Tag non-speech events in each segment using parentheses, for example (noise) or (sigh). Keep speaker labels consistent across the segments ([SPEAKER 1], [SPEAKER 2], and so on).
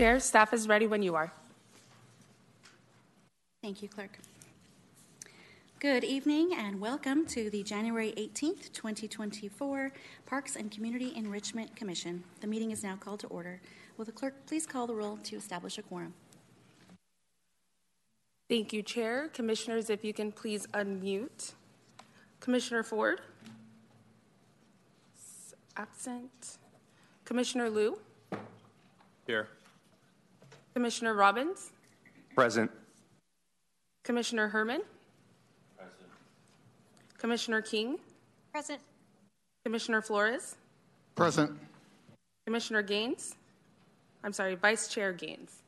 [SPEAKER 1] Chair, staff is ready when you are.
[SPEAKER 2] Thank you, Clerk. Good evening and welcome to the January 18th, 2024 Parks and Community Enrichment Commission. The meeting is now called to order. Will the clerk please call the roll to establish a quorum?
[SPEAKER 1] Thank you, Chair. Commissioners, if you can please unmute. Commissioner Ford? Absent. Commissioner Liu?
[SPEAKER 3] Here.
[SPEAKER 1] Commissioner Robbins?
[SPEAKER 3] Present.
[SPEAKER 1] Commissioner Herman? Present. Commissioner King?
[SPEAKER 2] Present.
[SPEAKER 1] Commissioner Flores?
[SPEAKER 4] Present.
[SPEAKER 1] Commissioner Gaines? I'm sorry, Vice Chair Gaines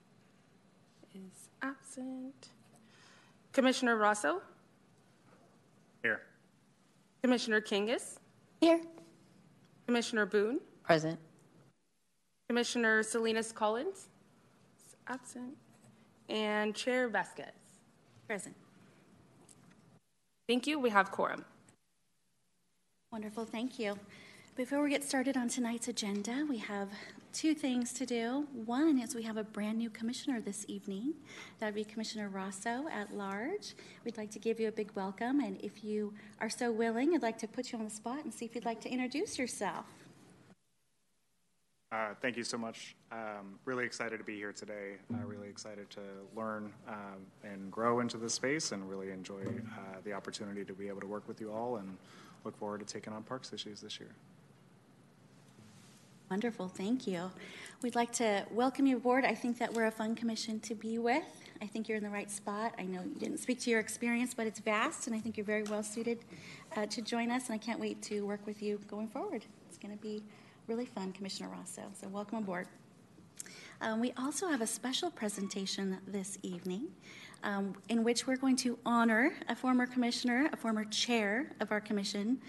[SPEAKER 1] is absent. Commissioner Rosso?
[SPEAKER 3] Here.
[SPEAKER 1] Commissioner Kangas?
[SPEAKER 5] Here.
[SPEAKER 1] Commissioner Boone?
[SPEAKER 5] Present.
[SPEAKER 1] Commissioner Salinas Collins? Absent. And Chair Vasquez?
[SPEAKER 2] Present.
[SPEAKER 1] Thank you. We have quorum.
[SPEAKER 2] Wonderful, thank you. Before we get started on tonight's agenda, we have two things to do. One is we have a brand new commissioner this evening. That would be Commissioner Rosso at large. We'd like to give you a big welcome, and if you are so willing, I'd like to put you on the spot and see if you'd like to introduce yourself.
[SPEAKER 3] Uh, thank you so much. Um, really excited to be here today. Uh, really excited to learn um, and grow into this space and really enjoy uh, the opportunity to be able to work with you all and look forward to taking on parks issues this year.
[SPEAKER 2] Wonderful, thank you. We'd like to welcome you aboard. I think that we're a fun commission to be with. I think you're in the right spot. I know you didn't speak to your experience, but it's vast, and I think you're very well suited uh, to join us, and I can't wait to work with you going forward. It's going to be really fun, Commissioner Rosso. So, welcome aboard. Um, we also have a special presentation this evening um, in which we're going to honor a former commissioner, a former chair of our commission,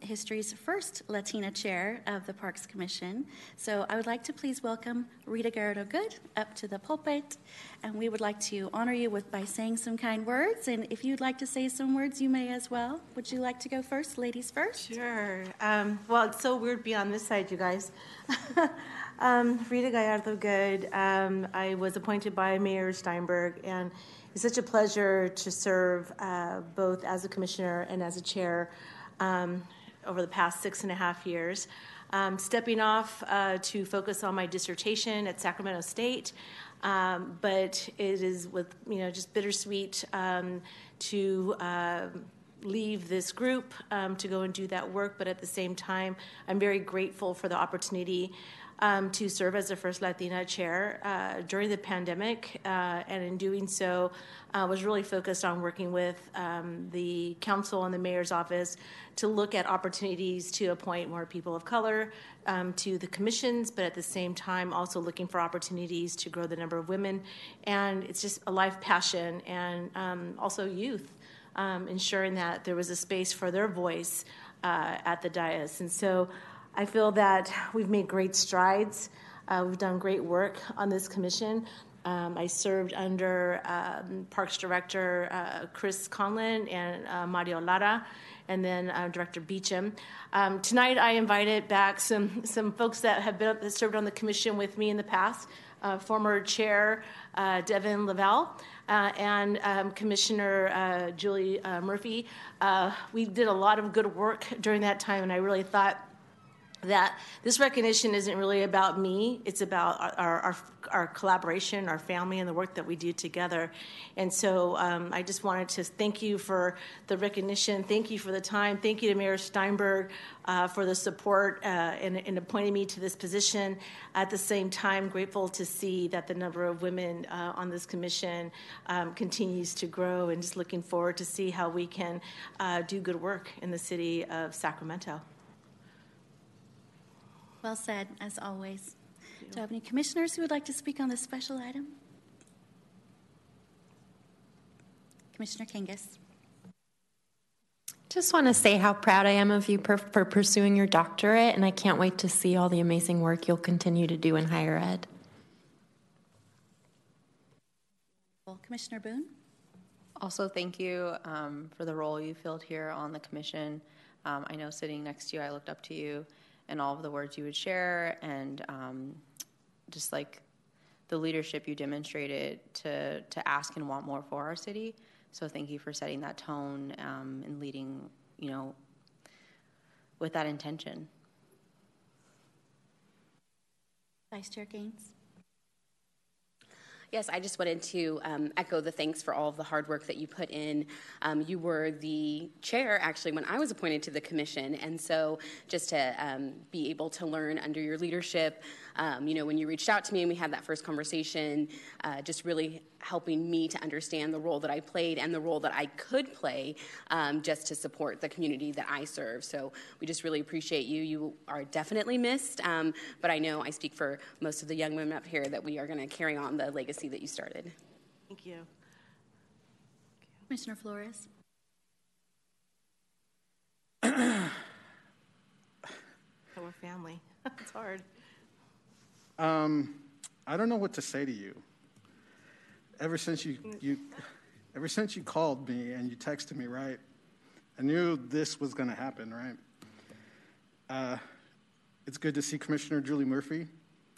[SPEAKER 2] history's first Latina chair of the Parks Commission. So I would like to please welcome Rita Gallardo Good up to the pulpit, and we would like to honor you with by saying some kind words. And if you'd like to say some words, you may as well. Would you like to go first, ladies first?
[SPEAKER 6] Sure. Um, well, it's so weird to be on this side, you guys. (laughs) um, Rita Gallardo Good. Um, I was appointed by Mayor Steinberg, and it's such a pleasure to serve uh, both as a commissioner and as a chair um, over the past six and a half years. Um, stepping off uh, to focus on my dissertation at Sacramento State, um, but it is with you know just bittersweet um, to. Uh, leave this group um, to go and do that work, but at the same time, I'm very grateful for the opportunity um, to serve as the first Latina chair uh, during the pandemic, uh, and in doing so, uh, was really focused on working with um, the council and the mayor's office to look at opportunities to appoint more people of color um, to the commissions, but at the same time also looking for opportunities to grow the number of women. And it's just a life passion and um, also youth, um, ensuring that there was a space for their voice uh, at the dais. And so I feel that we've made great strides. Uh, we've done great work on this commission. Um, I served under um, Parks Director uh, Chris Conlin and uh, Mario Lara, and then uh, Director Beecham. Um, tonight, I invited back some some folks that have been that served on the commission with me in the past. Uh, former Chair uh, Devin Lavelle. Uh, and um, Commissioner Julie Murphy. We did a lot of good work during that time, and I really thought that this recognition isn't really about me. It's about our, our, our, collaboration our family and the work that we do together. And so um, i just wanted to thank you for the recognition. Thank you for the time. Thank you to mayor steinberg uh, for the support uh, in, in, appointing me to this position. At the same time grateful to see that the number of women uh, on this commission um, continues to grow and just looking forward to see how we can uh, do good work in the city of sacramento
[SPEAKER 2] well said, as always. Do I have any commissioners who would like to speak on this special item? Commissioner Kangas.
[SPEAKER 5] Just want to say how proud I am of you per- for pursuing your doctorate, and I can't wait to see all the amazing work you'll continue to do in higher ed.
[SPEAKER 2] Well, Commissioner Boone.
[SPEAKER 7] Also, thank you um, for the role you filled here on the commission. Um, I know sitting next to you, I looked up to you and all of the words you would share and um, just like the leadership you demonstrated to, to ask and want more for our city. So thank you for setting that tone um, and leading, you know, with that intention.
[SPEAKER 2] Vice Chair Gaines?
[SPEAKER 4] Yes, I just wanted to um, echo the thanks for all of the hard work that you put in. Um, you were the chair, actually, when I was appointed to the commission, and so just to um, be able to learn under your leadership, um, you know, when you reached out to me and we had that first conversation, uh, just really helping me to understand the role that I played and the role that I could play um, just to support the community that I serve. So we just really appreciate you. You are definitely missed, um, but I know I speak for most of the young women up here that we are going to carry on the legacy that you started.
[SPEAKER 6] Thank you.
[SPEAKER 2] Commissioner Flores?
[SPEAKER 6] So we're family. (laughs) it's hard.
[SPEAKER 8] Um, I don't know what to say to you. Ever since you, you, ever since you called me and you texted me, right? I knew this was going to happen, right? Uh, it's good to see Commissioner Julie Murphy.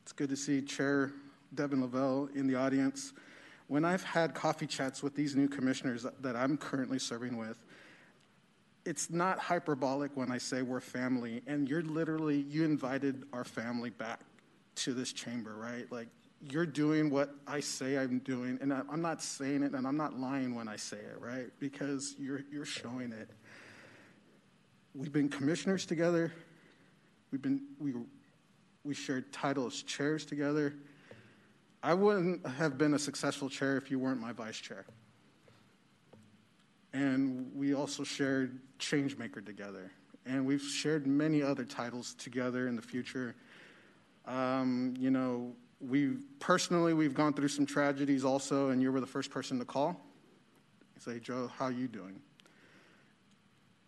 [SPEAKER 8] It's good to see Chair Devin Lavelle in the audience. When I've had coffee chats with these new commissioners that, that I'm currently serving with, it's not hyperbolic when I say we're family, and you're literally, you invited our family back to this chamber, right? Like, you're doing what I say I'm doing, and I, I'm not saying it, and I'm not lying when I say it, right? Because you're, you're showing it. We've been commissioners together. We've been, we, we shared titles, chairs together. I wouldn't have been a successful chair if you weren't my vice chair. And we also shared Changemaker together. And we've shared many other titles together in the future. Um, you know, we personally we've gone through some tragedies also, and you were the first person to call. Say, Joe, how you doing?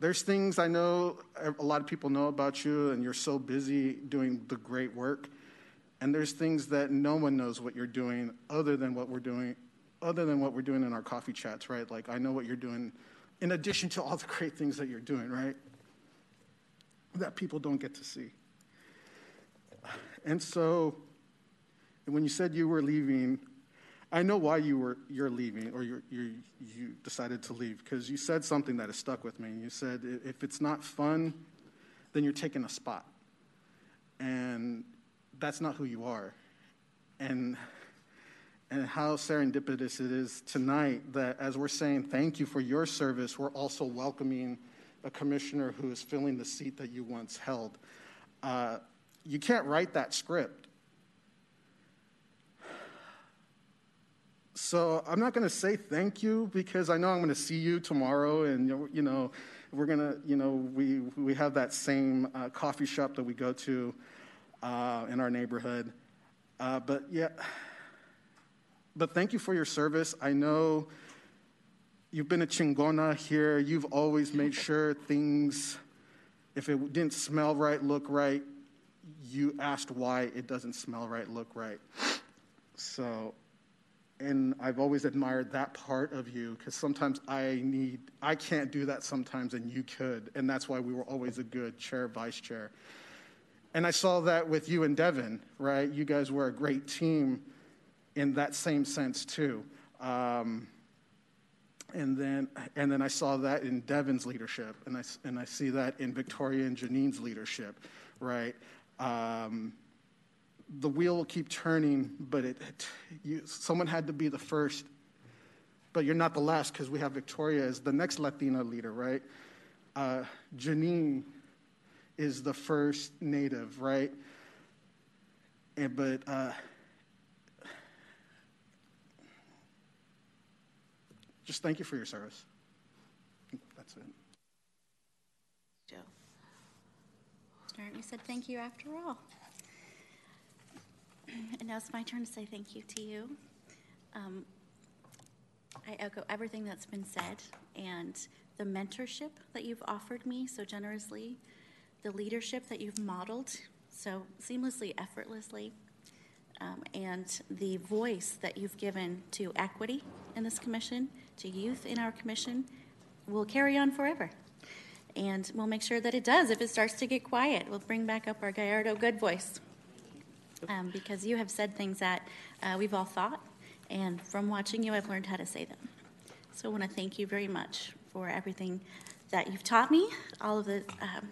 [SPEAKER 8] There's things I know a lot of people know about you, and you're so busy doing the great work. And there's things that no one knows what you're doing other than what we're doing, other than what we're doing in our coffee chats, right? Like I know what you're doing in addition to all the great things that you're doing, right? That people don't get to see. And so when you said you were leaving, I know why you were you're leaving or you you you decided to leave because you said something that has stuck with me. You said if it's not fun, then you're taking a spot, and that's not who you are, and and how serendipitous it is tonight that as we're saying thank you for your service, we're also welcoming a commissioner who is filling the seat that you once held. Uh, you can't write that script. So I'm not going to say thank you because I know I'm going to see you tomorrow, and you know, we're going to, you know, we we have that same uh, coffee shop that we go to uh, in our neighborhood. Uh, but yeah, but thank you for your service. I know you've been a chingona here. You've always made sure things, if it didn't smell right, look right, you asked why it doesn't smell right, look right. So, and I've always admired that part of you because sometimes I need, I can't do that sometimes, and you could. And that's why we were always a good chair, vice chair. And I saw that with you and Devin, right? You guys were a great team in that same sense, too. Um, and then, and then I saw that in Devin's leadership, and I, and I see that in Victoria and Janine's leadership, right? Um, the wheel will keep turning, but it, it you, someone had to be the first. But you're not the last because we have Victoria as the next Latina leader, right? Uh, Janine is the first native, right? And, but uh, just thank you for your service. That's it.
[SPEAKER 6] Joe.
[SPEAKER 2] You said thank you after all. (clears throat) And now it's my turn to say thank you to you. Um, I echo everything that's been said and the mentorship that you've offered me so generously, the leadership that you've modeled so seamlessly, effortlessly, um, and the voice that you've given to equity in this commission, to youth in our commission, will carry on forever. And we'll make sure that it does. If it starts to get quiet, we'll bring back up our Gallardo good voice. um, because you have said things that uh, we've all thought, and from watching you, I've learned how to say them. So I want to thank you very much for everything that you've taught me, all of the um,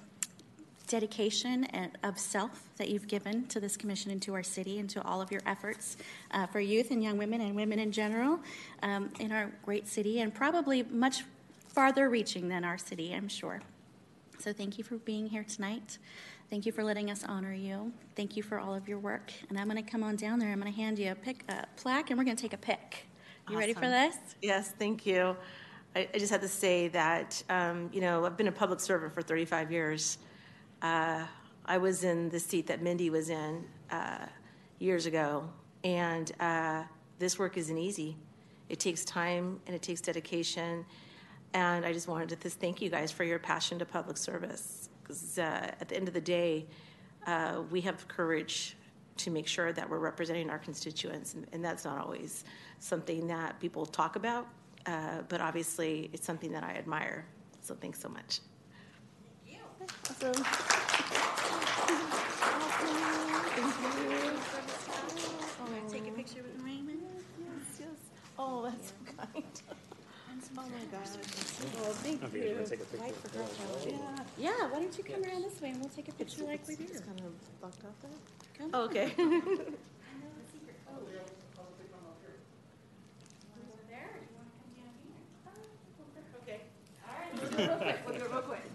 [SPEAKER 2] dedication and of self that you've given to this commission and to our city and to all of your efforts uh, for youth and young women and women in general um, in our great city and probably much farther reaching than our city, I'm sure. So thank you for being here tonight. Thank you for letting us honor you. Thank you for all of your work. And I'm going to come on down there. I'm going to hand you a pick, a plaque, and we're going to take a pic. You ready for this?
[SPEAKER 6] Yes, thank you. I, I just had to say that, um, you know, I've been a public servant for 35 years. Uh, I was in the seat that Mindy was in uh, years ago, and uh, this work isn't easy. It takes time and it takes dedication, and I just wanted to just thank you guys for your passion to public service. Because uh, at the end of the day, uh, we have courage to make sure that we're representing our constituents, and, and that's not always something that people talk about, uh, but obviously it's something that I admire. So thanks so much. Thank you. Awesome.
[SPEAKER 2] Take a picture with Raymond.
[SPEAKER 6] Yes, yes. Oh, that's so (laughs) kind. Oh my gosh. Thank you.
[SPEAKER 2] Yeah, why don't you come around this way and we'll take a picture like we do.
[SPEAKER 6] It's kind of blocked out there.
[SPEAKER 2] Come.
[SPEAKER 6] Okay. Okay. All right. Do it real quick. We'll do it real quick.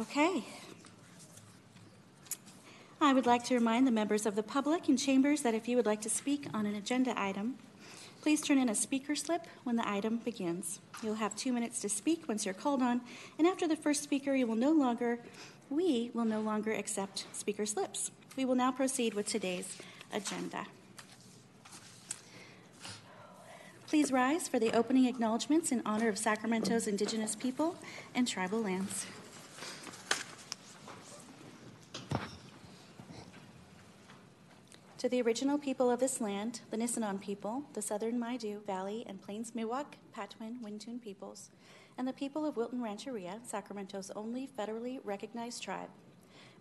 [SPEAKER 2] Okay. I would like to remind the members of the public and chambers that if you would like to speak on an agenda item, please turn in a speaker slip when the item begins. You'll have two minutes to speak once you're called on, and after the first speaker, you will no longer, we will no longer accept speaker slips. We will now proceed with today's agenda. Please rise for the opening acknowledgments in honor of Sacramento's indigenous people and tribal lands. To the original people of this land, the Nisenan people, the Southern Maidu Valley and Plains Miwok, Patwin, Wintun peoples, and the people of Wilton Rancheria, Sacramento's only federally recognized tribe,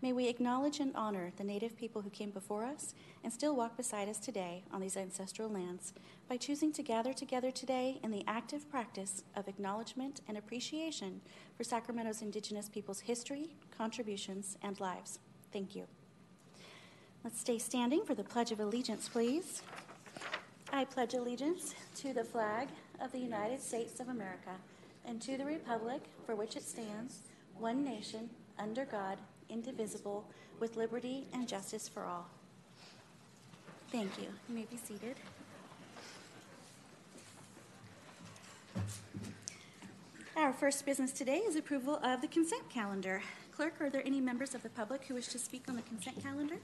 [SPEAKER 2] may we acknowledge and honor the native people who came before us and still walk beside us today on these ancestral lands by choosing to gather together today in the active practice of acknowledgement and appreciation for Sacramento's indigenous people's history, contributions, and lives. Thank you. Let's stay standing for the Pledge of Allegiance, please. I pledge allegiance to the flag of the United States of America and to the republic for which it stands, one nation, under God, indivisible, with liberty and justice for all. Thank you. You may be seated. Our first business today is approval of the consent calendar. Clerk, are there any members of the public who wish to speak on the consent calendar?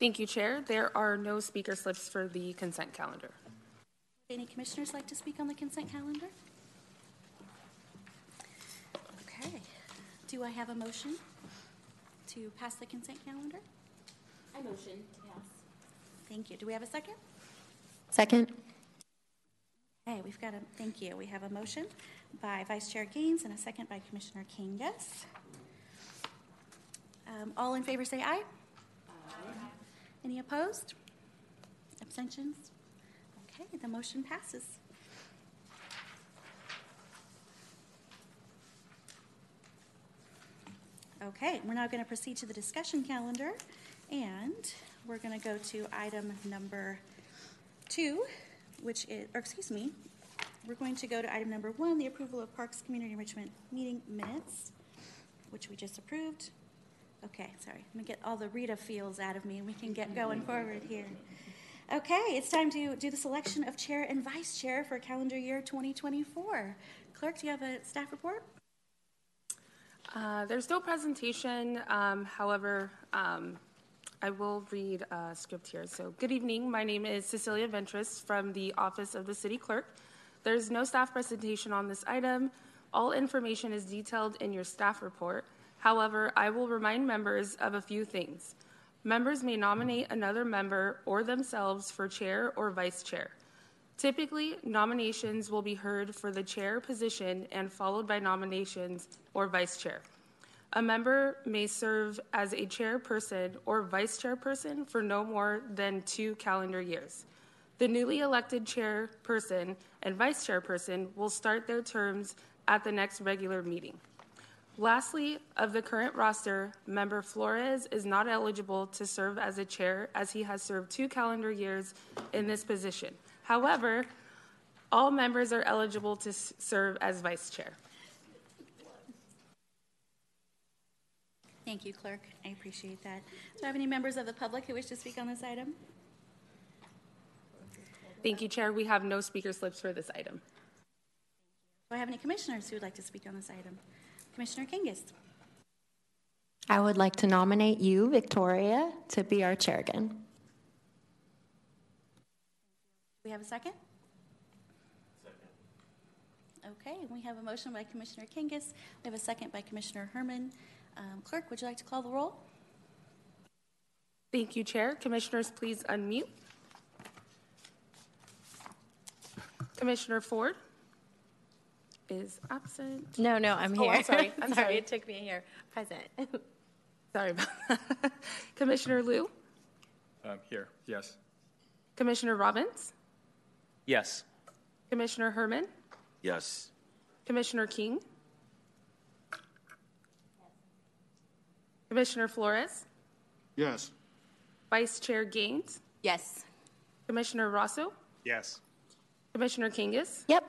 [SPEAKER 1] Thank you, Chair. There are no speaker slips for the consent calendar.
[SPEAKER 2] Any commissioners like to speak on the consent calendar? Okay. Do I have a motion to pass the consent calendar?
[SPEAKER 4] I motion to pass.
[SPEAKER 2] Thank you. Do we have a second?
[SPEAKER 5] Second.
[SPEAKER 2] Okay, we've got a, thank you. We have a motion by Vice Chair Gaines and a second by Commissioner Kangas. Um, all in favor say aye. Any opposed? Abstentions? Okay, the motion passes. Okay, we're now going to proceed to the discussion calendar, and we're going to go to item number two, which is, or excuse me, we're going to go to item number one, the approval of Parks Community Enrichment Meeting Minutes, which we just approved. Okay, sorry, let me get all the Rita feels out of me and we can get going forward here. Okay, it's time to do the selection of chair and vice chair for calendar year 2024. Clerk, do you have a staff report?
[SPEAKER 1] Uh, There's no presentation, um, however, um, I will read a script here. So, good evening. My name is Cecilia Ventris from the Office of the City Clerk. There's no staff presentation on this item. All information is detailed in your staff report. However, I will remind members of a few things. Members may nominate another member or themselves for chair or vice chair. Typically, nominations will be heard for the chair position and followed by nominations or vice chair. A member may serve as a chairperson or vice chairperson for no more than two calendar years. The newly elected chairperson and vice chairperson will start their terms at the next regular meeting. Lastly, of the current roster, member Flores is not eligible to serve as a chair as he has served two calendar years in this position. However, all members are eligible to serve as vice chair.
[SPEAKER 2] Thank you, Clerk. I appreciate that. Do I have any members of the public who wish to speak on this item?
[SPEAKER 1] Thank you, Chair. We have no speaker slips for this item.
[SPEAKER 2] Do I have any commissioners who would like to speak on this item? Commissioner Kangas.
[SPEAKER 5] I would like to nominate you, Victoria, to be our chair again.
[SPEAKER 2] Do we have a second? Second. Okay, we have a motion by Commissioner Kangas. We have a second by Commissioner Herman. Um, Clerk, would you like to call the roll?
[SPEAKER 1] Thank you, Chair. Commissioners, please unmute. Commissioner Ford is absent.
[SPEAKER 9] No, no, I'm
[SPEAKER 1] Oh,
[SPEAKER 9] here.
[SPEAKER 1] I'm sorry. (laughs) I'm sorry.
[SPEAKER 9] It took me here. Present. (laughs)
[SPEAKER 1] Sorry about that. (laughs) Commissioner Liu,
[SPEAKER 10] Um, here, yes.
[SPEAKER 1] Commissioner Robbins,
[SPEAKER 10] Yes.
[SPEAKER 1] Commissioner Herman,
[SPEAKER 11] Yes.
[SPEAKER 1] Commissioner King, Commissioner Flores,
[SPEAKER 8] Yes.
[SPEAKER 1] Vice Chair Gaines,
[SPEAKER 9] yes.
[SPEAKER 1] Commissioner Rosso,
[SPEAKER 3] Yes.
[SPEAKER 1] Commissioner Kangas,
[SPEAKER 5] Yep.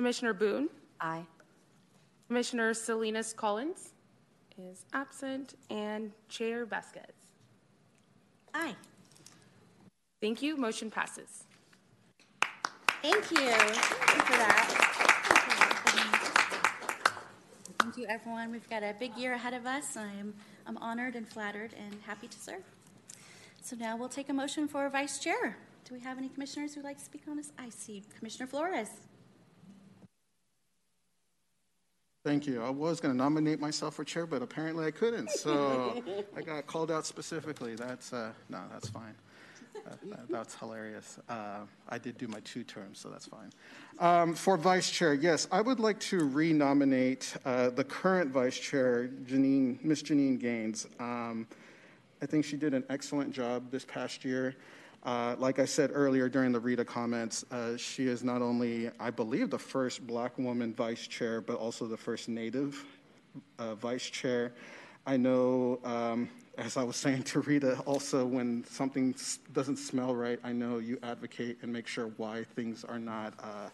[SPEAKER 1] Commissioner Boone,
[SPEAKER 9] Aye.
[SPEAKER 1] Commissioner Salinas Collins is absent, and Chair Vasquez.
[SPEAKER 2] Aye.
[SPEAKER 1] Thank you. Motion passes.
[SPEAKER 2] Thank you. Thank you for that. Thank you, everyone. We've got a big year ahead of us. I'm, I'm honored and flattered and happy to serve. So now we'll take a motion for vice chair. Do we have any commissioners who'd like to speak on this? I see Commissioner Flores.
[SPEAKER 8] Thank you. I was going to nominate myself for chair, but apparently I couldn't. So (laughs) I got called out specifically. That's, uh, no, that's fine. Uh, that- that's hilarious. Uh, I did do my two terms, so that's fine. Um, for vice chair, yes, I would like to renominate uh, the current vice chair, Janine, Miss Janine Gaines. Um, I think she did an excellent job this past year. Uh, like I said earlier during the Rita comments, uh, she is not only, I believe, the first black woman vice chair, but also the first native uh, vice chair. I know, um, as I was saying to Rita, also when something doesn't smell right, I know you advocate and make sure why things are not uh,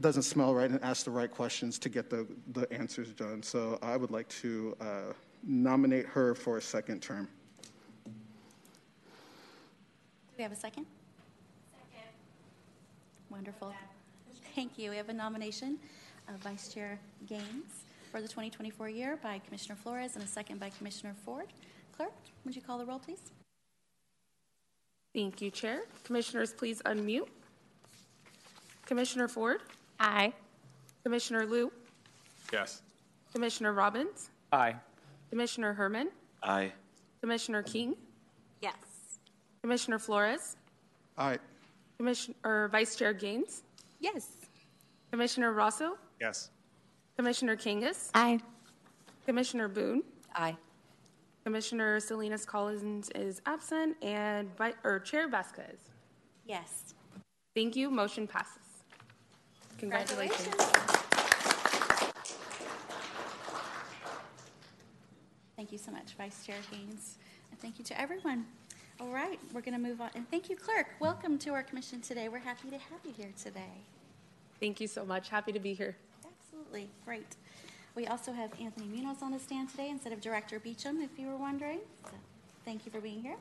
[SPEAKER 8] doesn't smell right and ask the right questions to get the, the answers done. So I would like to uh, nominate her for a second term.
[SPEAKER 2] Do we have a second? Second. Wonderful. Thank you. We have a nomination of Vice Chair Gaines for the 2024 year by Commissioner Flores and a second by Commissioner Ford. Clerk, would you call the roll, please?
[SPEAKER 1] Thank you, Chair. Commissioners, please unmute. Commissioner Ford,
[SPEAKER 5] Aye.
[SPEAKER 1] Commissioner Liu,
[SPEAKER 10] Yes.
[SPEAKER 1] Commissioner Robbins,
[SPEAKER 10] Aye.
[SPEAKER 1] Commissioner Herman,
[SPEAKER 10] Aye.
[SPEAKER 1] Commissioner King,
[SPEAKER 2] Yes.
[SPEAKER 1] Commissioner Flores,
[SPEAKER 8] Aye.
[SPEAKER 1] Commissioner, Vice Chair Gaines,
[SPEAKER 4] Yes.
[SPEAKER 1] Commissioner Rosso,
[SPEAKER 3] Yes.
[SPEAKER 1] Commissioner Kangas,
[SPEAKER 5] Aye.
[SPEAKER 1] Commissioner Boone,
[SPEAKER 7] Aye.
[SPEAKER 1] Commissioner Salinas Collins is absent, and Vi- or Chair Vasquez.
[SPEAKER 2] Yes.
[SPEAKER 1] Thank you. Motion passes. Congratulations.
[SPEAKER 2] Thank you so much, Vice Chair Gaines. And thank you to everyone. All right, we're going to move on. And thank you, Clerk. Welcome to our commission today. We're happy to have you here today.
[SPEAKER 1] Thank you so much. Happy to be here.
[SPEAKER 2] Absolutely. Great. We also have Anthony Munoz on the stand today instead of Director Beecham, if you were wondering. So thank you for being here.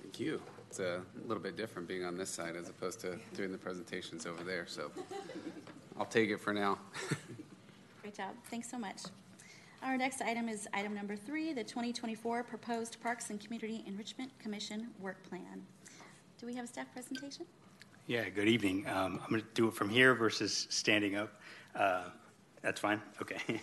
[SPEAKER 9] Thank you. It's a little bit different being on this side as opposed to doing the presentations over there, so (laughs) I'll take it for now.
[SPEAKER 2] Great job. Thanks so much. Our next item is item number three, the 2024 Proposed Parks and Community Enrichment Commission Work Plan. Do we have a staff presentation?
[SPEAKER 11] Yeah, good evening. Um, I'm going to do it from here versus standing up. Uh, That's fine? Okay. (laughs)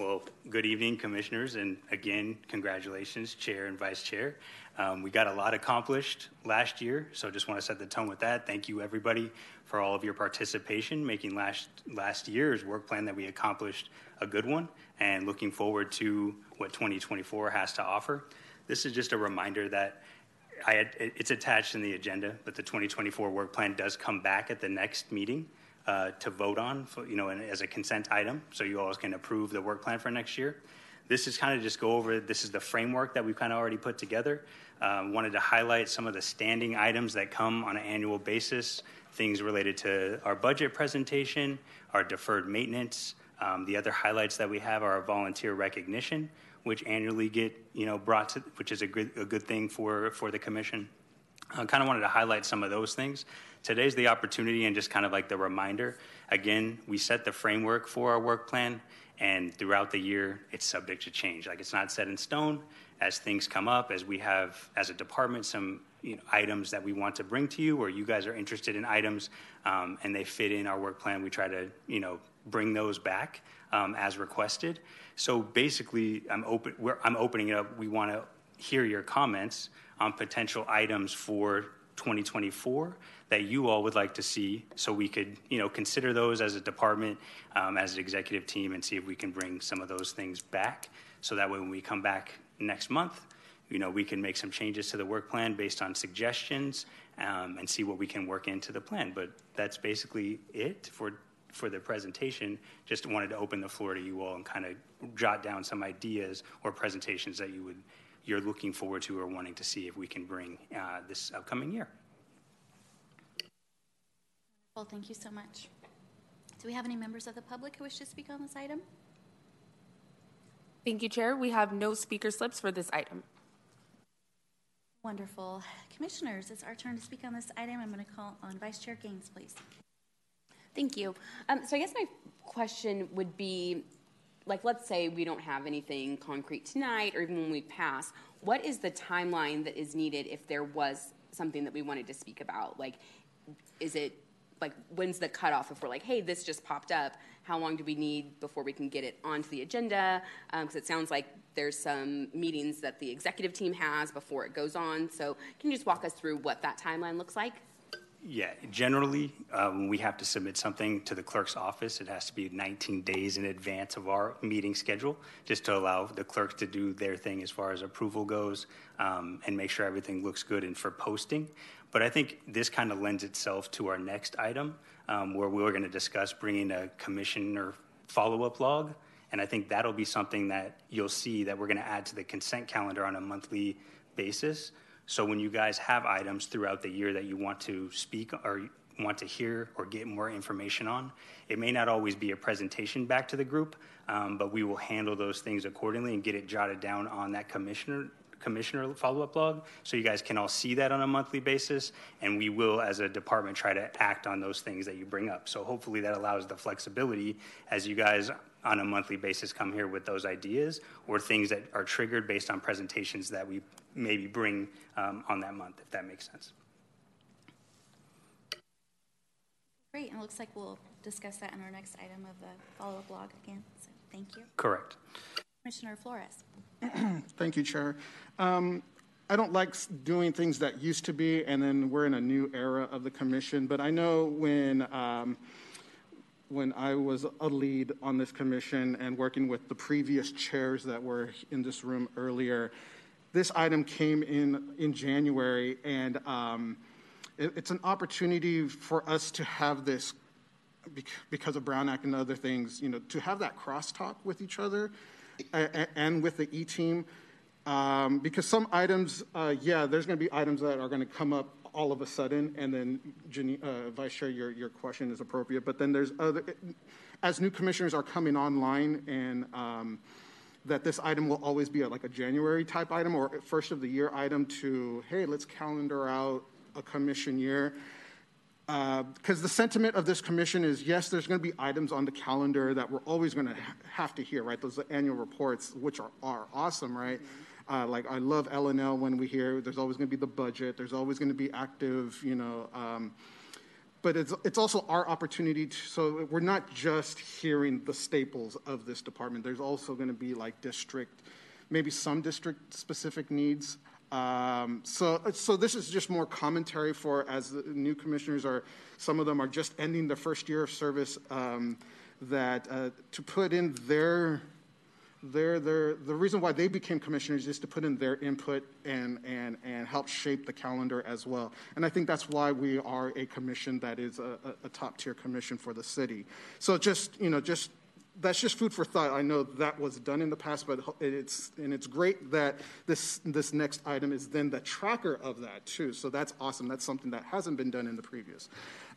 [SPEAKER 11] Well, good evening, Commissioners, and again, congratulations, Chair and Vice Chair. Um, We got a lot accomplished last year, so just want to set the tone with that. Thank you, everybody, for all of your participation, making last, last year's work plan that we accomplished a good one, and looking forward to what 2024 has to offer. This is just a reminder that had, it's attached in the agenda, but the 2024 work plan does come back at the next meeting uh, to vote on, for, you know, as a consent item, so you all can approve the work plan for next year. This is kind of just go over, this is the framework that we've kind of already put together. Um, Wanted to highlight some of the standing items that come on an annual basis, things related to our budget presentation, our deferred maintenance. Um, The other highlights that we have are our volunteer recognition, which annually get, you know, brought to, which is a good, a good thing for, for the commission. I kind of wanted to highlight some of those things. Today's the opportunity and just kind of like the reminder. Again, we set the framework for our work plan, and throughout the year, it's subject to change. Like it's not set in stone. As things come up, as we have as a department some you know, items that we want to bring to you, or you guys are interested in items, um, and they fit in our work plan, we try to you know bring those back um, as requested. So basically, I'm open. I'm opening it up. We want to hear your comments on potential items for 2024 that you all would like to see so we could you know consider those as a department um, as an executive team and see if we can bring some of those things back. So that way when we come back next month you know we can make some changes to the work plan based on suggestions um, and see what we can work into the plan. But that's basically it for for the presentation. Just wanted to open the floor to you all and kind of jot down some ideas or presentations that you would you're looking forward to or wanting to see if we can bring uh, this upcoming year.
[SPEAKER 2] Well, thank you so much. Do we have any members of the public who wish to speak on this item?
[SPEAKER 1] Thank you, Chair. We have no speaker slips for this item.
[SPEAKER 2] Wonderful. Commissioners, it's our turn to speak on this item. I'm going to call on Vice Chair Gaines, please.
[SPEAKER 4] Thank you. Um, so I guess my question would be, like, let's say we don't have anything concrete tonight, or even when we pass. What is the timeline that is needed if there was something that we wanted to speak about? Like, is it like when's the cutoff? If we're like, hey, this just popped up, how long do we need before we can get it onto the agenda? Um, because it sounds like there's some meetings that the executive team has before it goes on. So can you just walk us through what that timeline looks like?
[SPEAKER 11] Yeah, generally, uh, when we have to submit something to the clerk's office, it has to be 19 days in advance of our meeting schedule, just to allow the clerks to do their thing as far as approval goes um, and make sure everything looks good and for posting. But I think this kind of lends itself to our next item, um, where we're going to discuss bringing a commissioner follow-up log. And I think that'll be something that you'll see that we're going to add to the consent calendar on a monthly basis. So when you guys have items throughout the year that you want to speak or want to hear or get more information on. It may not always be a presentation back to the group, um, but we will handle those things accordingly and get it jotted down on that commissioner commissioner follow-up log so you guys can all see that on a monthly basis and we will as a department try to act on those things that you bring up so hopefully that allows the flexibility as you guys on a monthly basis come here with those ideas or things that are triggered based on presentations that we maybe bring um, on that month if that makes sense
[SPEAKER 2] Great, and it looks like we'll discuss that in our next item of the follow-up log again, so thank you.
[SPEAKER 11] correct
[SPEAKER 2] Commissioner Flores. (clears throat)
[SPEAKER 8] Thank you, Chair. Um, I don't like doing things that used to be, and then we're in a new era of the commission. But I know when um, when I was a lead on this commission and working with the previous chairs that were in this room earlier, this item came in in January, and um, it, it's an opportunity for us to have this because of Brown Act and other things, you know, to have that crosstalk with each other and with the E team. Um, because some items, uh, yeah, there's going to be items that are going to come up all of a sudden, and then uh, Vice Chair, your, your question is appropriate. But then there's other, as new commissioners are coming online, and um, that this item will always be a, like a January type item or first of the year item to, hey, let's calendar out a commission year because the sentiment of this commission is yes, there's going to be items on the calendar that we're always going to ha- have to hear, right? Those annual reports, which are, are awesome, right? Uh, like I love L and L when we hear there's always going to be the budget, there's always going to be active, you know. Um, but it's it's also our opportunity to, so we're not just hearing the staples of this department. There's also going to be like district, maybe some district specific needs. Um, so, so this is just more commentary for as the new commissioners are. Some of them are just ending their first year of service. Um, that uh, to put in their the reason why they became commissioners is to put in their input and, and, and help shape the calendar as well. And I think that's why we are a commission that is a, a, a top tier commission for the city. So just, you know, just that's just food for thought. I know that was done in the past, but it's and it's great that this this next item is then the tracker of that too. So that's awesome. That's something that hasn't been done in the previous.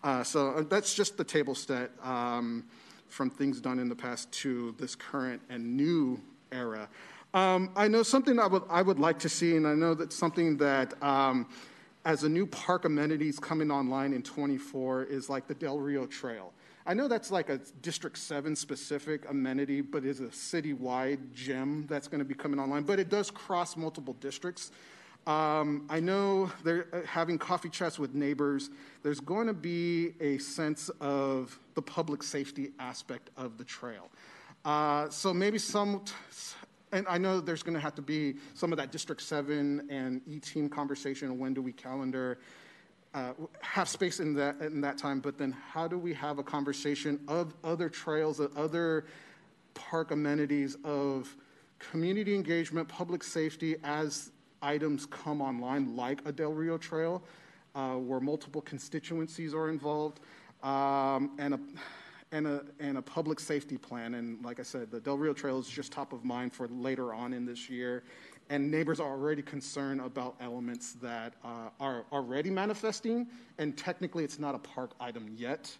[SPEAKER 8] Uh, so uh, that's just the table set um, from things done in the past to this current and new era. Um, I know something I would I would like to see, and I know that's something that. Um, as a new park amenities coming online in 24 is like the Del Rio Trail. I know that's like a District 7 specific amenity, but is a citywide gem that's going to be coming online. But it does cross multiple districts. Um, I know they're uh, having coffee chats with neighbors. There's going to be a sense of the public safety aspect of the trail. Uh, so maybe some, and I know there's going to have to be some of that District 7 and E-team conversation. When do we calendar? uh, have space in that in that time, but then how do we have a conversation of other trails, of other park amenities, of community engagement, public safety as items come online, like a Del Rio Trail, uh, where multiple constituencies are involved, um, and a and a and a public safety plan. And like I said, the Del Rio Trail is just top of mind for later on in this year and neighbors are already concerned about elements that uh, are already manifesting, and technically it's not a park item yet,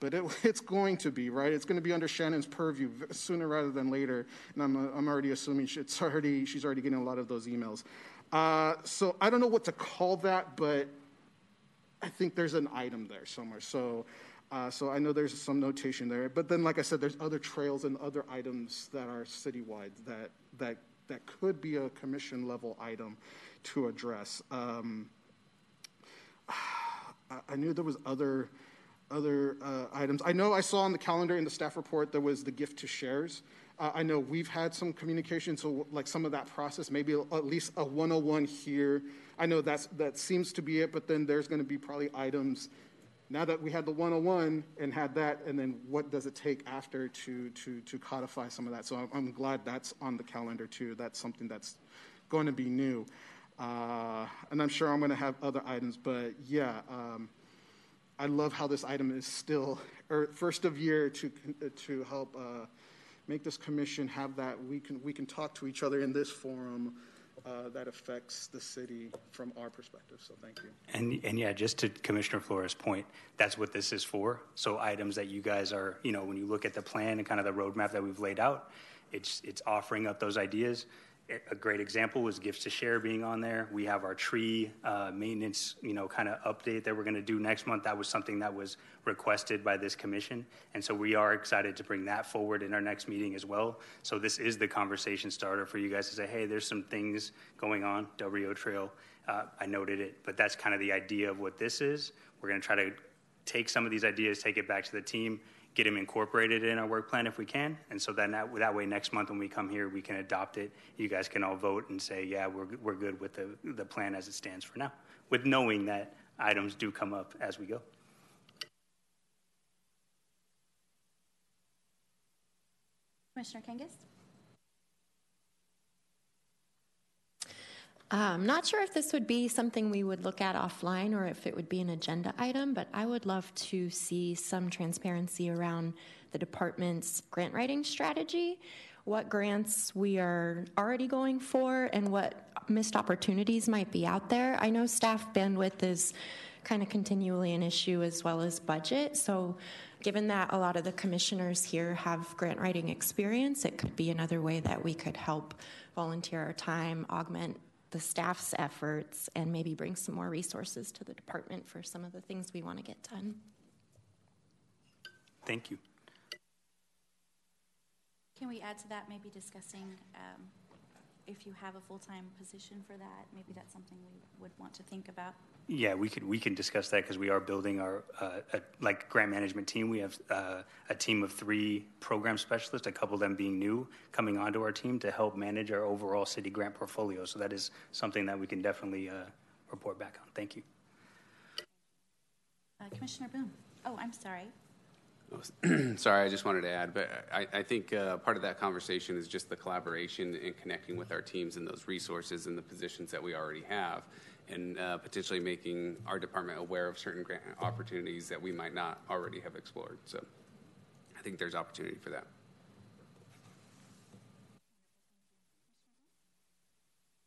[SPEAKER 8] but it, (laughs) it's going to be, right? It's going to be under Shannon's purview sooner rather than later, and I'm, I'm already assuming it's already, she's already getting a lot of those emails. Uh, so I don't know what to call that, but I think there's an item there somewhere. So, uh, so I know there's some notation there, but then, like I said, there's other trails and other items that are citywide that that that could be a commission level item to address. Um, (sighs) I, knew there was other other uh, items. I know I saw on the calendar in the staff report there was the gift to shares. Uh, I know we've had some communication, so like some of that process, maybe at least a 101 here. I know that's that seems to be it, but then there's going to be probably items. Now that we had the 101 and had that, and then what does it take after to to to codify some of that? So I'm, I'm glad that's on the calendar too. That's something that's going to be new, uh, and I'm sure I'm going to have other items. But yeah. Um, I love how this item is still first of year to to help uh, make this commission have that we can we can talk to each other in this forum uh, that affects the city from our perspective. So thank you.
[SPEAKER 11] And, and yeah, just to Commissioner Flores' point, that's what this is for. So items that you guys are, you know, when you look at the plan and kind of the roadmap that we've laid out, it's, it's offering up those ideas. A great example was Gifts to Share being on there. We have our tree uh, maintenance, you know, kind of update that we're going to do next month. That was something that was requested by this commission. And so we are excited to bring that forward in our next meeting as well. So this is the conversation starter for you guys to say, hey, there's some things going on, Del Rio Trail. Uh, I noted it, but that's kind of the idea of what this is. We're going to try to take some of these ideas, take it back to the team, get them incorporated in our work plan if we can. And so then that, that way next month when we come here, we can adopt it. You guys can all vote and say, yeah, we're, we're good with the, the plan as it stands for now, with knowing that items do come up as we go.
[SPEAKER 2] Commissioner Kangas?
[SPEAKER 5] I'm not sure if this would be something we would look at offline or if it would be an agenda item, but I would love to see some transparency around the department's grant writing strategy, what grants we are already going for, and what missed opportunities might be out there. I know staff bandwidth is kind of continually an issue as well as budget. So, given that a lot of the commissioners here have grant writing experience, it could be another way that we could help volunteer our time, augment the staff's efforts and maybe bring some more resources to the department for some of the things we want to get done.
[SPEAKER 11] Thank you.
[SPEAKER 2] Can we add to that, maybe discussing um, if you have a full-time position for that, maybe that's something we would want to think about?
[SPEAKER 11] Yeah, we could we can discuss that because we are building our uh, a, like grant management team. We have uh, a team of three program specialists, a couple of them being new, coming onto our team to help manage our overall city grant portfolio. So that is something that we can definitely uh, report back on. Thank you.
[SPEAKER 2] Uh, Commissioner Boone. Oh, I'm sorry. (clears throat)
[SPEAKER 9] Sorry, I just wanted to add, but I, I think uh, part of that conversation is just the collaboration and connecting with our teams and those resources and the positions that we already have and uh, potentially making our department aware of certain grant opportunities that we might not already have explored. So I think there's opportunity for that.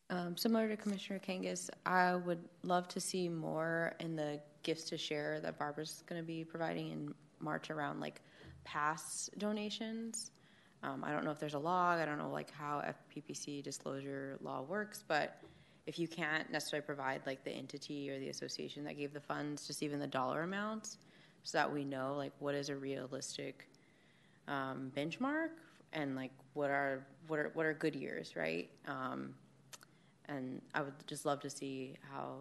[SPEAKER 7] Um, similar to Commissioner Kangas, I would love to see more in the gifts to share that Barbara's going to be providing in March around like past donations. Um, I don't know if there's a log. I don't know like how FPPC disclosure law works, but if you can't necessarily provide like the entity or the association that gave the funds, just even the dollar amounts, so that we know like what is a realistic um, benchmark and like what are what are what are good years, right? Um, and I would just love to see how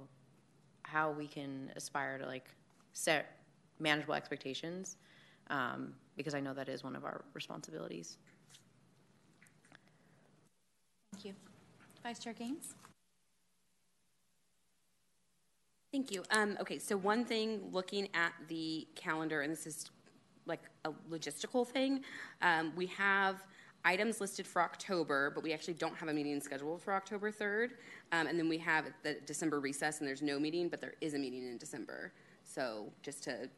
[SPEAKER 7] how we can aspire to like set manageable expectations um, because I know that is one of our responsibilities.
[SPEAKER 2] Thank you. Vice Chair Gaines?
[SPEAKER 4] Thank you. Um, okay, so one thing looking at the calendar, and this is like a logistical thing, um, we have items listed for October, but we actually don't have a meeting scheduled for October 3rd. Um, and then we have the December recess, and there's no meeting, but there is a meeting in December. So just to.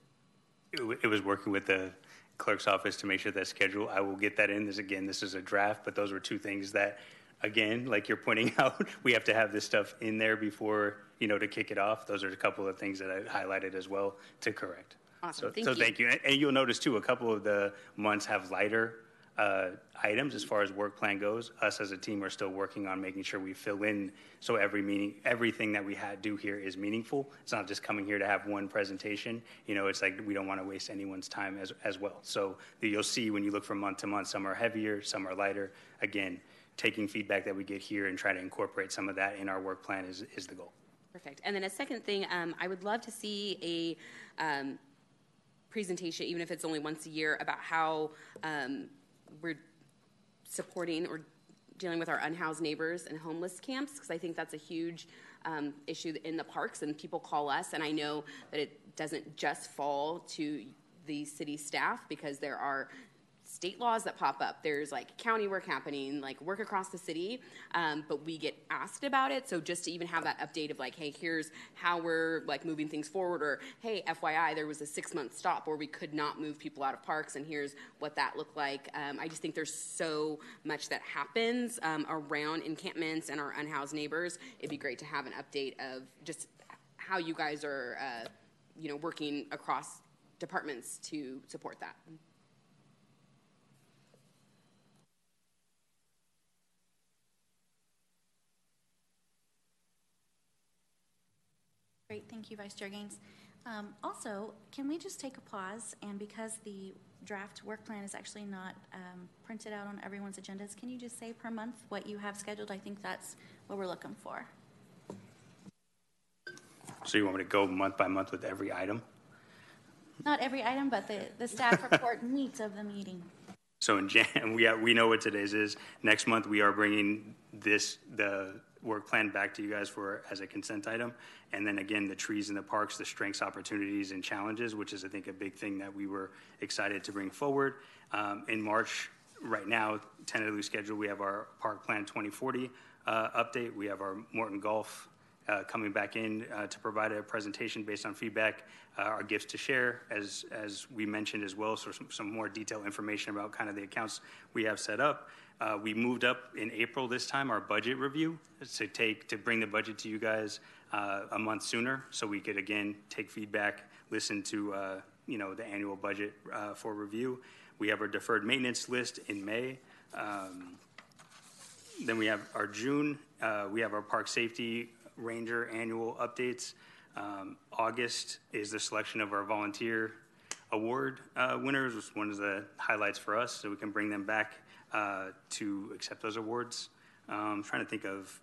[SPEAKER 11] It, it was working with the clerk's office to make sure that schedule. I will get that in. This again, this is a draft, but those were two things that, again, like you're pointing (laughs) out, we have to have this stuff in there before you know, to kick it off. Those are a couple of things that I highlighted as well to correct.
[SPEAKER 4] Awesome.
[SPEAKER 11] So,
[SPEAKER 4] thank
[SPEAKER 11] so
[SPEAKER 4] you.
[SPEAKER 11] thank you. And, and, you'll notice too, a couple of the months have lighter uh, items as far as work plan goes. Us as a team are still working on making sure we fill in so every meeting, everything that we had do here is meaningful. It's not just coming here to have one presentation. You know, it's like we don't want to waste anyone's time as as well. So the, you'll see when you look from month to month, some are heavier, some are lighter. Again, taking feedback that we get here and try to incorporate some of that in our work plan is is the goal.
[SPEAKER 4] Perfect. And then a second thing, um, I would love to see a um, presentation, even if it's only once a year, about how um, we're supporting or dealing with our unhoused neighbors and homeless camps, because I think that's a huge um, issue in the parks, and people call us, and I know that it doesn't just fall to the city staff because there are state laws that pop up. There's like county work happening, like work across the city, um, but we get asked about it. So just to even have that update of like, hey, here's how we're like moving things forward, or hey, FYI, there was a six month stop where we could not move people out of parks, and here's what that looked like. Um, I just think there's so much that happens um, around encampments and our unhoused neighbors. It'd be great to have an update of just how you guys are, uh, you know, working across departments to support that.
[SPEAKER 2] Great, thank you, Vice Chair Gaines. Um, Also, can we just take a pause, and because the draft work plan is actually not um, printed out on everyone's agendas, can you just say per month what you have scheduled? I think that's what we're looking for.
[SPEAKER 11] So you want me to go month by month with every item?
[SPEAKER 2] Not every item, but the, the staff report (laughs) meets of the meeting.
[SPEAKER 11] So in Jan, (laughs) we, we know what today's is. Next month, we are bringing this, the work plan back to you guys for, as a consent item. And then again, the trees in the parks, the strengths, opportunities, and challenges, which is, I think, a big thing that we were excited to bring forward. Um, in March, right now, tentatively scheduled, we have our Park Plan 2040 uh, update. We have our Morton Golf uh, coming back in uh, to provide a presentation based on feedback, uh, our gifts to share, as, as we mentioned as well, so some, some more detailed information about kind of the accounts we have set up. Uh, we moved up in April this time our budget review to take to bring the budget to you guys uh, a month sooner, so we could again take feedback, listen to uh, you know the annual budget for review. We have our deferred maintenance list in May. Um, then we have our June. we have our park safety Ranger annual updates. Um, August is the selection of our volunteer award uh, winners, which is one of the highlights for us, so we can bring them back uh, to accept those awards. Um, I'm trying to think of,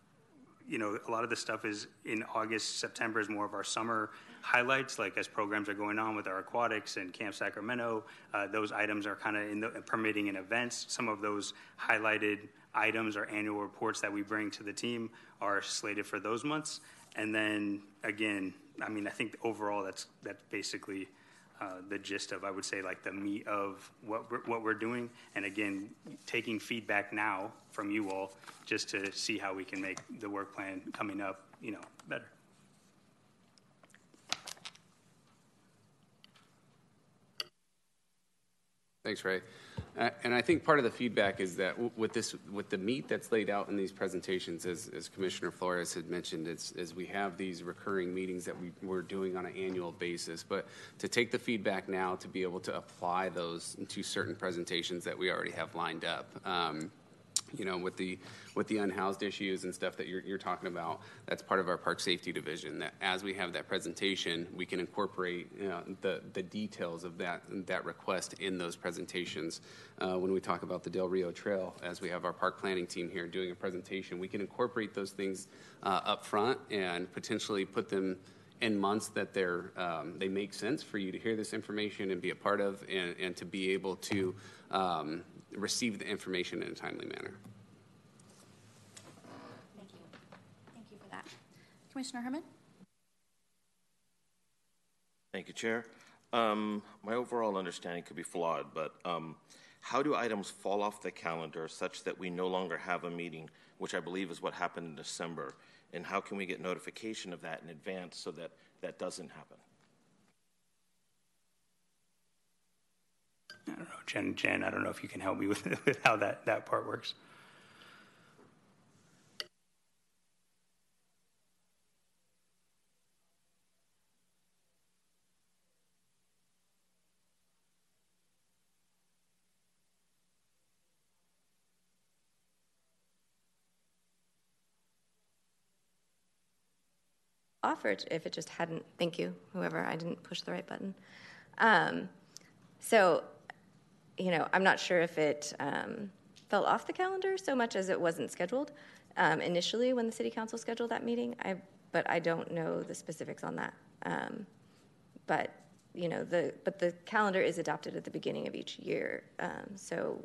[SPEAKER 11] you know, a lot of the stuff is in August, September is more of our summer highlights, like as programs are going on with our aquatics and Camp Sacramento. Uh, those items are kind of in the permitting and events. Some of those highlighted items or annual reports that we bring to the team are slated for those months. And then again, I mean, I think overall that's that's basically uh, the gist of I would say like the meat of what we're, what we're doing. And again, taking feedback now from you all just to see how we can make the work plan coming up, you know, better.
[SPEAKER 9] Thanks, Ray. Uh, and I think part of the feedback is that with this, with the meat that's laid out in these presentations, as, as Commissioner Flores had mentioned, as we have these recurring meetings that we, we're doing on an annual basis. But to take the feedback now to be able to apply those to certain presentations that we already have lined up. Um, you know, with the with the unhoused issues and stuff that you're, you're talking about, that's part of our park safety division. That as we have that presentation, we can incorporate you know, the the details of that that request in those presentations. Uh, when we talk about the Del Rio Trail, as we have our park planning team here doing a presentation, we can incorporate those things uh, up front and potentially put them in months that they're um, they make sense for you to hear this information and be a part of and, and to be able to um, receive the information in a timely manner.
[SPEAKER 2] Thank you. Thank you for that. Commissioner Herman?
[SPEAKER 12] Thank you, Chair. Um, my overall understanding could be flawed, but um, how do items fall off the calendar such that we no longer have a meeting, which I believe is what happened in December? And how can we get notification of that in advance so that that doesn't happen?
[SPEAKER 11] Don't know, Jen, Jen, I don't know if you can help me with, (laughs) with how that, that part works.
[SPEAKER 13] offered if it just hadn't thank you whoever i didn't push the right button um, so you know, I'm not sure if it um, fell off the calendar so much as it wasn't scheduled um, initially when the city council scheduled that meeting. I, but I don't know the specifics on that. Um, but you know, the but the calendar is adopted at the beginning of each year. Um, so,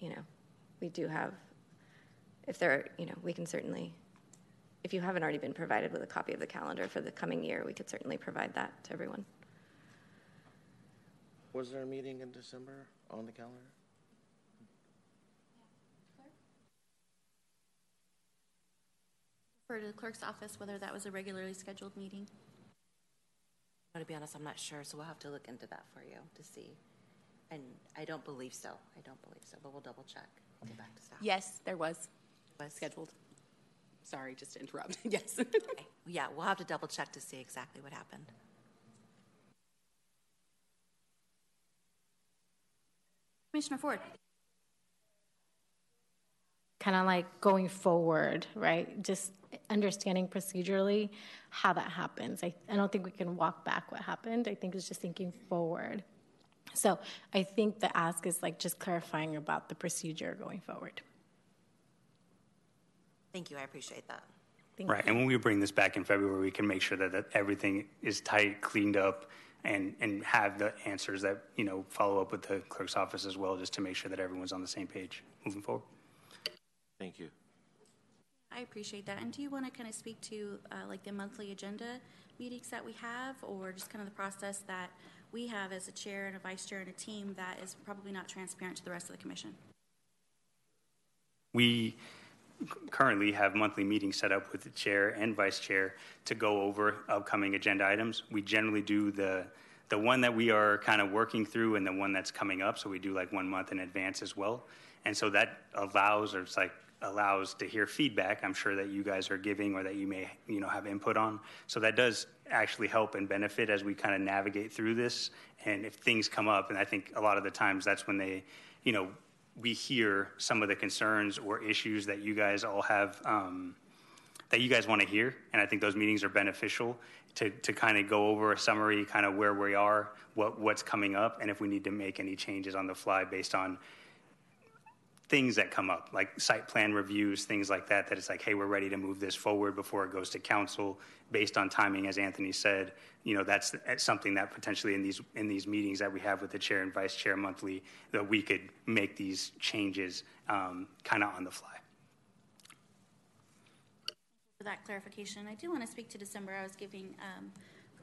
[SPEAKER 13] you know, we do have. If there, are, you know, we can certainly. If you haven't already been provided with a copy of the calendar for the coming year, we could certainly provide that to everyone.
[SPEAKER 12] Was there a meeting in December on the calendar? Clerk?
[SPEAKER 2] For the clerk's office, whether that was a regularly scheduled meeting.
[SPEAKER 14] To be honest, I'm not sure, so we'll have to look into that for you to see. And I don't believe so. I don't believe so, but we'll double check. I'll get back to staff.
[SPEAKER 4] Yes, there was. Was scheduled. Sorry, just to interrupt. (laughs) yes.
[SPEAKER 14] Okay. Yeah, we'll have to double check to see exactly what happened.
[SPEAKER 2] Commissioner Ford.
[SPEAKER 15] kind of like going forward, right? Just understanding procedurally how that happens. I, I don't think we can walk back what happened. I think it's just thinking forward. So I think the ask is like just clarifying about the procedure going forward.
[SPEAKER 14] Thank you. I appreciate that.
[SPEAKER 15] Thank
[SPEAKER 11] Right,
[SPEAKER 15] you.
[SPEAKER 11] and when we bring this back in February, we can make sure that, that everything is tight, cleaned up, and, and have the answers that, you know, follow up with the clerk's office as well, just to make sure that everyone's on the same page moving forward.
[SPEAKER 12] Thank you.
[SPEAKER 2] I appreciate that. And do you want to kind of speak to uh, like the monthly agenda meetings that we have, or just kind of the process that we have as a chair and a vice chair and a team that is probably not transparent to the rest of the commission?
[SPEAKER 11] We currently have monthly meetings set up with the chair and vice chair to go over upcoming agenda items. We generally do the the one that we are kind of working through and the one that's coming up. So we do like one month in advance as well. And so that allows, or it's like allows to hear feedback. I'm sure that you guys are giving or that you may you know have input on. So that does actually help and benefit as we kind of navigate through this. And if things come up, and I think a lot of the times that's when they, you know, we hear some of the concerns or issues that you guys all have um, that you guys want to hear. And I think those meetings are beneficial to, to kind of go over a summary, kind of where we are, what, what's coming up, and if we need to make any changes on the fly based on things that come up, like site plan reviews, things like that, that it's like, hey, we're ready to move this forward before it goes to council based on timing, as Anthony said. You know, that's, something that potentially in these, in these meetings that we have with the chair and vice chair monthly, that we could make these changes um, kind of on the fly.
[SPEAKER 2] For that clarification, I do want to speak to December. I was giving um,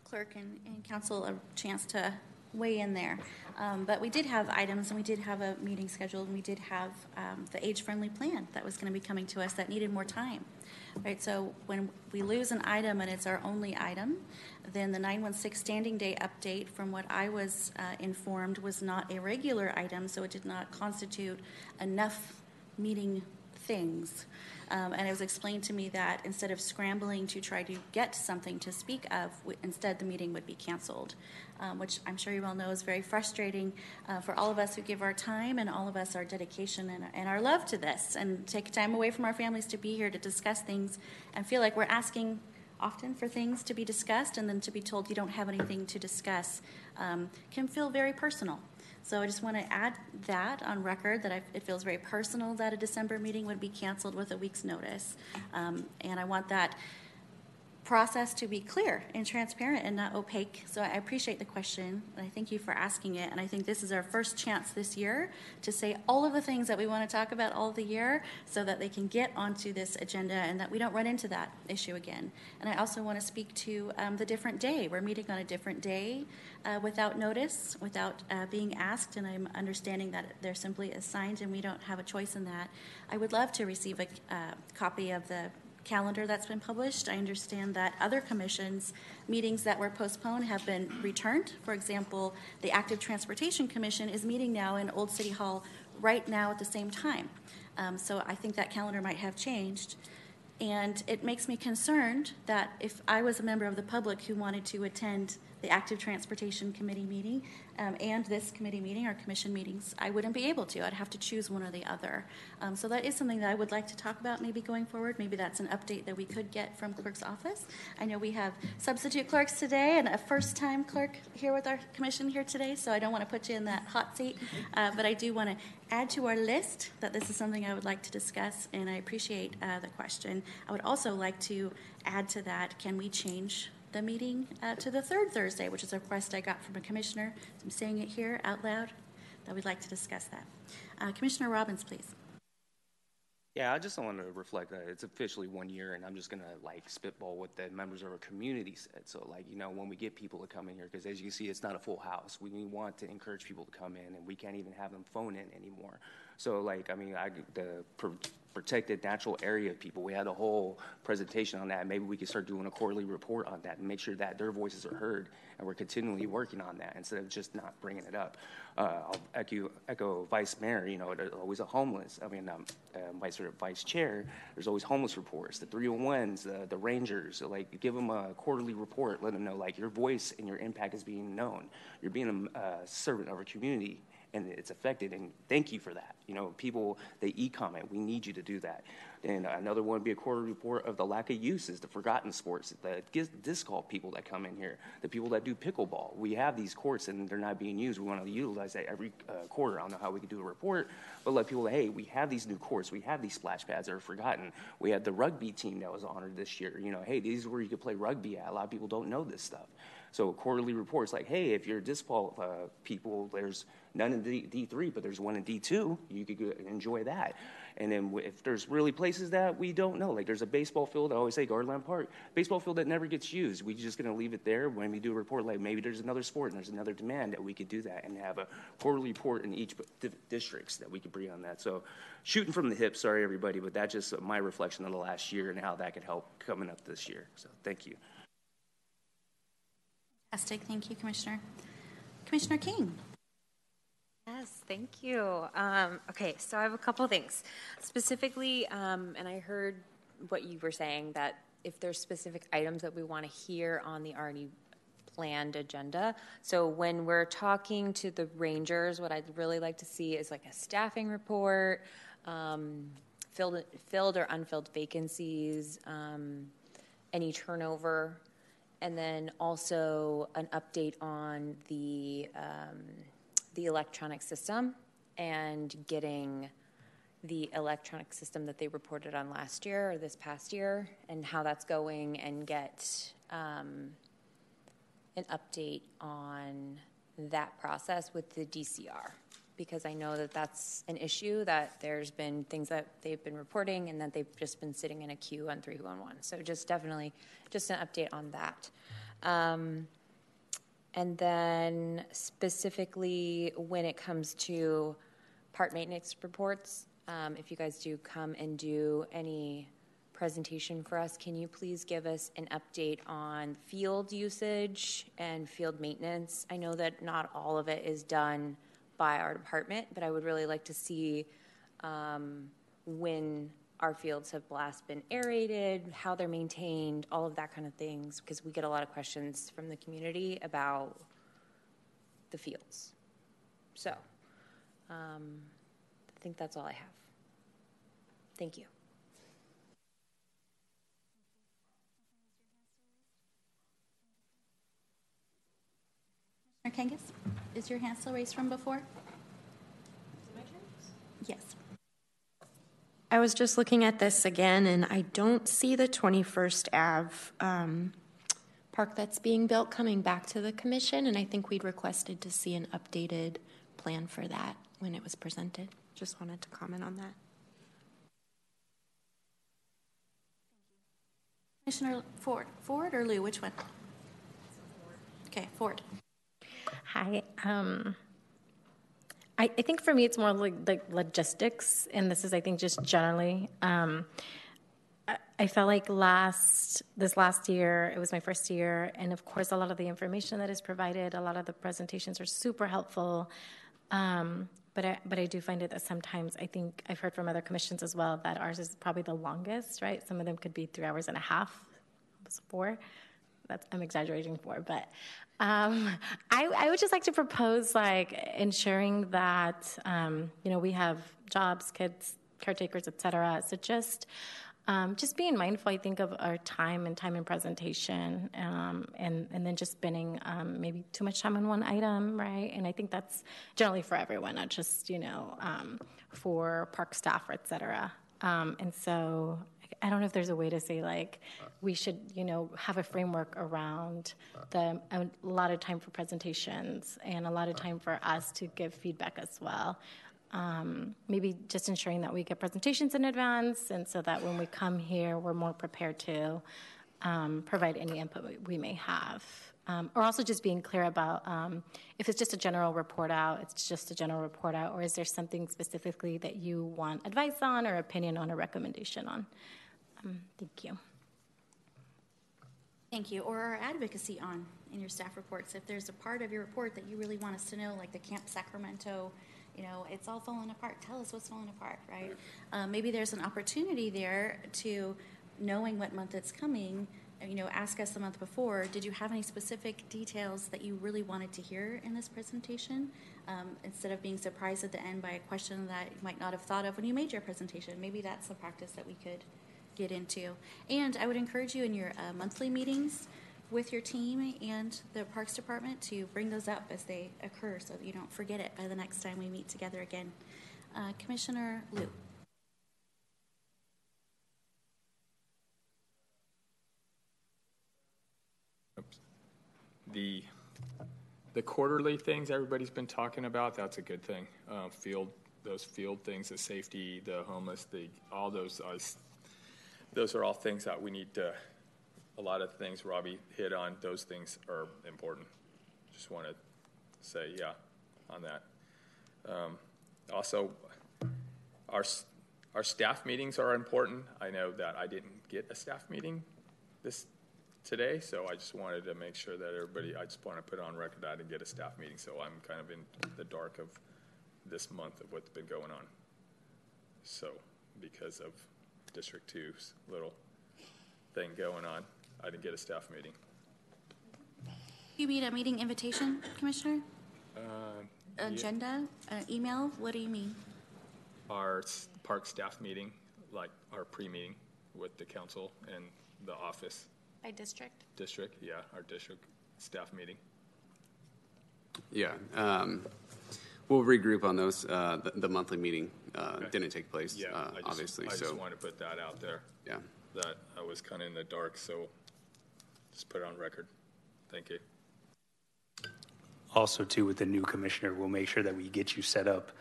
[SPEAKER 2] clerk and, and council a chance to weigh in there. Um, but we did have items, and we did have a meeting scheduled, and we did have um, the age-friendly plan that was going to be coming to us that needed more time. Right, so when we lose an item and it's our only item, then the 916 standing day update, from what I was uh, informed, was not a regular item, so it did not constitute enough meeting things. Um, and it was explained to me that instead of scrambling to try to get something to speak of, instead the meeting would be canceled, um, which I'm sure you all know is very frustrating uh, for all of us who give our time and all of us our dedication and, and our love to this and take time away from our families to be here to discuss things and feel like we're asking often for things to be discussed and then to be told you don't have anything to discuss um, can feel very personal. So I just want to add that on record that I, it feels very personal that a December meeting would be canceled with a week's notice. Um, and I want that process to be clear and transparent and not opaque. So I appreciate the question and I thank you for asking it. And I think this is our first chance this year to say all of the things that we want to talk about all the year so that they can get onto this agenda and that we don't run into that issue again. And I also want to speak to um, the different day. We're meeting on a different day uh, without notice, without uh, being asked, and I'm understanding that they're simply assigned and we don't have a choice in that. I would love to receive a uh, copy of the calendar that's been published. I understand that other commissions, meetings that were postponed have been returned. For example, the Active Transportation Commission is meeting now in Old City Hall right now at the same time. Um, so I think that calendar might have changed. And it makes me concerned that if I was a member of the public who wanted to attend the Active Transportation Committee meeting um, and this committee meeting or commission meetings, I wouldn't be able to. I'd have to choose one or the other. Um, so that is something that I would like to talk about maybe going forward. Maybe that's an update that we could get from clerk's office. I know we have substitute clerks today and a first-time clerk here with our commission here today, so I don't want to put you in that hot seat. Uh, but I do want to add to our list that this is something I would like to discuss, and I appreciate uh, the question. I would also like to add to that, can we change the meeting uh, to the third Thursday, which is a request I got from a commissioner. So I'm saying it here out loud that we'd like to discuss that. Uh, commissioner Robbins, please.
[SPEAKER 16] Yeah, I just want to reflect that it's officially one year, and I'm just gonna like spitball what the members of our community said. So, like, you know, when we get people to come in here, because as you can see, it's not a full house. We want to encourage people to come in, and we can't even have them phone in anymore. So, like, I mean, I, the protected natural area people, we had a whole presentation on that. Maybe we could start doing a quarterly report on that and make sure that their voices are heard, and we're continually working on that instead of just not bringing it up. Uh, I'll echo, echo Vice Mayor, you know, there's always a homeless, I mean, um, uh, Vice, Vice Chair, there's always homeless reports, the 301s, the, the Rangers, like, give them a quarterly report, let them know, like, your voice and your impact is being known. You're being a uh, servant of our community and it's affected. And thank you for that. You know, people they e-comment. We need you to do that. And another one would be a quarter report of the lack of uses, the forgotten sports, the disc golf people that come in here, the people that do pickleball. We have these courts and they're not being used. We want to utilize that every uh, quarter. I don't know how we could do a report, but let people, hey, we have these new courts, we have these splash pads that are forgotten. We had the rugby team that was honored this year. You know, hey, these are where you could play rugby at. A lot of people don't know this stuff. So quarterly reports like, hey, if you're disc golf uh, people, there's none in D- D3, but there's one in D2. You could enjoy that. And then if there's really places that we don't know, like there's a baseball field, I always say Garland Park, baseball field that never gets used. We're just going to leave it there when we do a report. Like maybe there's another sport and there's another demand that we could do that and have a quarterly report in each di- districts that we could bring on that. So shooting from the hip, sorry everybody, but that's just my reflection of the last year and how that could help coming up this year. So thank you.
[SPEAKER 2] Fantastic. Thank you, Commissioner. Commissioner King.
[SPEAKER 17] Yes, thank you. Um, okay, so I have a couple things. Specifically, um, and I heard what you were saying that if there's specific items that we want to hear on the already planned agenda. So when we're talking to the rangers, what I'd really like to see is like a staffing report, um, filled, filled or unfilled vacancies, um, any turnover, and then also an update on the um, the electronic system and getting the electronic system that they reported on last year or this past year and how that's going and get um, an update on that process with the DCR because I know that that's an issue that there's been things that they've been reporting and that they've just been sitting in a queue on 311. So just definitely just an update on that. Um, and then specifically when it comes to part maintenance reports, um, if you guys do come and do any presentation for us, can you please give us an update on field usage and field maintenance? I know that not all of it is done by our department, but I would really like to see um, when our fields have last been aerated, how they're maintained, all of that kind of things, because we get a lot of questions from the community about the fields. So, um, I think that's all I have. Thank you.
[SPEAKER 2] Commissioner Kangas, is your hand still raised from before? Yes.
[SPEAKER 5] I was just looking at this again, and I don't see the 21st Ave um, park that's being built coming back to the commission, and I think we'd requested to see an updated plan for that when it was presented. Just wanted to comment on that.
[SPEAKER 2] Commissioner Ford, Ford or Lou, which one? Okay, Ford.
[SPEAKER 15] Hi. Um, I, I, think for me, it's more like, like, logistics, and this is, I think, just generally. Um, I, I felt like last this last year, it was my first year, and of course, a lot of the information that is provided, a lot of the presentations are super helpful. Um, but I, but I do find it that sometimes I think I've heard from other commissions as well that ours is probably the longest, right? Some of them could be three hours and a half, four. That's I'm exaggerating for, but um, I, I, would just like to propose like ensuring that um, you know we have jobs, kids, caretakers, etc. So just um, just being mindful, I think of our time and time in presentation, um, and and then just spending um, maybe too much time on one item, right? And I think that's generally for everyone, not just you know um, for park staff, etc. and so I don't know if there's a way to say like we should, you know, have a framework around the a lot of time for presentations and a lot of time for us to give feedback as well. Um, maybe just ensuring that we get presentations in advance, and so that when we come here, we're more prepared to um, provide any input we- may have. Um, or also just being clear about um, if it's just a general report out, it's just a general report out, or is there something specifically that you want advice on, or opinion on, or recommendation on? Um, thank you.
[SPEAKER 2] Thank you. Or our advocacy on in your staff reports. If there's a part of your report that you really want us to know, like the Camp Sacramento, you know, it's all falling apart. Tell us what's falling apart, right? Um, maybe there's an opportunity there to, knowing what month it's coming, you know, ask us the month before, did you have any specific details that you really wanted to hear in this presentation? Um, instead of being surprised at the end by a question that you might not have thought of when you made your presentation. Maybe that's a practice that we could get into. And I would encourage you in your uh, monthly meetings with your team and the Parks Department to bring those up as they occur so that you don't forget it by the next time we meet together again. Uh, Commissioner Liu.
[SPEAKER 18] the the quarterly things everybody's been talking about that's a good thing uh, field those field things the safety the homeless the all those uh, those are all things that we need to a lot of things robbie hit on those things are important. Just want to say yeah on that. Um, also our our staff meetings are important. I know that i didn't get a staff meeting this today, so I just wanted to make sure that everybody, I just want to put on record that I didn't get a staff meeting, so I'm kind of in the dark of this month of what's been going on. So, because of District 2's little thing going on, I didn't get a staff meeting.
[SPEAKER 2] You mean a meeting invitation, Commissioner?
[SPEAKER 18] Uh,
[SPEAKER 2] Agenda, uh, email? What do you mean?
[SPEAKER 18] Our s- park staff meeting, like our pre-meeting with the council and the office.
[SPEAKER 15] By district?
[SPEAKER 18] District, yeah, our district staff meeting.
[SPEAKER 9] Yeah. Um, we'll regroup on those. Uh, the, the monthly meeting uh,
[SPEAKER 18] Okay.
[SPEAKER 9] didn't take place,
[SPEAKER 18] Yeah,
[SPEAKER 9] uh,
[SPEAKER 18] I just,
[SPEAKER 9] obviously.
[SPEAKER 18] I
[SPEAKER 9] so
[SPEAKER 18] just want to put that out there.
[SPEAKER 9] Yeah.
[SPEAKER 18] That I was kind of in the dark, so just put it on record. Thank you.
[SPEAKER 11] Also, too, with the new commissioner, we'll make sure that we get you set up,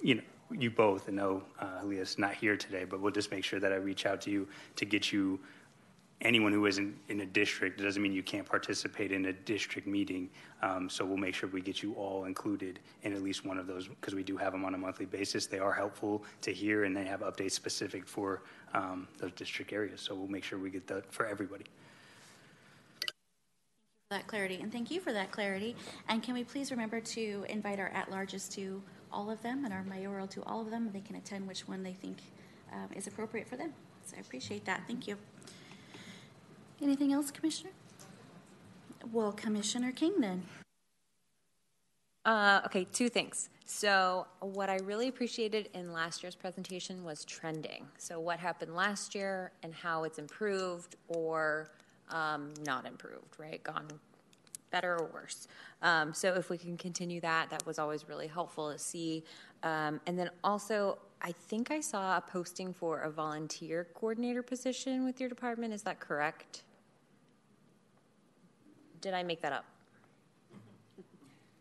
[SPEAKER 11] you know, you both, I know uh, Leah's not here today, but we'll just make sure that I reach out to you to get you, anyone who isn't in a district, it doesn't mean you can't participate in a district meeting. Um, So we'll make sure we get you all included in at least one of those, because we do have them on a monthly basis. They are helpful to hear, and they have updates specific for um, those district areas. So we'll make sure we get that for everybody.
[SPEAKER 2] for that clarity, and thank you for that clarity. And can we please remember to invite our at-larges to all of them and our mayoral to all of them? They can attend which one they think um, is appropriate for them. So I appreciate that. Thank you. Anything else, Commissioner? Well, Commissioner King then.
[SPEAKER 17] Uh, okay, two things. So, what I really appreciated in last year's presentation was trending. So, what happened last year and how it's improved or um, not improved, right? Gone better or worse. Um, so, if we can continue that, that was always really helpful to see. Um, and then also, I think I saw a posting for a volunteer coordinator position with your department. Is that correct? Did I make that up?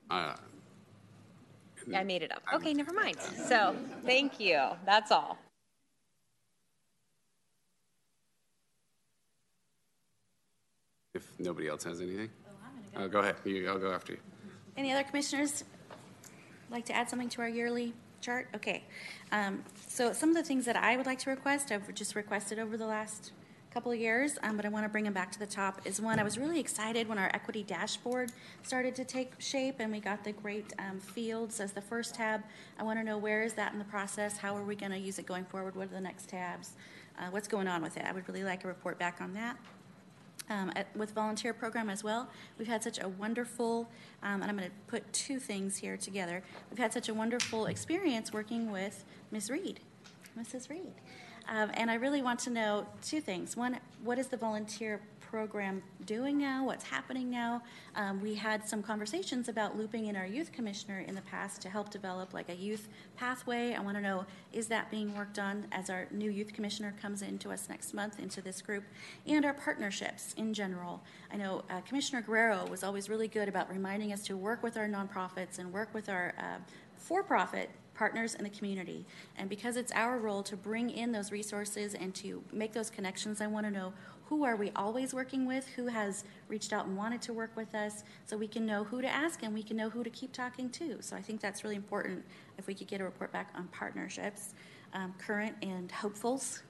[SPEAKER 9] Uh,
[SPEAKER 17] I made it up. Okay, never mind. So, thank you. That's all.
[SPEAKER 9] if nobody else has anything, uh, go ahead. You, I'll go after you.
[SPEAKER 2] Any other commissioners like to add something to our yearly chart? Okay. Um, so some of the things that I would like to request, I've just requested over the last couple of years, um, but I want to bring them back to the top, is one, I was really excited when our equity dashboard started to take shape and we got the great um, fields as the first tab. I want to know where is that in the process? How are we going to use it going forward? What are the next tabs? Uh, what's going on with it? I would really like a report back on that um, at, with volunteer program as well. We've had such a wonderful, um, and I'm going to put two things here together. We've had such a wonderful experience working with Ms. Reed, Mrs. Reed. Um, and I really want to know two things. One, what is the volunteer program doing now? What's happening now? Um, we had some conversations about looping in our youth commissioner in the past to help develop like a youth pathway. I want to know is that being worked on as our new youth commissioner comes into us next month into this group, and our partnerships in general. I know uh, Commissioner Guerrero was always really good about reminding us to work with our nonprofits and work with our uh, for-profit partners in the community. And because it's our role to bring in those resources and to make those connections, I want to know who are we always working with, who has reached out and wanted to work with us, so we can know who to ask and we can know who to keep talking to. So I think that's really important if we could get a report back on partnerships, um, current and hopefuls.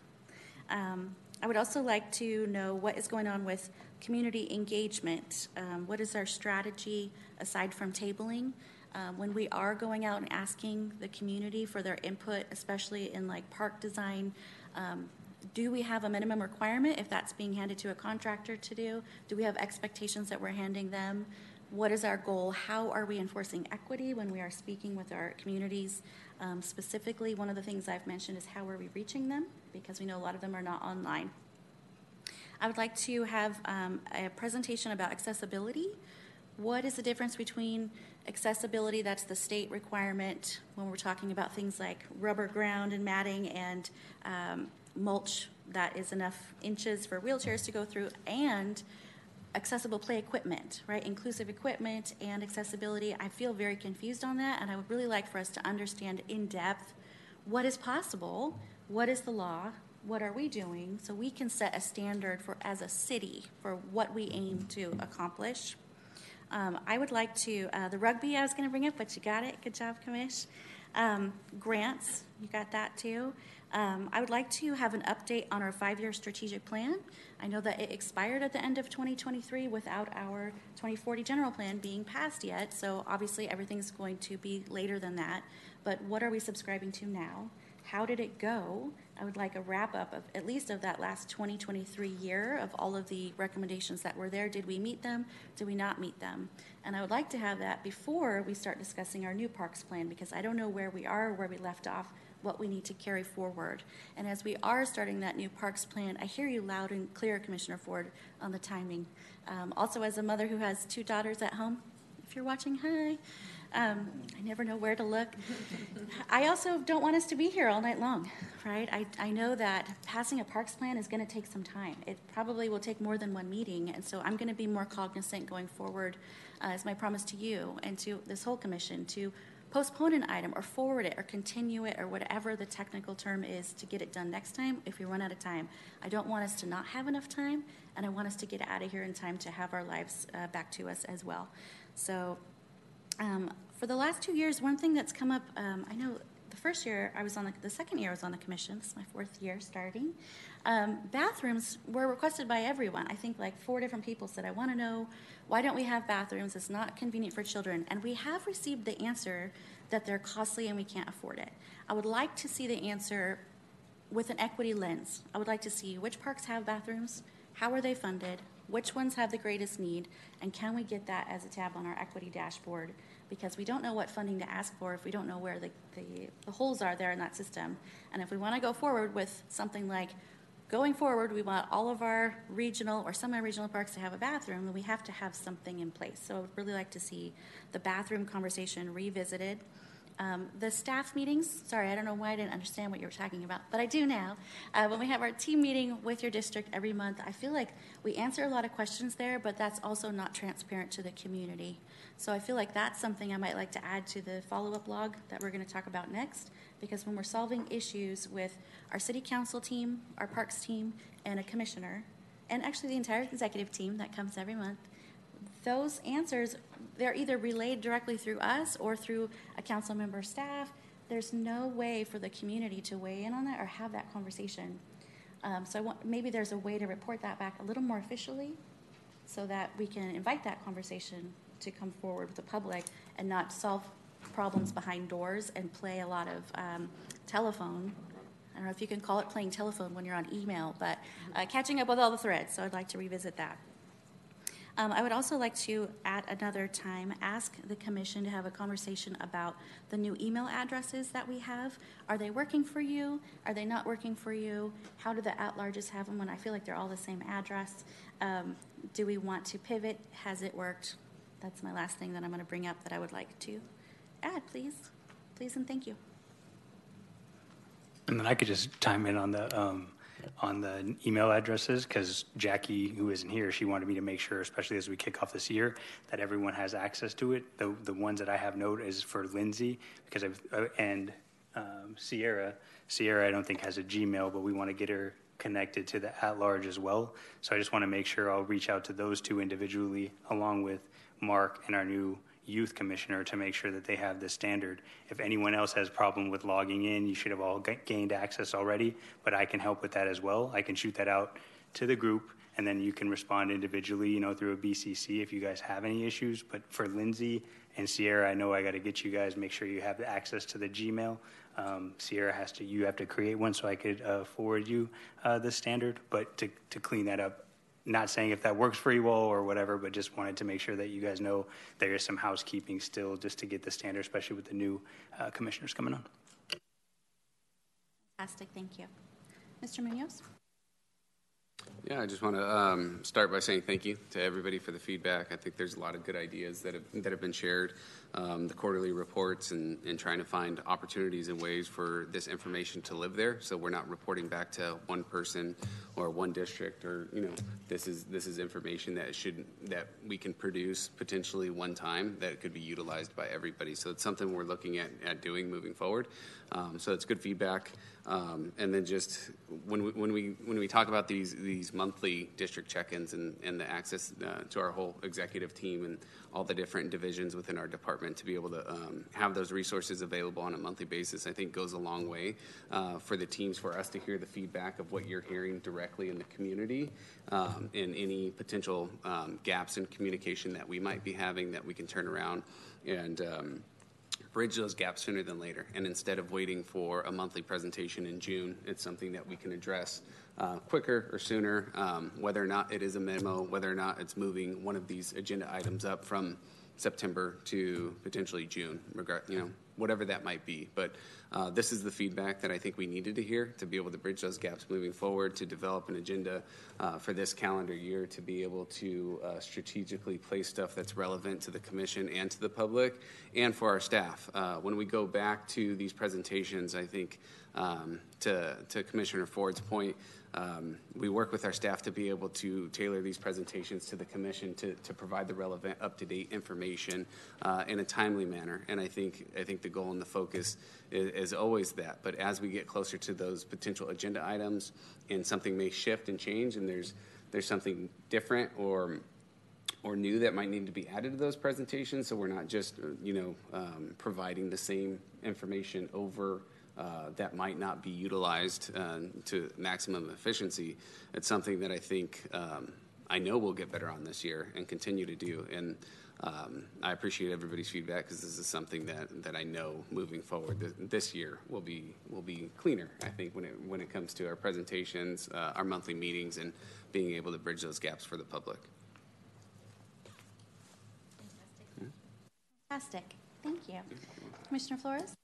[SPEAKER 2] Um, I would also like to know what is going on with community engagement. Um, what is our strategy aside from tabling? Um, when we are going out and asking the community for their input, especially in like park design, um, do we have a minimum requirement if that's being handed to a contractor to do? Do we have expectations that we're handing them? What is our goal? How are we enforcing equity when we are speaking with our communities? Um, specifically, one of the things I've mentioned is how are we reaching them because we know a lot of them are not online. I would like to have um, a presentation about accessibility. What is the difference between accessibility, that's the state requirement when we're talking about things like rubber ground and matting and um, mulch that is enough inches for wheelchairs to go through, and accessible play equipment, right? Inclusive equipment and accessibility. I feel very confused on that, and I would really like for us to understand in depth what is possible, what is the law, what are we doing, so we can set a standard for as a city for what we aim to accomplish. Um, I would like to, uh, the rugby I was going to bring up, but you got it. Good job, Commish. Um, grants, you got that too. Um, I would like to have an update on our five year strategic plan. I know that it expired at the end of 2023 without our 2040 general plan being passed yet, so obviously everything's going to be later than that. But what are we subscribing to now? How did it go? I would like a wrap up of at least of that last 2023 year of all of the recommendations that were there. Did we meet them? Did we not meet them? And I would like to have that before we start discussing our new parks plan because I don't know where we are, where we left off, what we need to carry forward. And as we are starting that new parks plan, I hear you loud and clear, Commissioner Ford, on the timing. Um, also, as a mother who has two daughters at home, if you're watching, hi. Um, I never know where to look. I also don't want us to be here all night long, right? I, I know that passing a parks plan is going to take some time. It probably will take more than one meeting, and so I'm going to be more cognizant going forward, uh, as my promise to you and to this whole commission, to postpone an item or forward it or continue it or whatever the technical term is to get it done next time if we run out of time. I don't want us to not have enough time, and I want us to get out of here in time to have our lives uh, back to us as well. So um, for the last two years, one thing that's come up, um, I know the first year I was on the, the second year I was on the commission. This is my fourth year starting. Um, bathrooms were requested by everyone. I think like four different people said, I want to know why don't we have bathrooms? It's not convenient for children. And we have received the answer that they're costly and we can't afford it. I would like to see the answer with an equity lens. I would like to see which parks have bathrooms, how are they funded, which ones have the greatest need, and can we get that as a tab on our equity dashboard? Because we don't know what funding to ask for if we don't know where the, the, the holes are there in that system. And if we want to go forward with something like going forward, we want all of our regional or semi-regional parks to have a bathroom, then we have to have something in place. So I would really like to see the bathroom conversation revisited. Um, the staff meetings, sorry, I don't know why I didn't understand what you were talking about, but I do now. Uh, when we have our team meeting with your district every month, I feel like we answer a lot of questions there, but that's also not transparent to the community. So I feel like that's something I might like to add to the follow up log that we're going to talk about next, because when we're solving issues with our city council team, our parks team, and a commissioner, and actually the entire executive team that comes every month, those answers they're either relayed directly through us or through a council member staff. There's no way for the community to weigh in on that or have that conversation. Um, so want, maybe there's a way to report that back a little more officially so that we can invite that conversation to come forward with the public and not solve problems behind doors and play a lot of um, telephone. I don't know if you can call it playing telephone when you're on email, but uh, catching up with all the threads. So I'd like to revisit that. Um, I would also like to, at another time, ask the commission to have a conversation about the new email addresses that we have. Are they working for you? Are they not working for you? How do the at-larges have them when I feel like they're all the same address? Um, do we want to pivot? Has it worked? That's my last thing that I'm going to bring up that I would like to add, please. Please and thank you.
[SPEAKER 11] And then I could just chime in on the, um, on the email addresses because Jackie, who isn't here, she wanted me to make sure, especially as we kick off this year, that everyone has access to it. The, the ones that I have note is for Lindsay because I've, uh, and um, Sierra. Sierra, I don't think has a Gmail, but we want to get her connected to the at-large as well. So I just want to make sure I'll reach out to those two individually along with Mark and our new youth commissioner to make sure that they have the standard. If anyone else has problem with logging in, you should have all ga- gained access already, but I can help with that as well. I can shoot that out to the group and then you can respond individually, you know, through a BCC if you guys have any issues. But for Lindsay and Sierra, I know I got to get you guys make sure you have the access to the Gmail. Um, Sierra has to, you have to create one so I could uh, forward you uh, the standard. But to to clean that up, not saying if that works for you all or whatever, but just wanted to make sure that you guys know there is some housekeeping still just to get the standard, especially with the new uh, commissioners coming on.
[SPEAKER 2] Fantastic, thank you. Mr. Munoz?
[SPEAKER 9] Yeah, I just want to um, start by saying thank you to everybody for the feedback. I think there's a lot of good ideas that have, that have been shared. Um, the quarterly reports and, and trying to find opportunities and ways for this information to live there, so we're not reporting back to one person or one district, or you know, this is this is information that should that we can produce potentially one time that could be utilized by everybody. So it's something we're looking at, at doing moving forward. Um, so it's good feedback. Um, and then just when we, when we when we talk about these these monthly district check-ins and, and the access uh, to our whole executive team and all the different divisions within our department to be able to um, have those resources available on a monthly basis, I think goes a long way uh, for the teams for us to hear the feedback of what you're hearing directly in the community um, and any potential um, gaps in communication that we might be having that we can turn around and um, bridge those gaps sooner than later. And instead of waiting for a monthly presentation in June, it's something that we can address uh, quicker or sooner, um, whether or not it is a memo, whether or not it's moving one of these agenda items up from September to potentially June, you know, whatever that might be. But uh, this is the feedback that I think we needed to hear to be able to bridge those gaps moving forward, to develop an agenda uh, for this calendar year, to be able to uh, strategically place stuff that's relevant to the commission and to the public, and for our staff. Uh, when we go back to these presentations, I think um, to, to Commissioner Ford's point, um, we work with our staff to be able to tailor these presentations to the commission to, to provide the relevant, up-to-date information uh, in a timely manner. And I think I think the goal and the focus is, is, always that. But as we get closer to those potential agenda items, and something may shift and change, and there's there's something different or or new that might need to be added to those presentations, so we're not just you know um, providing the same information over uh, that might not be utilized uh, to maximum efficiency. It's something that I think um, I know we'll get better on this year and continue to do. And um, I appreciate everybody's feedback because this is something that, that I know moving forward th- this year will be will be cleaner. I think when it when it comes to our presentations, uh, our monthly meetings, and being able to bridge those gaps for the public.
[SPEAKER 2] Fantastic. Thank you. Commissioner Flores?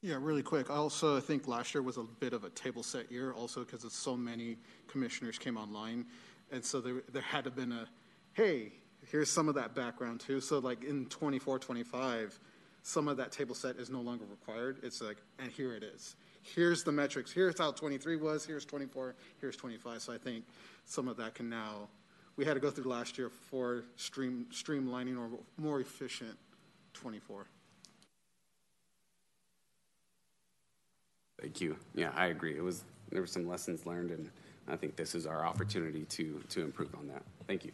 [SPEAKER 8] Yeah, really quick. Also I think last year was a bit of a table set year, also because so many commissioners came online, and so there there had to been a, hey, here's some of that background too. So like in 24, 25, some of that table set is no longer required. It's like, and here it is. Here's the metrics. Here's how 23 was. Here's 24. Here's 25. So I think some of that can now. We had to go through last year for stream streamlining or more efficient 24.
[SPEAKER 9] Thank you. Yeah, I agree. It was there were some lessons learned, and I think this is our opportunity to to improve on that. Thank you.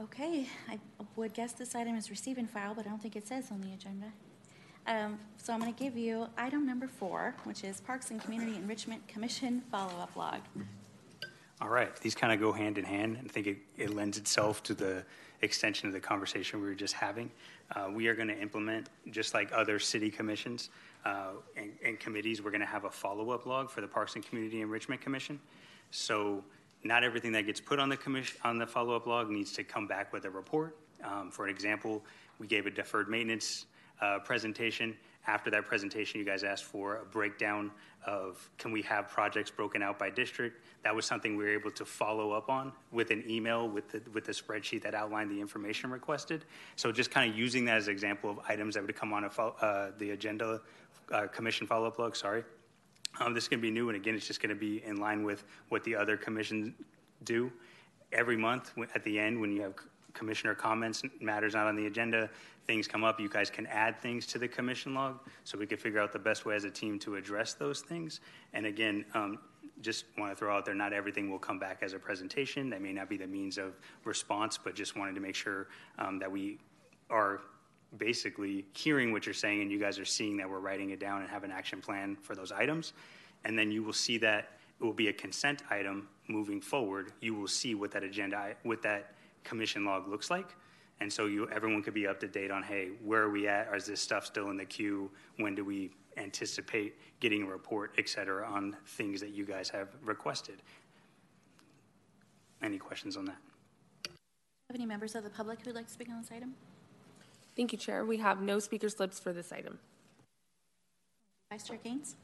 [SPEAKER 2] Okay, I would guess this item is receive and file, but I don't think it says on the agenda. Um, so I'm going to give you item number four, which is Parks and Community Enrichment Commission follow-up log.
[SPEAKER 11] All right, these kind of go hand in hand. I think it, it lends itself to the extension of the conversation we were just having. Uh, we are going to implement, just like other city commissions uh, and, and, committees, we're going to have a follow-up log for the Parks and Community Enrichment Commission. So not everything that gets put on the commission on the follow-up log needs to come back with a report. Um, for example, we gave a deferred maintenance uh, presentation. After that presentation, you guys asked for a breakdown of can we have projects broken out by district. That was something we were able to follow up on with an email with the, with the spreadsheet that outlined the information requested. So just kind of using that as an example of items that would come on a, uh, the agenda uh, commission follow-up log, sorry. Um, this is going to be new, and again, it's just going to be in line with what the other commissions do. Every month, at the end, when you have commissioner comments, matters not on the agenda, things come up, you guys can add things to the commission log, so we can figure out the best way as a team to address those things. And again, um, just want to throw out there, not everything will come back as a presentation. That may not be the means of response, but just wanted to make sure um, that we are basically hearing what you're saying and you guys are seeing that we're writing it down and have an action plan for those items. And then you will see that it will be a consent item moving forward. You will see what that agenda, what that commission log looks like. And so you, everyone could be up to date on, hey, where are we at? Is this stuff still in the queue? When do we anticipate getting a report, et cetera, on things that you guys have requested? Any questions on that?
[SPEAKER 2] Have any members of the public who would like to speak on this item?
[SPEAKER 1] Thank you, Chair. We have no speaker slips for this item.
[SPEAKER 2] Vice Chair Gaines?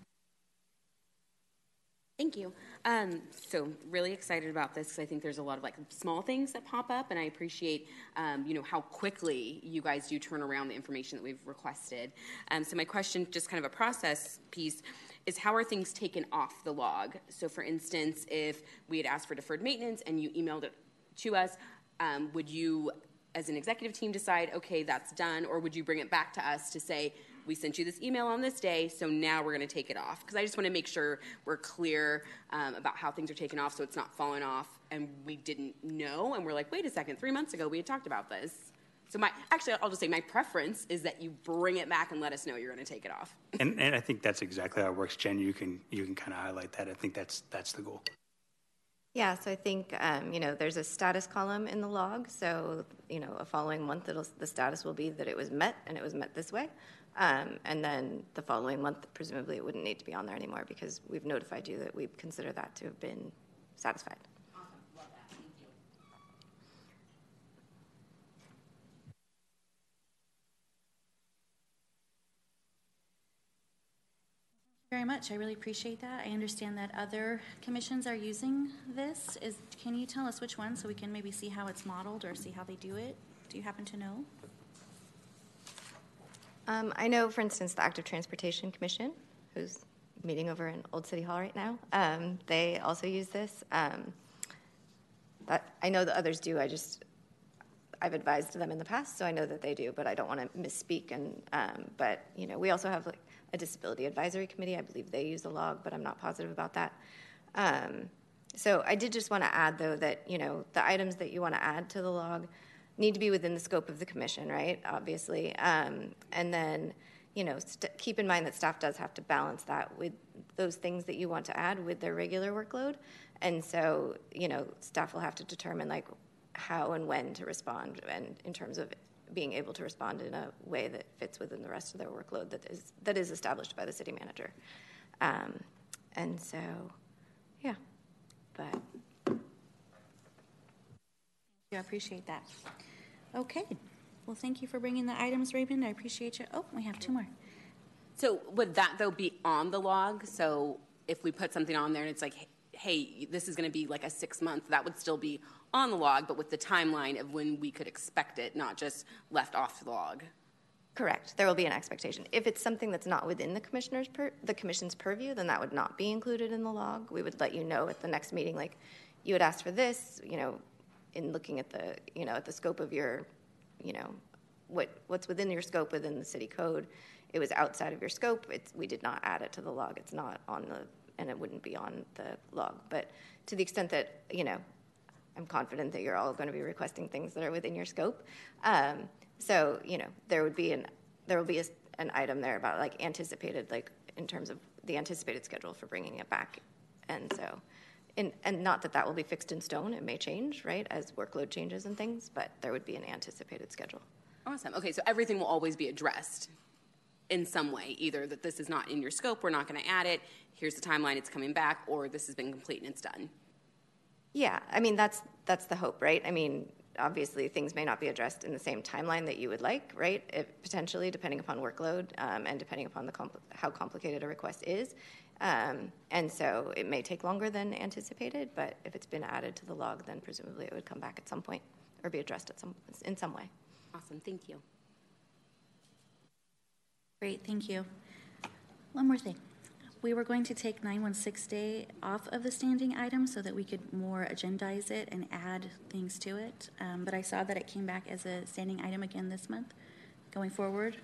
[SPEAKER 4] Thank you. Um, so really excited about this because I think there's a lot of like small things that pop up, and I appreciate um, you know how quickly you guys do turn around the information that we've requested. Um, so my question, just kind of a process piece, is how are things taken off the log? So for instance, if we had asked for deferred maintenance and you emailed it to us, um, would you, as an executive team, decide okay that's done, or would you bring it back to us to say? We sent you this email on this day, so now we're going to take it off. Because I just want to make sure we're clear um, about how things are taken off so it's not falling off and we didn't know. And we're like, wait a second, three months ago we had talked about this. So my actually, I'll just say my preference is that you bring it back and let us know you're going to take it off. (laughs)
[SPEAKER 11] And, and I think that's exactly how it works. Jen, you can, you can kind of highlight that. I think that's, that's the goal.
[SPEAKER 13] Yeah, so I think, um, you know, there's a status column in the log. So, you know, a following month, it'll, the status will be that it was met and it was met this way. Um, and then the following month, presumably it wouldn't need to be on there anymore because we've notified you that we consider that to have been satisfied.
[SPEAKER 2] Thank you very much. I really appreciate that. I understand that other commissions are using this. Is, can you tell us which one so we can maybe see how it's modeled or see how they do it? Do you happen to know?
[SPEAKER 13] Um, I know, for instance, the Active Transportation Commission, who's meeting over in Old City Hall right now, um, they also use this. Um, that, I know that others do. I just, I've advised them in the past, so I know that they do, but I don't want to misspeak. And um, but you know, we also have like a disability advisory committee. I believe they use a log, but I'm not positive about that. Um, so I did just want to add, though, that you know the items that you want to add to the log need to be within the scope of the commission, right? Obviously, um, and then you know st- keep in mind that staff does have to balance that with those things that you want to add with their regular workload, and so you know staff will have to determine like how and when to respond, and in terms of being able to respond in a way that fits within the rest of their workload that is that is established by the city manager. Um, and so, yeah, but
[SPEAKER 2] I appreciate that. Okay. Well, thank you for bringing the items, Raymond. I appreciate you. Oh, we have two more.
[SPEAKER 4] So would that though be on the log? So if we put something on there and it's like, hey, this is going to be like a six month, that would still be on the log, but with the timeline of when we could expect it, not just left off the log.
[SPEAKER 13] Correct. There will be an expectation. If it's something that's not within the commissioner's per, the commission's purview, then that would not be included in the log. We would let you know at the next meeting, like you had asked for this. You know, in looking at the you know at the scope of your, you know, what what's within your scope within the city code. It was outside of your scope. It's, we did not add it to the log. It's not on the and it wouldn't be on the log. But to the extent that you know I'm confident that you're all going to be requesting things that are within your scope. Um, so you know there would be an there will be a, an item there about like anticipated like in terms of the anticipated schedule for bringing it back, and so. In, and not that that will be fixed in stone. It may change, right, as workload changes and things, but there would be an anticipated schedule.
[SPEAKER 4] Awesome. Okay, so everything will always be addressed in some way, either that this is not in your scope, we're not going to add it, here's the timeline, it's coming back, or this has been complete and it's done.
[SPEAKER 13] Yeah, I mean that's that's the hope, right? I mean, obviously things may not be addressed in the same timeline that you would like, right? It, potentially, depending upon workload um, and depending upon the compl- how complicated a request is, um, and so it may take longer than anticipated. But if it's been added to the log, then presumably it would come back at some point or be addressed at some in some way.
[SPEAKER 4] Awesome. Thank you.
[SPEAKER 2] Great, thank you. One more thing. We were going to take 916 day off of the standing item so that we could more agendize it and add things to it. Um, but I saw that it came back as a standing item again this month. Going forward,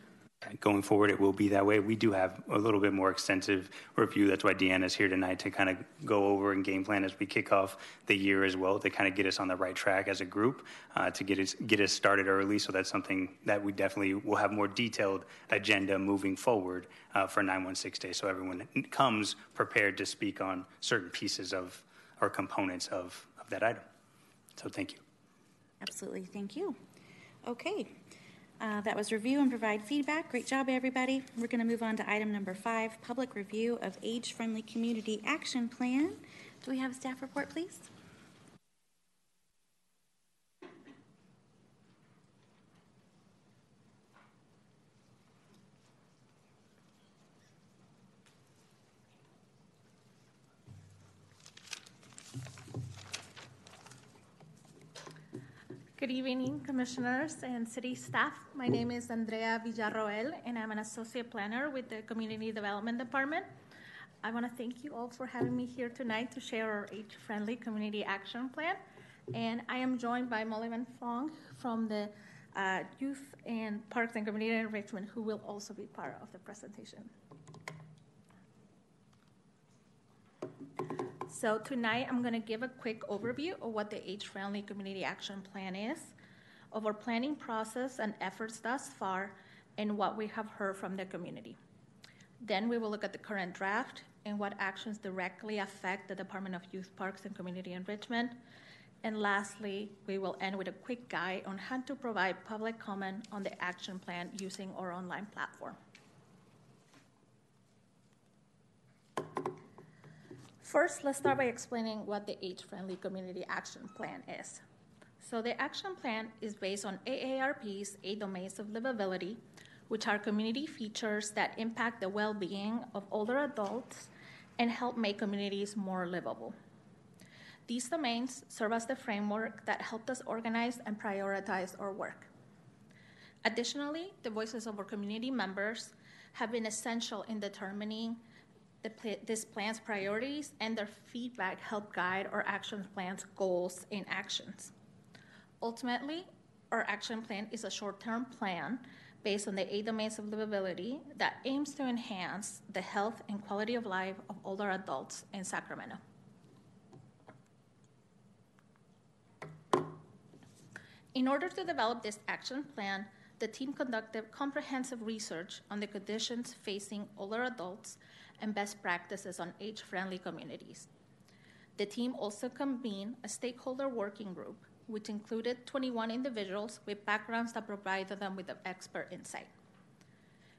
[SPEAKER 11] Going forward, it will be that way. We do have a little bit more extensive review. That's why Deanna's here tonight to kind of go over and game plan as we kick off the year as well to kind of get us on the right track as a group uh, to get us get us started early. So that's something that we definitely will have more detailed agenda moving forward uh, for 916 Day. So everyone comes prepared to speak on certain pieces of or components of, of that item. So thank you.
[SPEAKER 2] absolutely. Thank you. Okay. Uh, that was review and provide feedback. Great job, everybody. We're going to move on to item number five public review of age friendly community action plan. Do we have a staff report, please?
[SPEAKER 19] Evening, commissioners and city staff. My name is Andrea Villarroel, and I'm an associate planner with the Community Development Department. I want to thank you all for having me here tonight to share our age-friendly community action plan. And I am joined by Molly Van Fong from the uh, Youth and Parks and Community Enrichment, who will also be part of the presentation. So tonight, I'm going to give a quick overview of what the age-friendly community action plan is, of our planning process and efforts thus far, and what we have heard from the community. Then we will look at the current draft and what actions directly affect the Department of Youth Parks and Community Enrichment. And lastly, we will end with a quick guide on how to provide public comment on the action plan using our online platform. First, let's start by explaining what the age-friendly community action plan is. So the action plan is based on AARP's eight domains of livability, which are community features that impact the well-being of older adults and help make communities more livable. These domains serve as the framework that helped us organize and prioritize our work. Additionally, the voices of our community members have been essential in determining the this plan's priorities and their feedback help guide our action plan's goals and actions. Ultimately, our action plan is a short term plan based on the eight domains of livability that aims to enhance the health and quality of life of older adults in Sacramento. In order to develop this action plan, the team conducted comprehensive research on the conditions facing older adults and best practices on age friendly communities. The team also convened a stakeholder working group, which included 21 individuals with backgrounds that provided them with expert insight.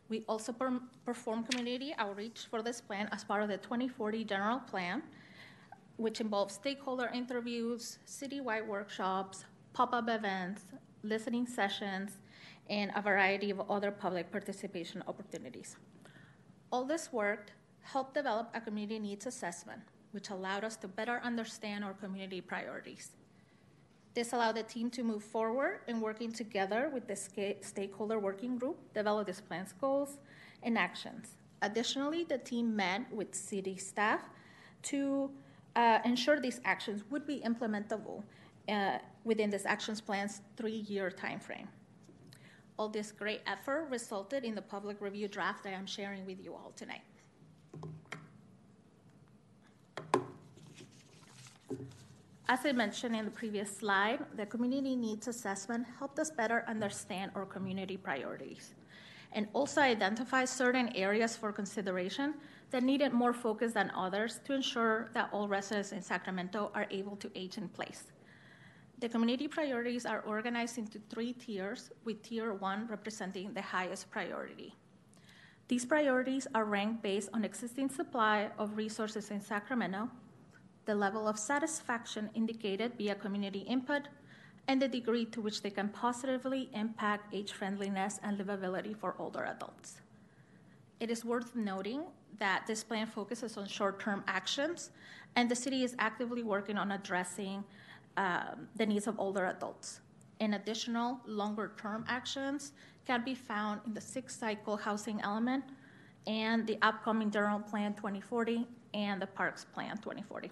[SPEAKER 19] We also per- performed community outreach for this plan as part of the 2040 general plan, which involves stakeholder interviews, citywide workshops, pop up events, listening sessions, and a variety of other public participation opportunities. All this work helped develop a community needs assessment, which allowed us to better understand our community priorities. This allowed the team to move forward in working together with the stakeholder working group, develop this plan's goals and actions. Additionally, the team met with city staff to uh, ensure these actions would be implementable uh, within this actions plan's three-year timeframe. All this great effort resulted in the public review draft that I'm sharing with you all tonight. As I mentioned in the previous slide, the community needs assessment helped us better understand our community priorities and also identify certain areas for consideration that needed more focus than others to ensure that all residents in Sacramento are able to age in place. The community priorities are organized into three tiers, with tier one representing the highest priority. These priorities are ranked based on existing supply of resources in Sacramento, the level of satisfaction indicated via community input, and the degree to which they can positively impact age friendliness and livability for older adults. It is worth noting that this plan focuses on short term actions, and the city is actively working on addressing um, the needs of older adults. In additional longer term actions can be found in the six cycle housing element and the upcoming General Plan 2040 and the Parks Plan 2040.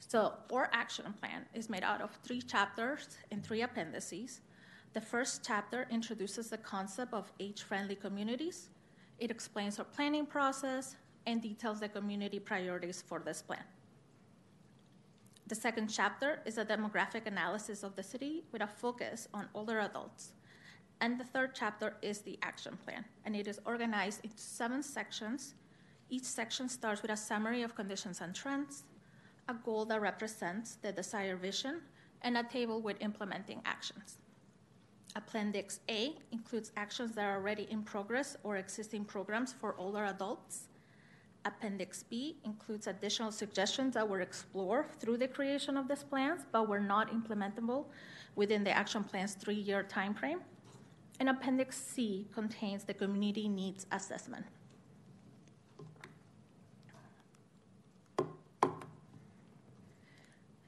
[SPEAKER 19] So, our action plan is made out of three chapters and three appendices. The first chapter introduces the concept of age friendly communities. It explains our planning process and details the community priorities for this plan. The second chapter is a demographic analysis of the city with a focus on older adults. And the third chapter is the action plan, and it is organized into seven sections. Each section starts with a summary of conditions and trends, a goal that represents the desired vision, and a table with implementing actions. Appendix A includes actions that are already in progress or existing programs for older adults. Appendix B includes additional suggestions that were explored through the creation of these plans but were not implementable within the action plan's three year timeframe. And Appendix C contains the community needs assessment.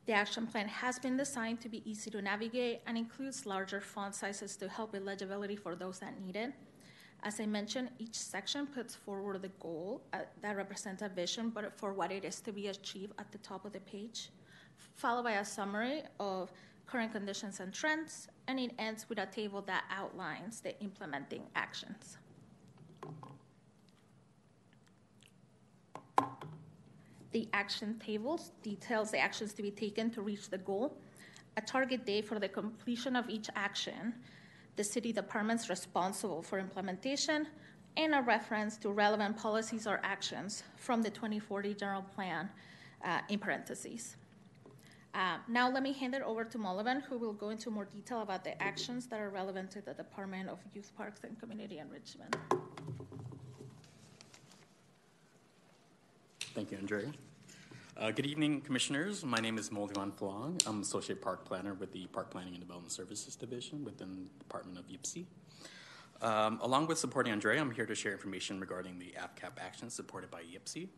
[SPEAKER 19] The action plan has been designed to be easy to navigate and includes larger font sizes to help with legibility for those that need it. As I mentioned, each section puts forward the goal uh, that represents a vision, but for what it is to be achieved at the top of the page, followed by a summary of current conditions and trends, and it ends with a table that outlines the implementing actions. The action tables details the actions to be taken to reach the goal, a target date for the completion of each action, the city departments responsible for implementation, and a reference to relevant policies or actions from the 2040 general plan uh, in parentheses. Uh, now let me hand it over to Molly Van, who will go into more detail about the actions that are relevant to the Department of Youth Parks and Community Enrichment.
[SPEAKER 20] Thank you, Andrea. Uh, good evening, commissioners. My name is Moldivan Flong. I'm Associate Park Planner with the Park Planning and Development Services Division within the Department of YPCE. Um, along with supporting Andrea, I'm here to share information regarding the AFCAP actions supported by YPCE.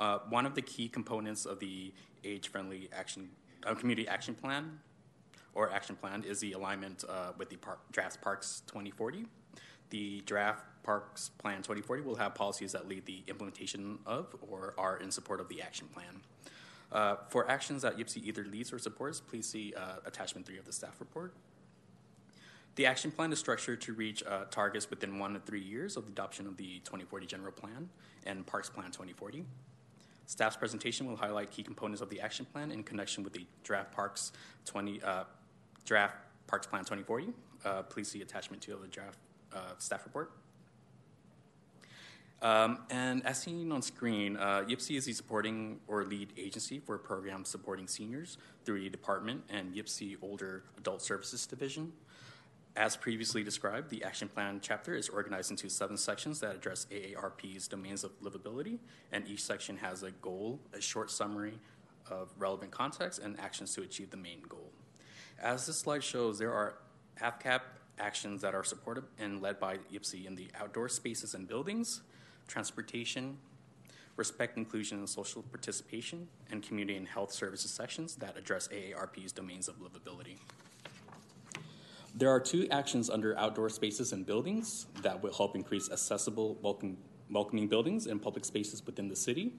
[SPEAKER 20] Uh, one of the key components of the age-friendly action uh, community action plan or action plan is the alignment uh, with the park, draft parks 2040 the draft Parks Plan 2040 will have policies that lead the implementation of or are in support of the action plan. Uh, for actions that YPCE either leads or supports, please see uh, attachment 3 of the staff report. The action plan is structured to reach uh, targets within one to three years of the adoption of the 2040 General Plan and Parks Plan 2040. Staff's presentation will highlight key components of the action plan in connection with the draft Parks 20 uh, draft Parks Plan 2040. Uh, please see attachment 2 of the draft uh, staff report. Um, and as seen on screen, uh, YPCE is the supporting or lead agency for programs supporting seniors through the department and YPCE Older Adult Services Division. As previously described, the action plan chapter is organized into seven sections that address AARP's domains of livability, and each section has a goal, a short summary of relevant context, and actions to achieve the main goal. As this slide shows, there are AFCAP actions that are supported and led by YPCE in the outdoor spaces and buildings, transportation, respect, inclusion, and social participation, and community and health services sections that address AARP's domains of livability. There are two actions under outdoor spaces and buildings that will help increase accessible, welcome, welcoming buildings and public spaces within the city.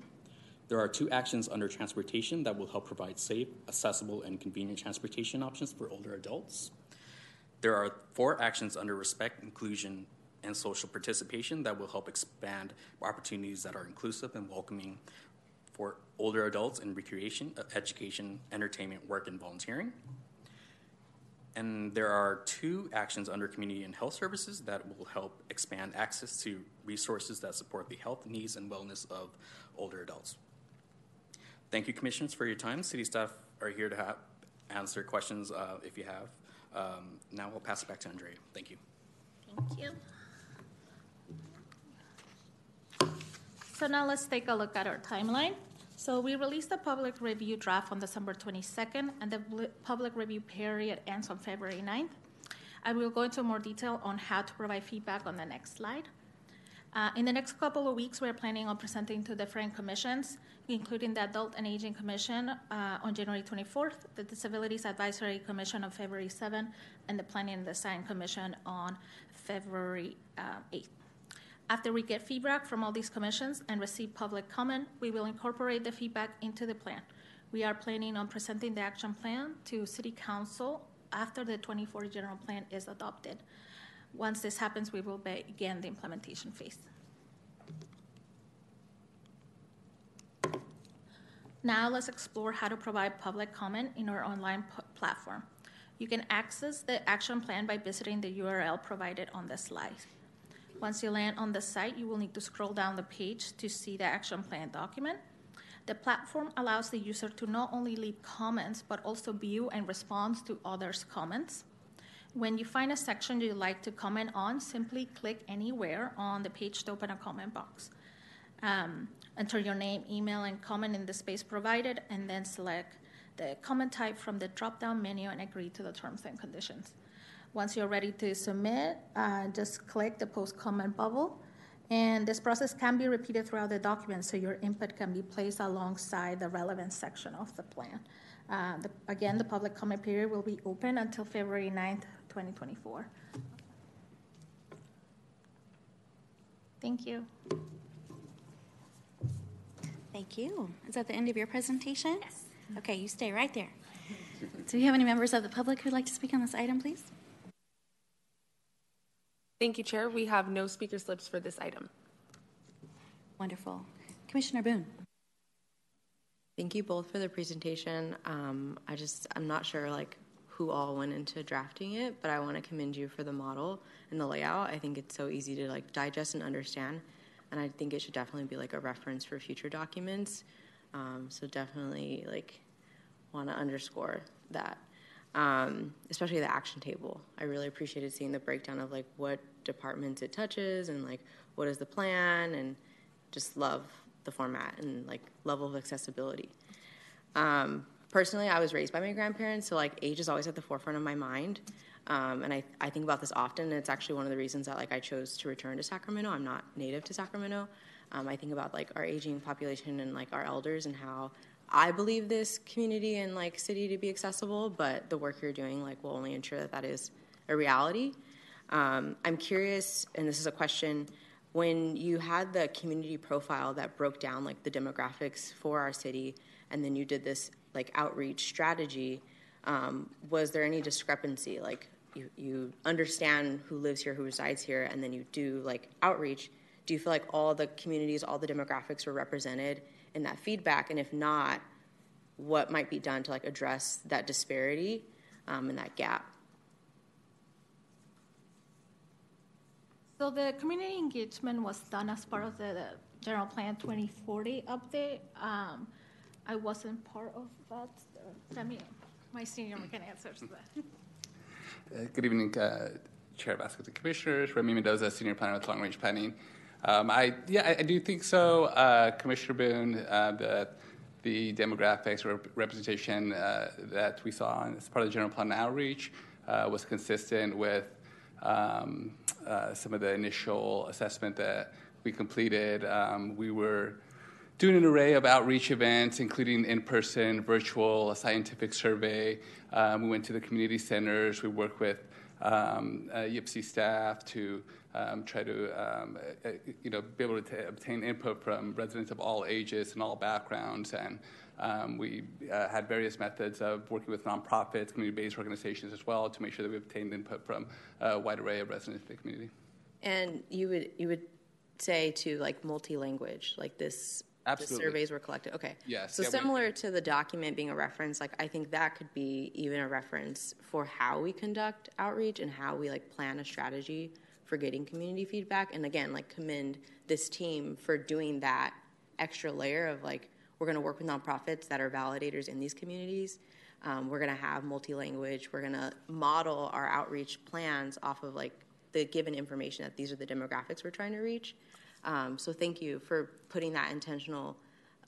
[SPEAKER 20] There are two actions under transportation that will help provide safe, accessible, and convenient transportation options for older adults. There are four actions under respect, inclusion, and social participation that will help expand opportunities that are inclusive and welcoming for older adults in recreation, uh, education, entertainment, work, and volunteering. And there are two actions under community and health services that will help expand access to resources that support the health needs and wellness of older adults. Thank you, commissioners, for your time. City staff are here to have, answer questions uh, if you have. Um, now we'll pass it back to Andrea. Thank you.
[SPEAKER 19] Thank you. So now let's take a look at our timeline. So we released the public review draft on December 22nd, and the public review period ends on February 9th. I will go into more detail on how to provide feedback on the next slide. Uh, in the next couple of weeks, we're planning on presenting to different commissions, including the Adult and Aging Commission uh, on January 24th, the Disabilities Advisory Commission on February 7th, and the Planning and Design Commission on February uh, 8th. After we get feedback from all these commissions and receive public comment, we will incorporate the feedback into the plan. We are planning on presenting the action plan to City Council after the 24 general plan is adopted. Once this happens, we will begin the implementation phase. Now let's explore how to provide public comment in our online p- platform. You can access the action plan by visiting the URL provided on the slide. Once you land on the site, you will need to scroll down the page to see the action plan document. The platform allows the user to not only leave comments, but also view and respond to others' comments. When you find a section you'd like to comment on, simply click anywhere on the page to open a comment box. Um, enter your name, email, and comment in the space provided, and then select the comment type from the drop down menu and agree to the terms and conditions. Once you're ready to submit, uh, just click the post comment bubble. And this process can be repeated throughout the document so your input can be placed alongside the relevant section of the plan. Uh, the, again, the public comment period will be open until February 9th, 2024. Thank you.
[SPEAKER 2] Thank you. Is that the end of your presentation? Yes. Okay, you stay right there. Do you have any members of the public who'd like to speak on this item, please?
[SPEAKER 1] Thank you, Chair. We have no speaker slips for this item.
[SPEAKER 2] Wonderful. Commissioner Boone.
[SPEAKER 21] Thank you both for the presentation. Um, I just, I'm not sure like who all went into drafting it, but I want to commend you for the model and the layout. I think it's so easy to like digest and understand, and I think it should definitely be like a reference for future documents. Um, so definitely like want to underscore that, um, especially the action table. I really appreciated seeing the breakdown of like what departments it touches and like what is the plan, and just love the format and like level of accessibility. Um, personally, I was raised by my grandparents, so like age is always at the forefront of my mind. Um, and I, I think about this often, and it's actually one of the reasons that like I chose to return to Sacramento. I'm not native to Sacramento. Um, I think about like our aging population and like our elders and how I believe this community and like city to be accessible, but the work you're doing like will only ensure that that is a reality. Um, I'm curious, and this is a question: when you had the community profile that broke down like the demographics for our city, and then you did this like outreach strategy, um, was there any discrepancy? Like you, you understand who lives here, who resides here, and then you do like outreach. Do you feel like all the communities, all the demographics were represented in that feedback? And if not, what might be done to like address that disparity um, and that gap?
[SPEAKER 19] So the community engagement was done as part of the, the general plan 2040 update. Um, I wasn't part of that. So, I mean, my senior can answer to that.
[SPEAKER 22] Uh, good evening, uh, Chair Vasquez and Commissioners. Remy Mendoza, Senior Planner with Long Range Planning. Um, I yeah, I, I, do think so, uh, Commissioner Boone. Uh, the the demographics or representation uh, that we saw as part of the general plan outreach uh, was consistent with um, uh, some of the initial assessment that we completed. Um, we were doing an array of outreach events, including in person, virtual, a scientific survey. Um, we went to the community centers. We worked with um, uh, staff to um, try to um, uh, you know, be able to t- obtain input from residents of all ages and all backgrounds. And um, we uh, had various methods of working with nonprofits, community-based organizations as well to make sure that we obtained input from a wide array of residents in the community.
[SPEAKER 21] And you would you would say to like multi-language, like this
[SPEAKER 22] Absolutely.
[SPEAKER 21] the surveys were collected. Okay.
[SPEAKER 22] Yes.
[SPEAKER 21] So
[SPEAKER 22] yeah,
[SPEAKER 21] similar to the document being a reference, like I think that could be even a reference for how we conduct outreach and how we like plan a strategy for getting community feedback. And again, like commend this team for doing that extra layer of like we're going to work with nonprofits that are validators in these communities. Um, we're going to have multi-language. We're going to model our outreach plans off of like the given information that these are the demographics we're trying to reach. Um, so thank you for putting that intentional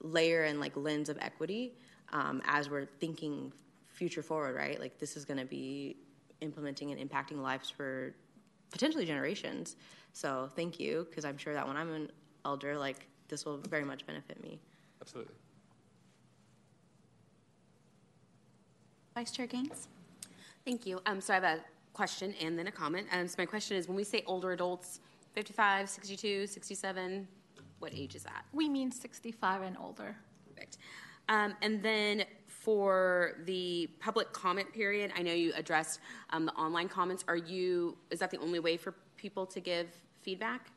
[SPEAKER 21] layer and like lens of equity um, as we're thinking future forward, right? Like this is going to be implementing and impacting lives for potentially generations. So thank you, because I'm sure that when I'm an elder, like this will very much benefit me.
[SPEAKER 18] Absolutely.
[SPEAKER 2] Vice Chair Gaines?
[SPEAKER 4] Thank you. Um, so I have a question and then a comment. Um, so my question is when we say older adults, 55, 62, 67, what age is that?
[SPEAKER 19] We mean 65 and older.
[SPEAKER 4] Perfect. Um, and then for the public comment period, I know you addressed um, the online comments. Are you, is that the only way for people to give feedback?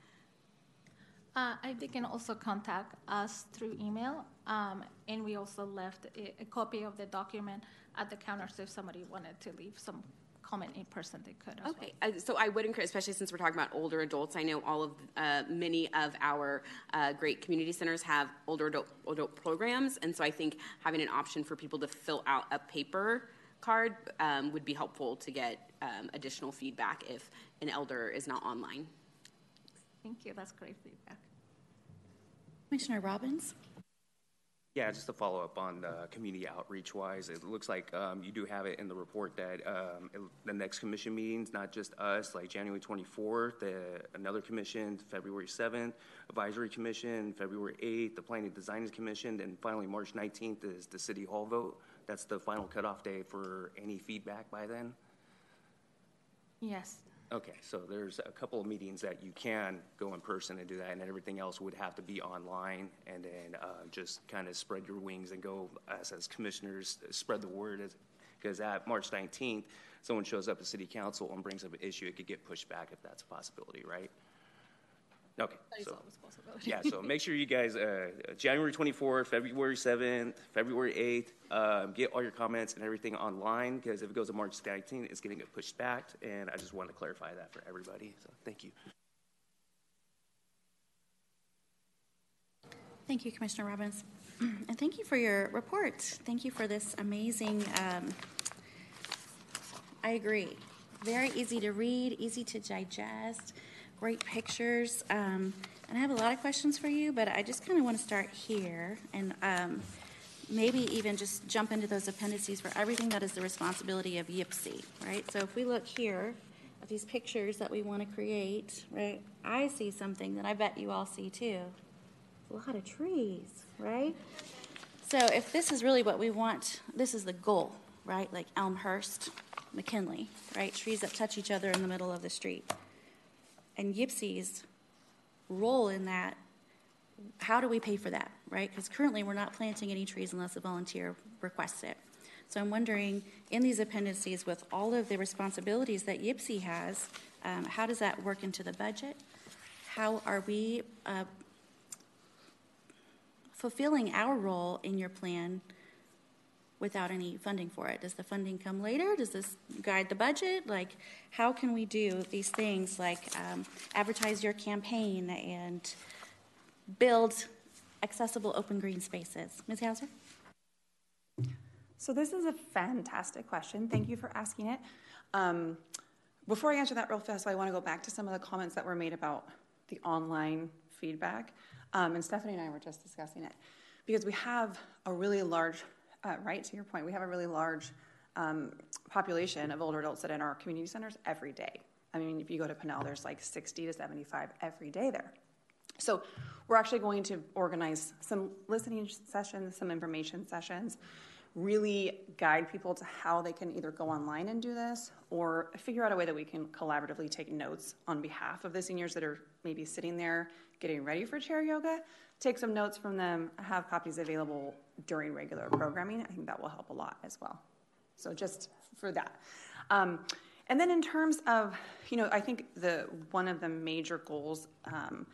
[SPEAKER 19] Uh, they can also contact us through email, um, and we also left a, a copy of the document at the counter. So if somebody wanted to leave some comment in person, they could.
[SPEAKER 4] Okay, uh, so I would encourage, especially since we're talking about older adults. I know all of uh, many of our uh, great community centers have older adult, adult programs, and so I think having an option for people to fill out a paper card um, would be helpful to get um, additional feedback if an elder is not online.
[SPEAKER 19] Thank you. That's great feedback.
[SPEAKER 2] Commissioner Robbins?
[SPEAKER 16] Yeah, just to follow up on the community outreach wise, it looks like um, you do have it in the report that um, it, the next commission meetings, not just us, like January 24th, the, another commission, February 7th, advisory commission, February 8th, the planning design commission, and finally March 19th is the city hall vote. That's the final cutoff day for any feedback by then.
[SPEAKER 19] Yes.
[SPEAKER 16] Okay, so there's a couple of meetings that you can go in person and do that, and everything else would have to be online, and then uh, just kind of spread your wings and go as, as commissioners, spread the word. Because at March 19th, someone shows up at city council and brings up an issue, it could get pushed back if that's a possibility, right? Okay. so, yeah, so make sure you guys, uh, January 24th, February 7th, February 8th, um, get all your comments and everything online because if it goes to March 19th, it's going to get pushed back. And I just want to clarify that for everybody. So thank you.
[SPEAKER 2] Thank you, Commissioner Robbins. (clears throat) And thank you for your report. Thank you for this amazing, um, I agree, very easy to read, easy to digest, great pictures. Um, and I have a lot of questions for you, but I just kind of want to start here and um, maybe even just jump into those appendices for everything that is the responsibility of YPCE, right? So if we look here at these pictures that we want to create, right, I see something that I bet you all see too a lot of trees, right? So if this is really what we want, this is the goal, right? Like Elmhurst, McKinley, right? Trees that touch each other in the middle of the street. And YPCE's role in that, how do we pay for that, right? Because currently we're not planting any trees unless a volunteer requests it. So I'm wondering, in these appendices, with all of the responsibilities that YPCE has, um, how does that work into the budget? How are we uh, fulfilling our role in your plan without any funding for it? Does the funding come later? Does this guide the budget? Like, how can we do these things like um, advertise your campaign and build accessible open green spaces? Ms. Hauser?
[SPEAKER 23] So, this is a fantastic question. Thank you for asking it. Um, before I answer that real fast, I want to go back to some of the comments that were made about the online feedback. Um, and Stephanie and I were just discussing it because we have a really large, uh, right to your point, we have a really large um, population of older adults that are in our community centers every day. I mean, if you go to Pannell, there's like 60 to 75 every day there. So we're actually going to organize some listening sessions, some information sessions, really guide people to how they can either go online and do this or figure out a way that we can collaboratively take notes on behalf of the seniors that are maybe sitting there getting ready for chair yoga, take some notes from them, have copies available during regular programming. I think that will help a lot as well. So just for that. Um, and then in terms of, you know, I think the one of the major goals um,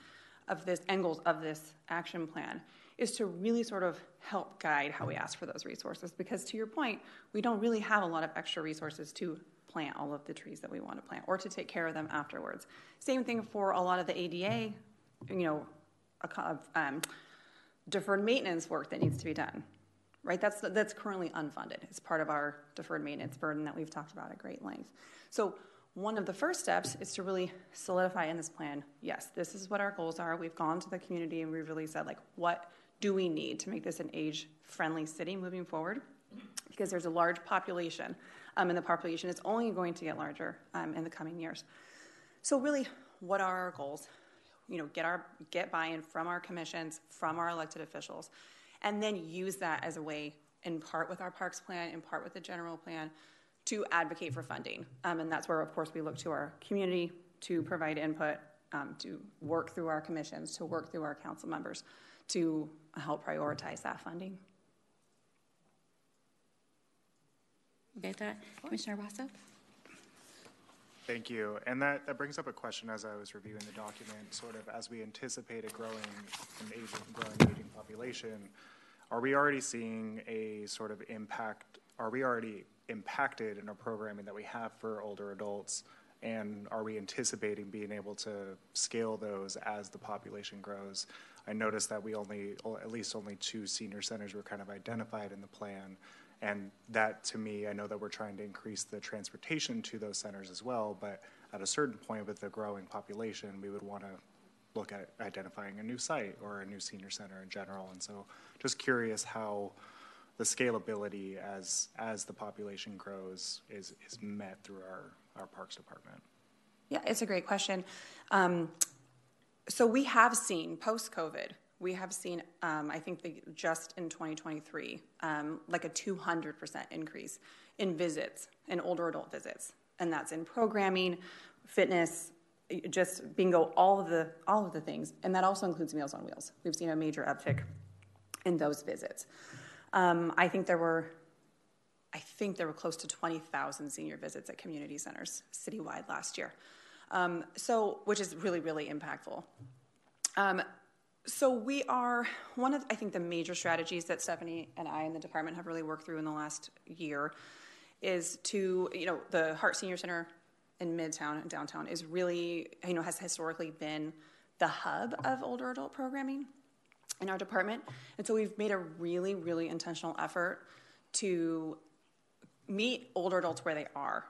[SPEAKER 23] of this end goals of this action plan is to really sort of help guide how we ask for those resources because to your point, we don't really have a lot of extra resources to plant all of the trees that we want to plant or to take care of them afterwards. Same thing for a lot of the ADA you know, a, um, deferred maintenance work that needs to be done, right? That's, that's currently unfunded. It's part of our deferred maintenance burden that we've talked about at great length. So one of the first steps is to really solidify in this plan, yes, this is what our goals are. We've gone to the community and we've really said, like, what do we need to make this an age-friendly city moving forward? Because there's a large population, um, and the population is only going to get larger um, in the coming years. So really, what are our goals? You know, get our get buy-in from our commissions, from our elected officials, and then use that as a way, in part with our parks plan, in part with the general plan, to advocate for funding. Um, and that's where, of course, we look to our community to provide input, um, to work through our commissions, to work through our council members, to help prioritize that funding.
[SPEAKER 2] Okay, that. Commissioner Rosso?
[SPEAKER 3] Thank you. And that, that brings up a question as I was reviewing the document, sort of as we anticipate a growing an aging, growing aging population, are we already seeing a sort of impact? Are we already impacted in our programming that we have for older adults? And are we anticipating being able to scale those as the population grows? I noticed that we only, at least only two senior centers were kind of identified in the plan. And that to me, I know that we're trying to increase the transportation to those centers as well, but at a certain point with the growing population, we would want to look at identifying a new site or a new senior center in general. And so just curious how the scalability as as the population grows is is met through our, our parks department.
[SPEAKER 23] Yeah, it's a great question. Um, so we have seen post COVID we have seen, um, I think, the, just in 2023, um, like a 200% increase in visits, in older adult visits, and that's in programming, fitness, just bingo, all of the all of the things, and that also includes Meals on Wheels. We've seen a major uptick in those visits. Um, I think there were, I think there were close to 20,000 senior visits at community centers citywide last year. Um, so, which is really, really impactful. So we are one of I think the major strategies that Stephanie and I and the department have really worked through in the last year is to you know the Hart Senior Center in Midtown and downtown is really you know has historically been the hub of older adult programming in our department, and so we've made a really really intentional effort to meet older adults where they are.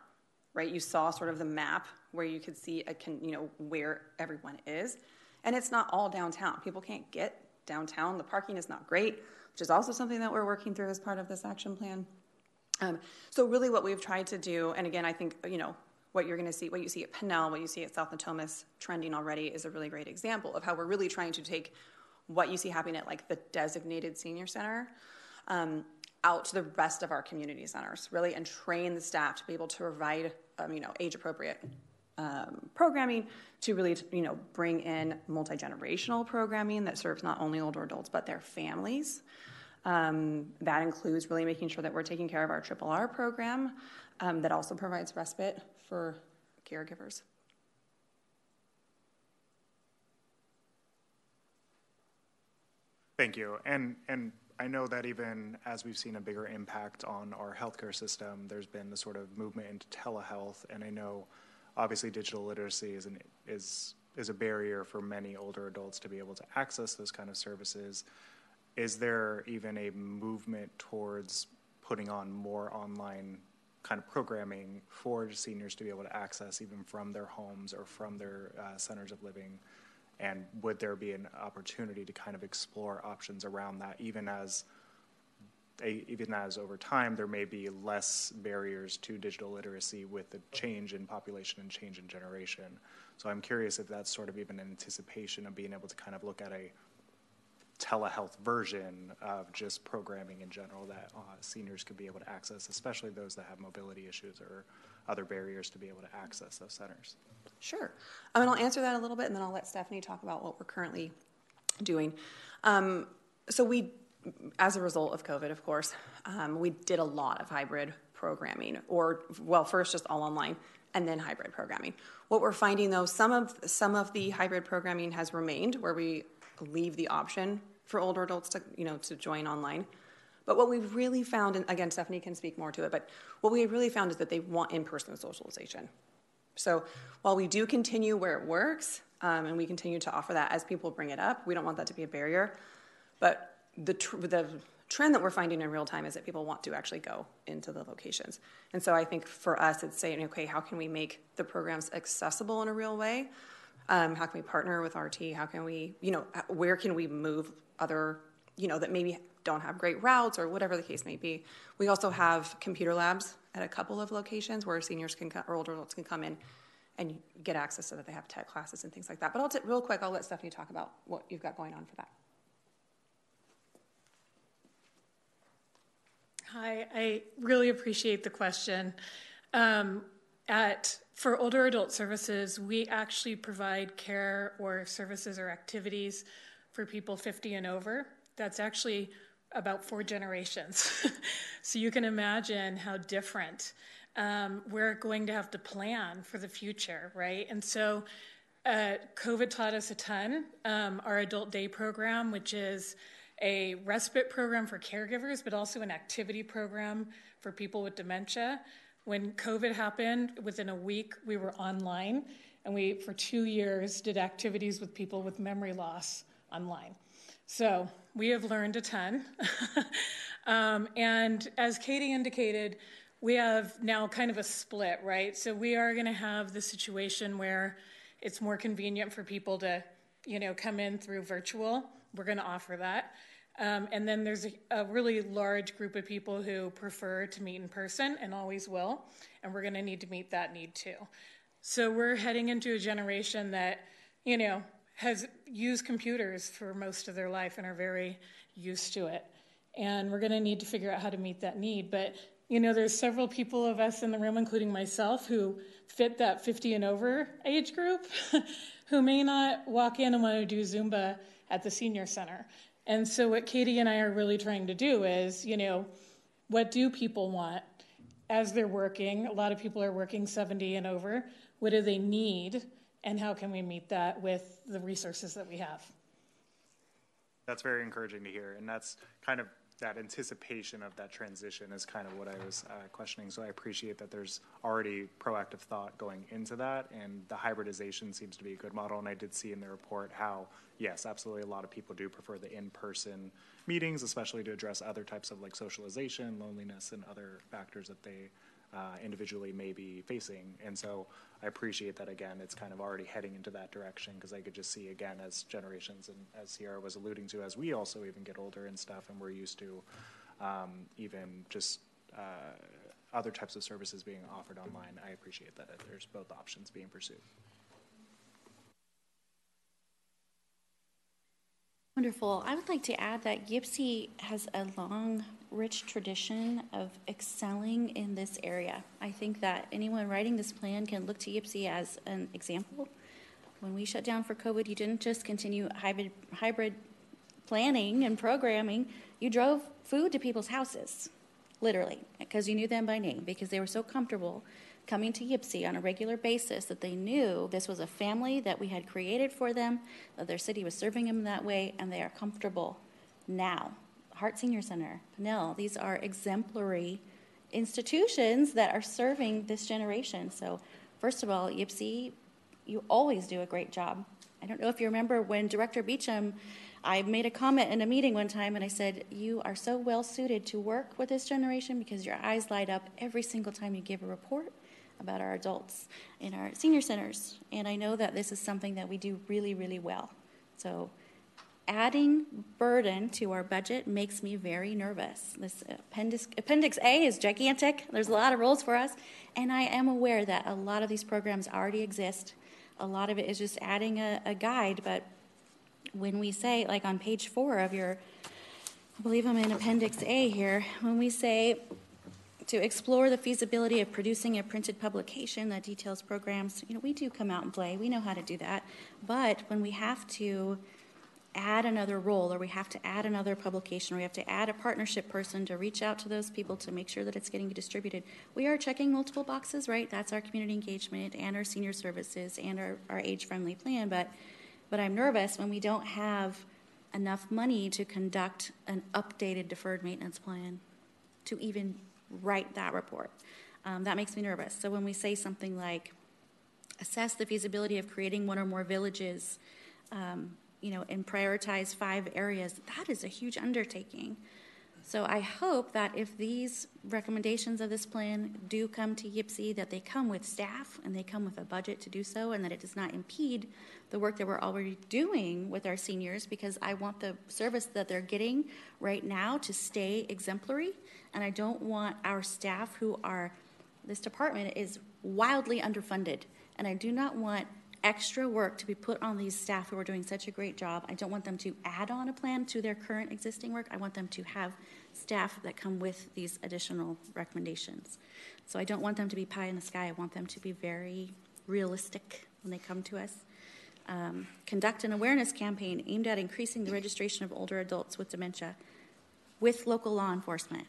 [SPEAKER 23] Right, you saw sort of the map where you could see a can you know where everyone is and it's not all downtown. People can't get downtown. The parking is not great, which is also something that we're working through as part of this action plan. Um, so really what we've tried to do, and again, I think, you know, what you're going to see, what you see at Pannell, what you see at South Natomas trending already is a really great example of how we're really trying to take what you see happening at like the designated senior center um, out to the rest of our community centers, really, and train the staff to be able to provide, um, you know, age appropriate um, programming to really, you know, bring in multi-generational programming that serves not only older adults but their families. Um, that includes really making sure that we're taking care of our Triple R program um, that also provides respite for caregivers.
[SPEAKER 3] Thank you. And and I know that even as we've seen a bigger impact on our healthcare system, there's been the sort of movement into telehealth, and I know obviously digital literacy is, an, is, is a barrier for many older adults to be able to access those kind of services. Is there even a movement towards putting on more online kind of programming for seniors to be able to access even from their homes or from their uh, centers of living? And would there be an opportunity to kind of explore options around that, even as even as over time there may be less barriers to digital literacy with the change in population and change in generation. So I'm curious if that's sort of even an anticipation of being able to kind of look at a telehealth version of just programming in general that uh, seniors could be able to access, especially those that have mobility issues or other barriers to be able to access those centers.
[SPEAKER 23] Sure. I mean, I'll answer that a little bit and then I'll let Stephanie talk about what we're currently doing. Um, so we as a result of COVID, of course, um, we did a lot of hybrid programming, or well, first just all online, and then hybrid programming. What we're finding, though, some of some of the hybrid programming has remained, where we leave the option for older adults to you know to join online. But what we've really found, and again, Stephanie can speak more to it, but what we really found is that they want in-person socialization. So while we do continue where it works, um, and we continue to offer that as people bring it up, we don't want that to be a barrier. But the, tr- the trend that we're finding in real time is that people want to actually go into the locations. And so I think for us, it's saying, okay, how can we make the programs accessible in a real way? Um, how can we partner with RT? How can we, you know, where can we move other, you know, that maybe don't have great routes or whatever the case may be? We also have computer labs at a couple of locations where seniors can, co- or older adults can come in and get access so that they have tech classes and things like that. But I'll t- real quick, I'll let Stephanie talk about what you've got going on for that.
[SPEAKER 24] Hi, I really appreciate the question. Um, at for older adult services, we actually provide care or services or activities for people 50 and over. That's actually about four generations. (laughs) so you can imagine how different um, we're going to have to plan for the future, right? And so uh, COVID taught us a ton. Um, our adult day program, which is a respite program for caregivers, but also an activity program for people with dementia. When COVID happened, within a week, we were online, and we, for two years, did activities with people with memory loss online. So we have learned a ton. (laughs) um, and as Katie indicated, we have now kind of a split, right? So we are going to have the situation where it's more convenient for people to, you know, come in through virtual. We're going to offer that. Um, and then there's a, a, really large group of people who prefer to meet in person and always will. And we're going to need to meet that need too. So we're heading into a generation that, you know, has used computers for most of their life and are very used to it. And we're going to need to figure out how to meet that need. But, you know, there's several people of us in the room, including myself, who fit that 50 and over age group (laughs) who may not walk in and want to do Zumba at the senior center. And so what Katie and I are really trying to do is, you know, what do people want as they're working? A lot of people are working 70 and over. What do they need? And how can we meet that with the resources that we have?
[SPEAKER 3] That's very encouraging to hear. And that's kind of that anticipation of that transition is kind of what I was uh, questioning. So I appreciate that there's already proactive thought going into that, and the hybridization seems to be a good model. And I did see in the report how, yes, absolutely, a lot of people do prefer the in-person meetings, especially to address other types of like socialization, loneliness, and other factors that they uh, individually may be facing. And so I appreciate that again, it's kind of already heading into that direction because I could just see again as generations and as Sierra was alluding to, as we also even get older and stuff, and we're used to um, even just uh, other types of services being offered online. I appreciate that there's both options being pursued.
[SPEAKER 2] Wonderful. I would like to add that YPCE has a long, rich tradition of excelling in this area. I think that anyone writing this plan can look to YPCE as an example. When we shut down for COVID, you didn't just continue hybrid, hybrid planning and programming, you drove food to people's houses, literally, because you knew them by name, because they were so comfortable coming to YPCE on a regular basis that they knew this was a family that we had created for them, that their city was serving them that way, and they are comfortable now. Hart Senior Center, Pannell, these are exemplary institutions that are serving this generation. So, first of all, YPCE, you always do a great job. I don't know if you remember when Director Beecham, I made a comment in a meeting one time and I said, You are so well suited to work with this generation because your eyes light up every single time you give a report about our adults in our senior centers. And I know that this is something that we do really, really well. So adding burden to our budget makes me very nervous. This appendix, appendix A is gigantic. There's a lot of rules for us. And I am aware that a lot of these programs already exist. A lot of it is just adding a, a guide. But when we say, like on page four of your, I believe I'm in appendix A here, when we say to explore the feasibility of producing a printed publication that details programs. You know, we do come out and play. We know how to do that. But when we have to add another role or we have to add another publication or we have to add a partnership person to reach out to those people to make sure that it's getting distributed, we are checking multiple boxes, right? That's our community engagement and our senior services and our, our age-friendly plan. But, but I'm nervous when we don't have enough money to conduct an updated deferred maintenance plan to even write that report. Um, that makes me nervous. So when we say something like, assess the feasibility of creating one or more villages, um, you know, and prioritize five areas, that is a huge undertaking. So I hope that if these recommendations of this plan do come to YPCE, that they come with staff and they come with a budget to do so, and that it does not impede the work that we're already doing with our seniors, because I want the service that they're getting right now to stay exemplary, and I don't want our staff who are, this department is wildly underfunded And I do not want extra work to be put on these staff who are doing such a great job. I don't want them to add on a plan to their current existing work. I want them to have staff that come with these additional recommendations. So I don't want them to be pie in the sky. I want them to be very realistic when they come to us. Um, conduct an awareness campaign aimed at increasing the registration of older adults with dementia with local law enforcement.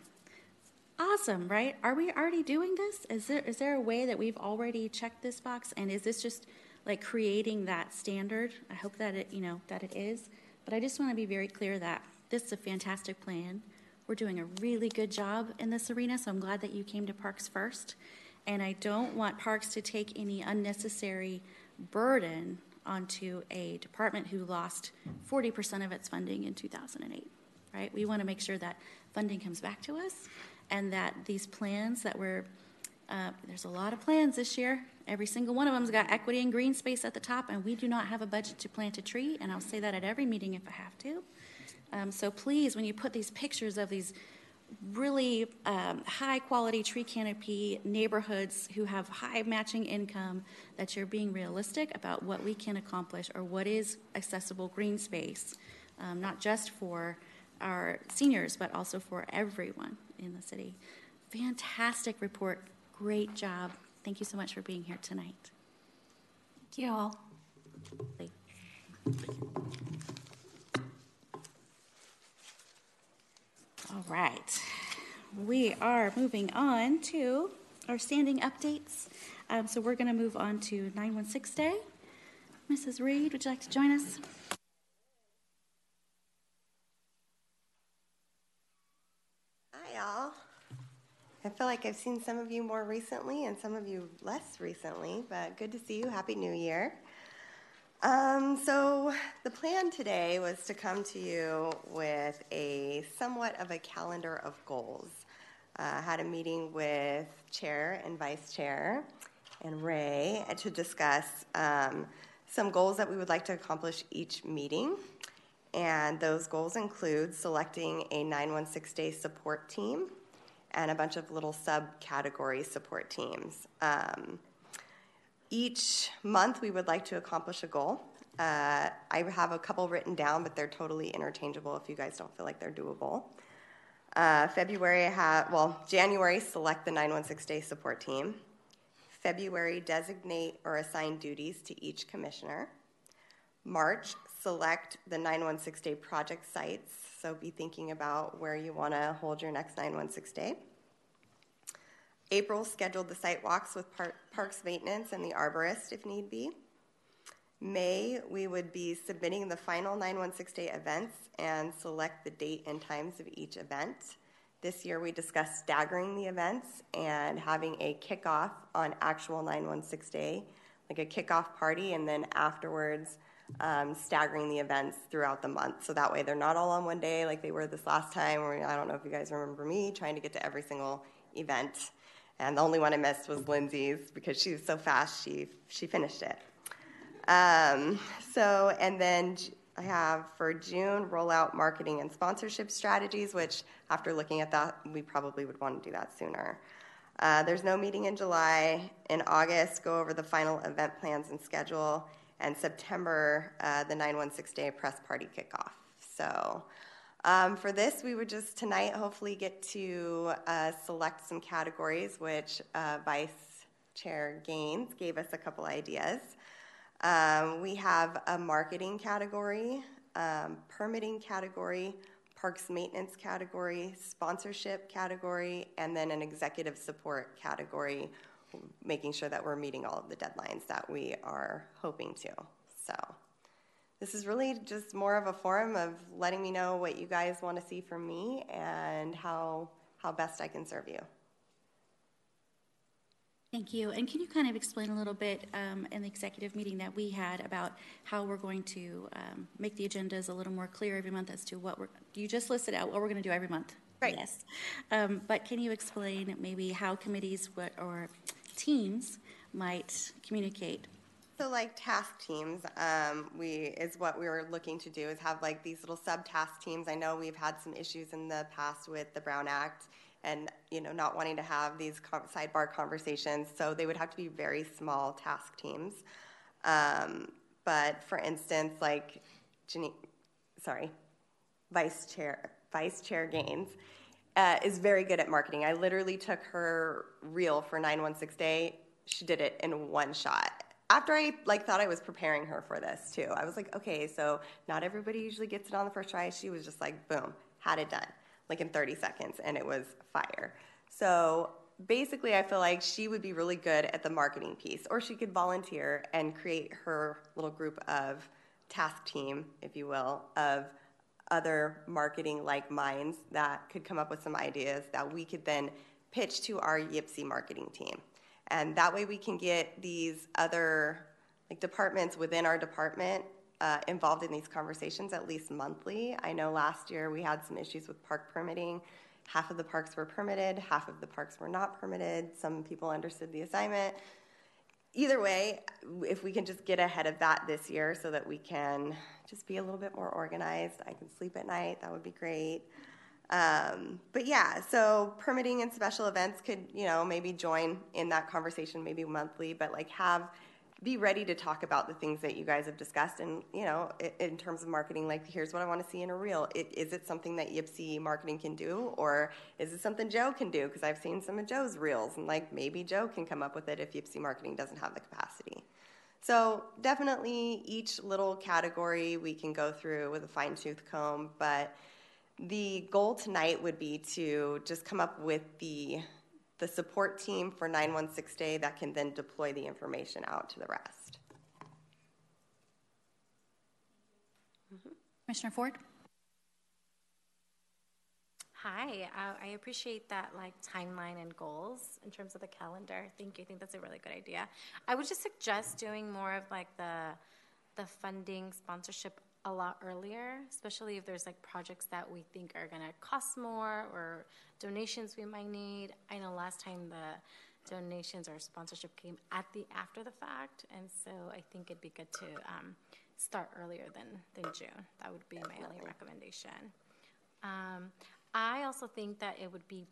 [SPEAKER 2] Awesome, right? Are we already doing this? Is there is there a way that we've already checked this box? And is this just like creating that standard? I hope that it you know that it is. But I just want to be very clear that this is a fantastic plan. We're doing a really good job in this arena, so I'm glad that you came to Parks first. And I don't want Parks to take any unnecessary burden onto a department who lost 40% of its funding in 2008, right? We want to make sure that funding comes back to us and that these plans that we're, uh, there's a lot of plans this year. Every single one of them's got equity and green space at the top, and we do not have a budget to plant a tree, and I'll say that at every meeting if I have to. Um, so please, when you put these pictures of these really um, high quality tree canopy neighborhoods who have high matching income, that you're being realistic about what we can accomplish or what is accessible green space, um, not just for our seniors, but also for everyone in the city. Fantastic report. Great job. Thank you so much for being here tonight.
[SPEAKER 19] Thank you all.
[SPEAKER 2] Thank
[SPEAKER 20] you.
[SPEAKER 2] All right. We are moving on to our standing updates. Um, so we're going to move on to 916 Day. Mrs. Reed, would you like to join us?
[SPEAKER 25] Hi, y'all. I feel like I've seen some of you more recently and some of you less recently, but good to see you. Happy New Year. Um, so, the plan today was to come to you with a somewhat of a calendar of goals. Uh, had a meeting with Chair and Vice Chair and Ray to discuss um, some goals that we would like to accomplish each meeting. And those goals include selecting a 916 day support team and a bunch of little subcategory support teams. Um, each month, we would like to accomplish a goal. Uh, I have a couple written down, but they're totally interchangeable if you guys don't feel like they're doable. Uh, February, have, well, January, select the 916 day support team. February, designate or assign duties to each commissioner. March, select the 916 day project sites. So be thinking about where you want to hold your next 916 day. April scheduled the site walks with par- parks maintenance and the arborist if need be. May, we would be submitting the final 916 day events and select the date and times of each event. This year, we discussed staggering the events and having a kickoff on actual 916 day, like a kickoff party, and then afterwards, um, staggering the events throughout the month. So that way, they're not all on one day like they were this last time. I don't know if you guys remember me trying to get to every single event and the only one I missed was Lindsay's because she was so fast, she, she finished it. Um, so, and then I have for June, rollout marketing and sponsorship strategies, which after looking at that, we probably would want to do that sooner. Uh, there's no meeting in July. In August, go over the final event plans and schedule. And September, uh, the 916 day press party kickoff. So, um, for this, we would just tonight hopefully get to uh, select some categories, which uh, Vice Chair Gaines gave us a couple ideas. Um, we have a marketing category, um, permitting category, parks maintenance category, sponsorship category, and then an executive support category, making sure that we're meeting all of the deadlines that we are hoping to. So this is really just more of a forum of letting me know what you guys want to see from me and how, how best I can serve you.
[SPEAKER 2] Thank you. And can you kind of explain a little bit um, in the executive meeting that we had about how we're going to um, make the agendas a little more clear every month as to what we're, you just listed out what we're going to do every month.
[SPEAKER 25] Right.
[SPEAKER 2] Yes. Um, but can you explain maybe how committees what, or teams might communicate
[SPEAKER 25] so like task teams, um, we is what we were looking to do is have like these little subtask teams. I know we've had some issues in the past with the Brown Act and you know not wanting to have these sidebar conversations. So they would have to be very small task teams. Um, but for instance, like Janine, sorry, Vice Chair Vice Chair Gaines uh, is very good at marketing. I literally took her reel for 916 Day. She did it in one shot. After I like thought I was preparing her for this too, I was like, okay, so not everybody usually gets it on the first try. She was just like, boom, had it done, like in 30 seconds, and it was fire. So basically, I feel like she would be really good at the marketing piece, or she could volunteer and create her little group of task team, if you will, of other marketing like minds that could come up with some ideas that we could then pitch to our YPCE marketing team. And that way we can get these other like departments within our department uh, involved in these conversations at least monthly. I know last year we had some issues with park permitting. Half of the parks were permitted, half of the parks were not permitted. Some people understood the assignment. Either way, if we can just get ahead of that this year so that we can just be a little bit more organized, I can sleep at night, that would be great. Um, but yeah, so permitting and special events could, you know, maybe join in that conversation, maybe monthly, but like have be ready to talk about the things that you guys have discussed. And you know in, terms of marketing like here's what i want to see in a reel. Is it something that YPCE marketing can do? Or is it something joe can do? Because i've seen some of joe's reels and like maybe joe can come up with it if YPCE marketing doesn't have the capacity. So definitely each little category we can go through with a fine-tooth comb but the goal tonight would be to just come up with the the support team for 916 day that can then deploy the information out to the rest.
[SPEAKER 2] Mm-hmm. Commissioner Ford?
[SPEAKER 15] Hi, uh, I appreciate that like timeline and goals in terms of the calendar. Thank you. I think that's a really good idea. I would just suggest doing more of like the the funding sponsorship a lot earlier, especially if there's like projects that we think are going to cost more or donations we might need. I know last time the donations or sponsorship came at the after the fact, and so I think it'd be good to um, start earlier than than June. That would be my only recommendation. Um, I also think that it would be.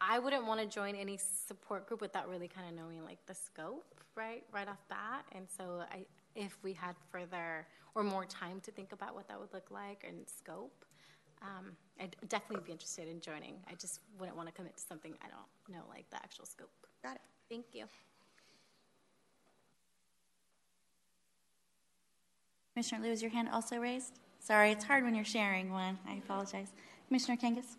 [SPEAKER 15] I wouldn't want to join any support group without really kind of knowing like the scope, right, right off bat. And so I, if we had further or more time to think about what that would look like and scope, um, I'd definitely be interested in joining. I just wouldn't want to commit to something I don't know, like the actual scope.
[SPEAKER 25] Got it.
[SPEAKER 15] Thank you.
[SPEAKER 2] Commissioner Liu, is your hand also raised? Sorry, it's hard when you're sharing one. I apologize. Commissioner Kangas?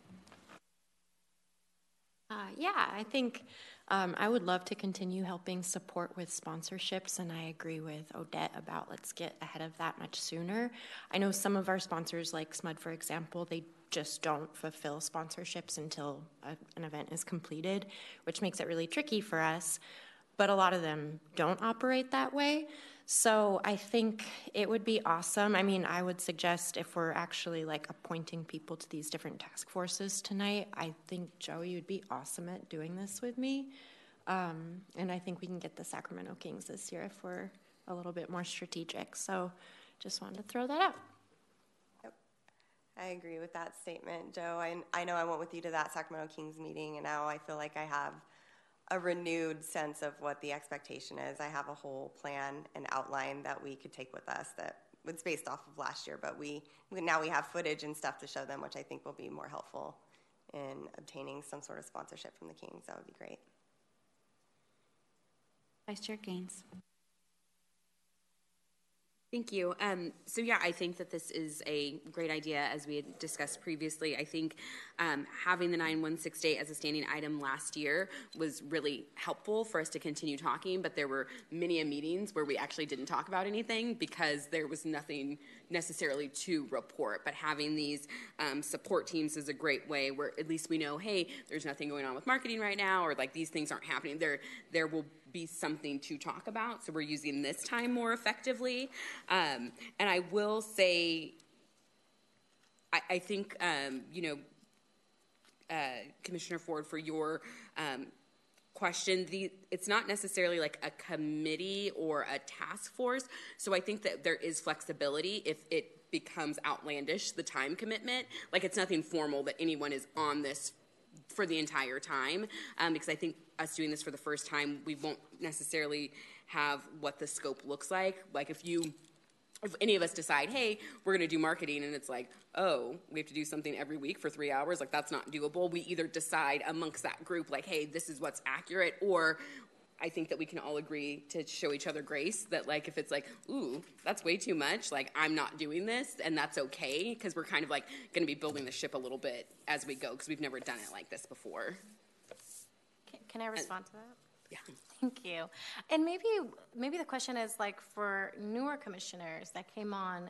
[SPEAKER 5] Uh, yeah, I think um, I would love to continue helping support with sponsorships, and I agree with Odette about let's get ahead of that much sooner. I know some of our sponsors, like SMUD, for example, they just don't fulfill sponsorships until a, an event is completed, which makes it really tricky for us. But a lot of them don't operate that way. So I think it would be awesome. I mean, I would suggest if we're actually like appointing people to these different task forces tonight, I think Joey would be awesome at doing this with me. Um, and I think we can get the Sacramento Kings this year if we're a little bit more strategic. So just wanted to throw that out.
[SPEAKER 25] Yep. I agree with that statement, Joe. I, I know I went with you to that Sacramento Kings meeting, and now I feel like I have a renewed sense of what the expectation is. I have a whole plan and outline that we could take with us that was based off of last year, but we, now we have footage and stuff to show them, which I think will be more helpful in obtaining some sort of sponsorship from the Kings. That would be great.
[SPEAKER 2] Vice Chair Gaines.
[SPEAKER 4] Thank you. Um, so, yeah, I think that this is a great idea, as we had discussed previously. I think um, having the 9168 as a standing item last year was really helpful for us to continue talking, but there were many meetings where we actually didn't talk about anything because there was nothing necessarily to report. But having these um, support teams is a great way where at least we know, hey, there's nothing going on with marketing right now, or like these things aren't happening. There, there will be something to talk about. So we're using this time more effectively. Um, and I will say, I, I think, um, you know, uh, Commissioner Ford, for your um, question, the, it's not necessarily like a committee or a task force. So I think that there is flexibility if it becomes outlandish, the time commitment. Like it's nothing formal that anyone is on this for the entire time um, because I think us doing this for the first time, we won't necessarily have what the scope looks like. Like if you if any of us decide, hey, we're going to do marketing, and it's like, oh, we have to do something every week for three hours, like that's not doable. We either decide amongst that group, like, hey, this is what's accurate, or I think that we can all agree to show each other grace that, like, if it's like, ooh, that's way too much, like, I'm not doing this, and that's okay, because we're kind of like going to be building the ship a little bit as we go, because we've never done it like this before.
[SPEAKER 15] Can, can I respond to that?
[SPEAKER 4] Yeah.
[SPEAKER 15] Thank you. And maybe maybe the question is like for newer commissioners that came on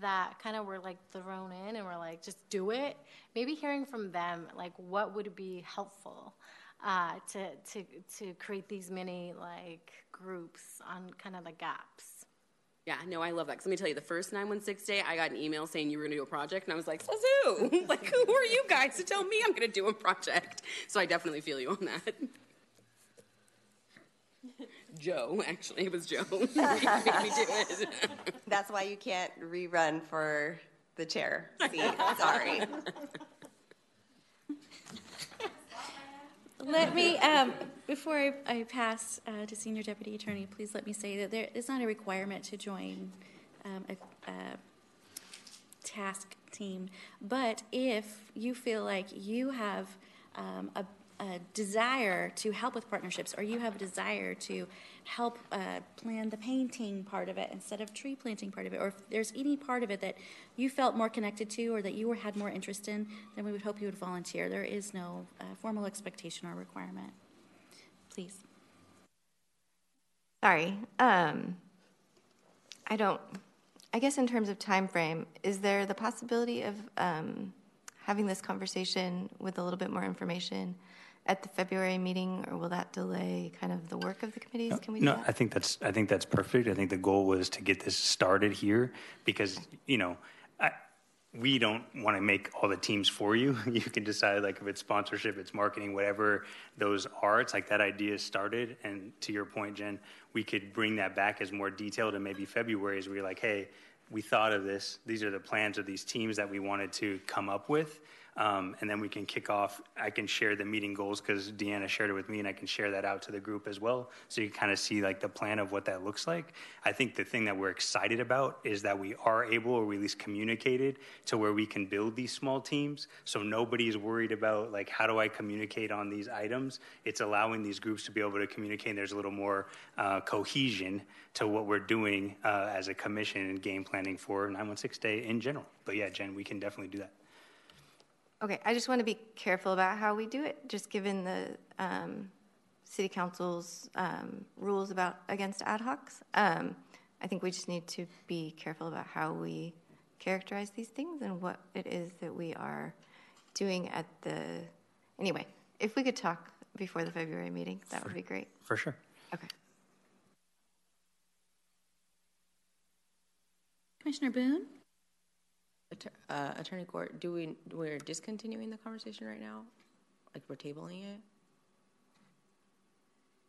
[SPEAKER 15] that kind of were like thrown in and were like just do it. Maybe hearing from them like what would be helpful uh, to to to create these mini like groups on kind of the gaps.
[SPEAKER 4] Yeah, no, I love that. Because let me tell you, the first 916 day, I got an email saying you were going to do a project, and I was like, says who? (laughs) like, who are you guys to tell me I'm going to do a project? So I definitely feel you on that. (laughs) Joe, actually, it was Joe. Me do it.
[SPEAKER 25] That's why you can't rerun for the chair (laughs) seat. Sorry.
[SPEAKER 2] Let me, um, before I, I pass uh, to Senior Deputy Attorney, please let me say that there is not a requirement to join um, a, a task team, but if you feel like you have um, a, a desire to help with partnerships, or you have a desire to help uh, plan the painting part of it instead of tree planting part of it, or if there's any part of it that you felt more connected to or that you had more interest in, then we would hope you would volunteer. There is no uh, formal expectation or requirement. Please.
[SPEAKER 13] Sorry. Um, I don't. I guess in terms of time frame, is there the possibility of um, having this conversation with a little bit more information at the February meeting, or will that delay kind of the work of the committees? Can we?
[SPEAKER 11] No,
[SPEAKER 13] do that?
[SPEAKER 11] I think that's I think that's perfect. I think the goal was to get this started here because you know I, we don't want to make all the teams for you. (laughs) You can decide like if it's sponsorship, it's marketing, whatever those are. It's like that idea started, and to your point, Jen, we could bring that back as more detailed in maybe February, as we're like, hey, we thought of this. These are the plans of these teams that we wanted to come up with. Um, and then we can kick off. I can share the meeting goals because Deanna shared it with me, and I can share that out to the group as well, so you can kind of see like the plan of what that looks like. I think the thing that we're excited about is that we are able, or we at least communicated, to where we can build these small teams, so nobody's worried about like how do I communicate on these items. It's allowing these groups to be able to communicate. And there's a little more uh, cohesion to what we're doing uh, as a commission and game planning for 916 Day in general. But yeah, Jen, we can definitely do that.
[SPEAKER 13] Okay, I just want to be careful about how we do it, just given the um, city council's um, rules about against ad hocs. Um, I think we just need to be careful about how we characterize these things and what it is that we are doing at the. Anyway, if we could talk before the February meeting, that would be great.
[SPEAKER 11] For sure.
[SPEAKER 13] Okay.
[SPEAKER 2] Commissioner Boone?
[SPEAKER 21] Uh, Attorney Court, do we, we're discontinuing the conversation right now? Like we're tabling it?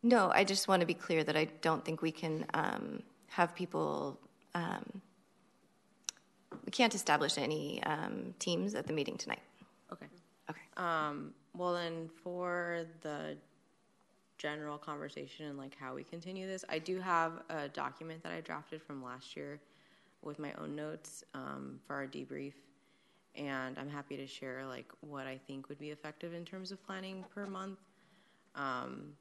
[SPEAKER 13] No, I just want to be clear that I don't think we can um, have people. Um, we can't establish any um, teams at the meeting tonight.
[SPEAKER 21] Okay.
[SPEAKER 13] Okay.
[SPEAKER 21] Um, well then, for the general conversation and like how we continue this, I do have a document that I drafted from last year with my own notes um, for our debrief, and I'm happy to share like what I think would be effective in terms of planning per month. Um,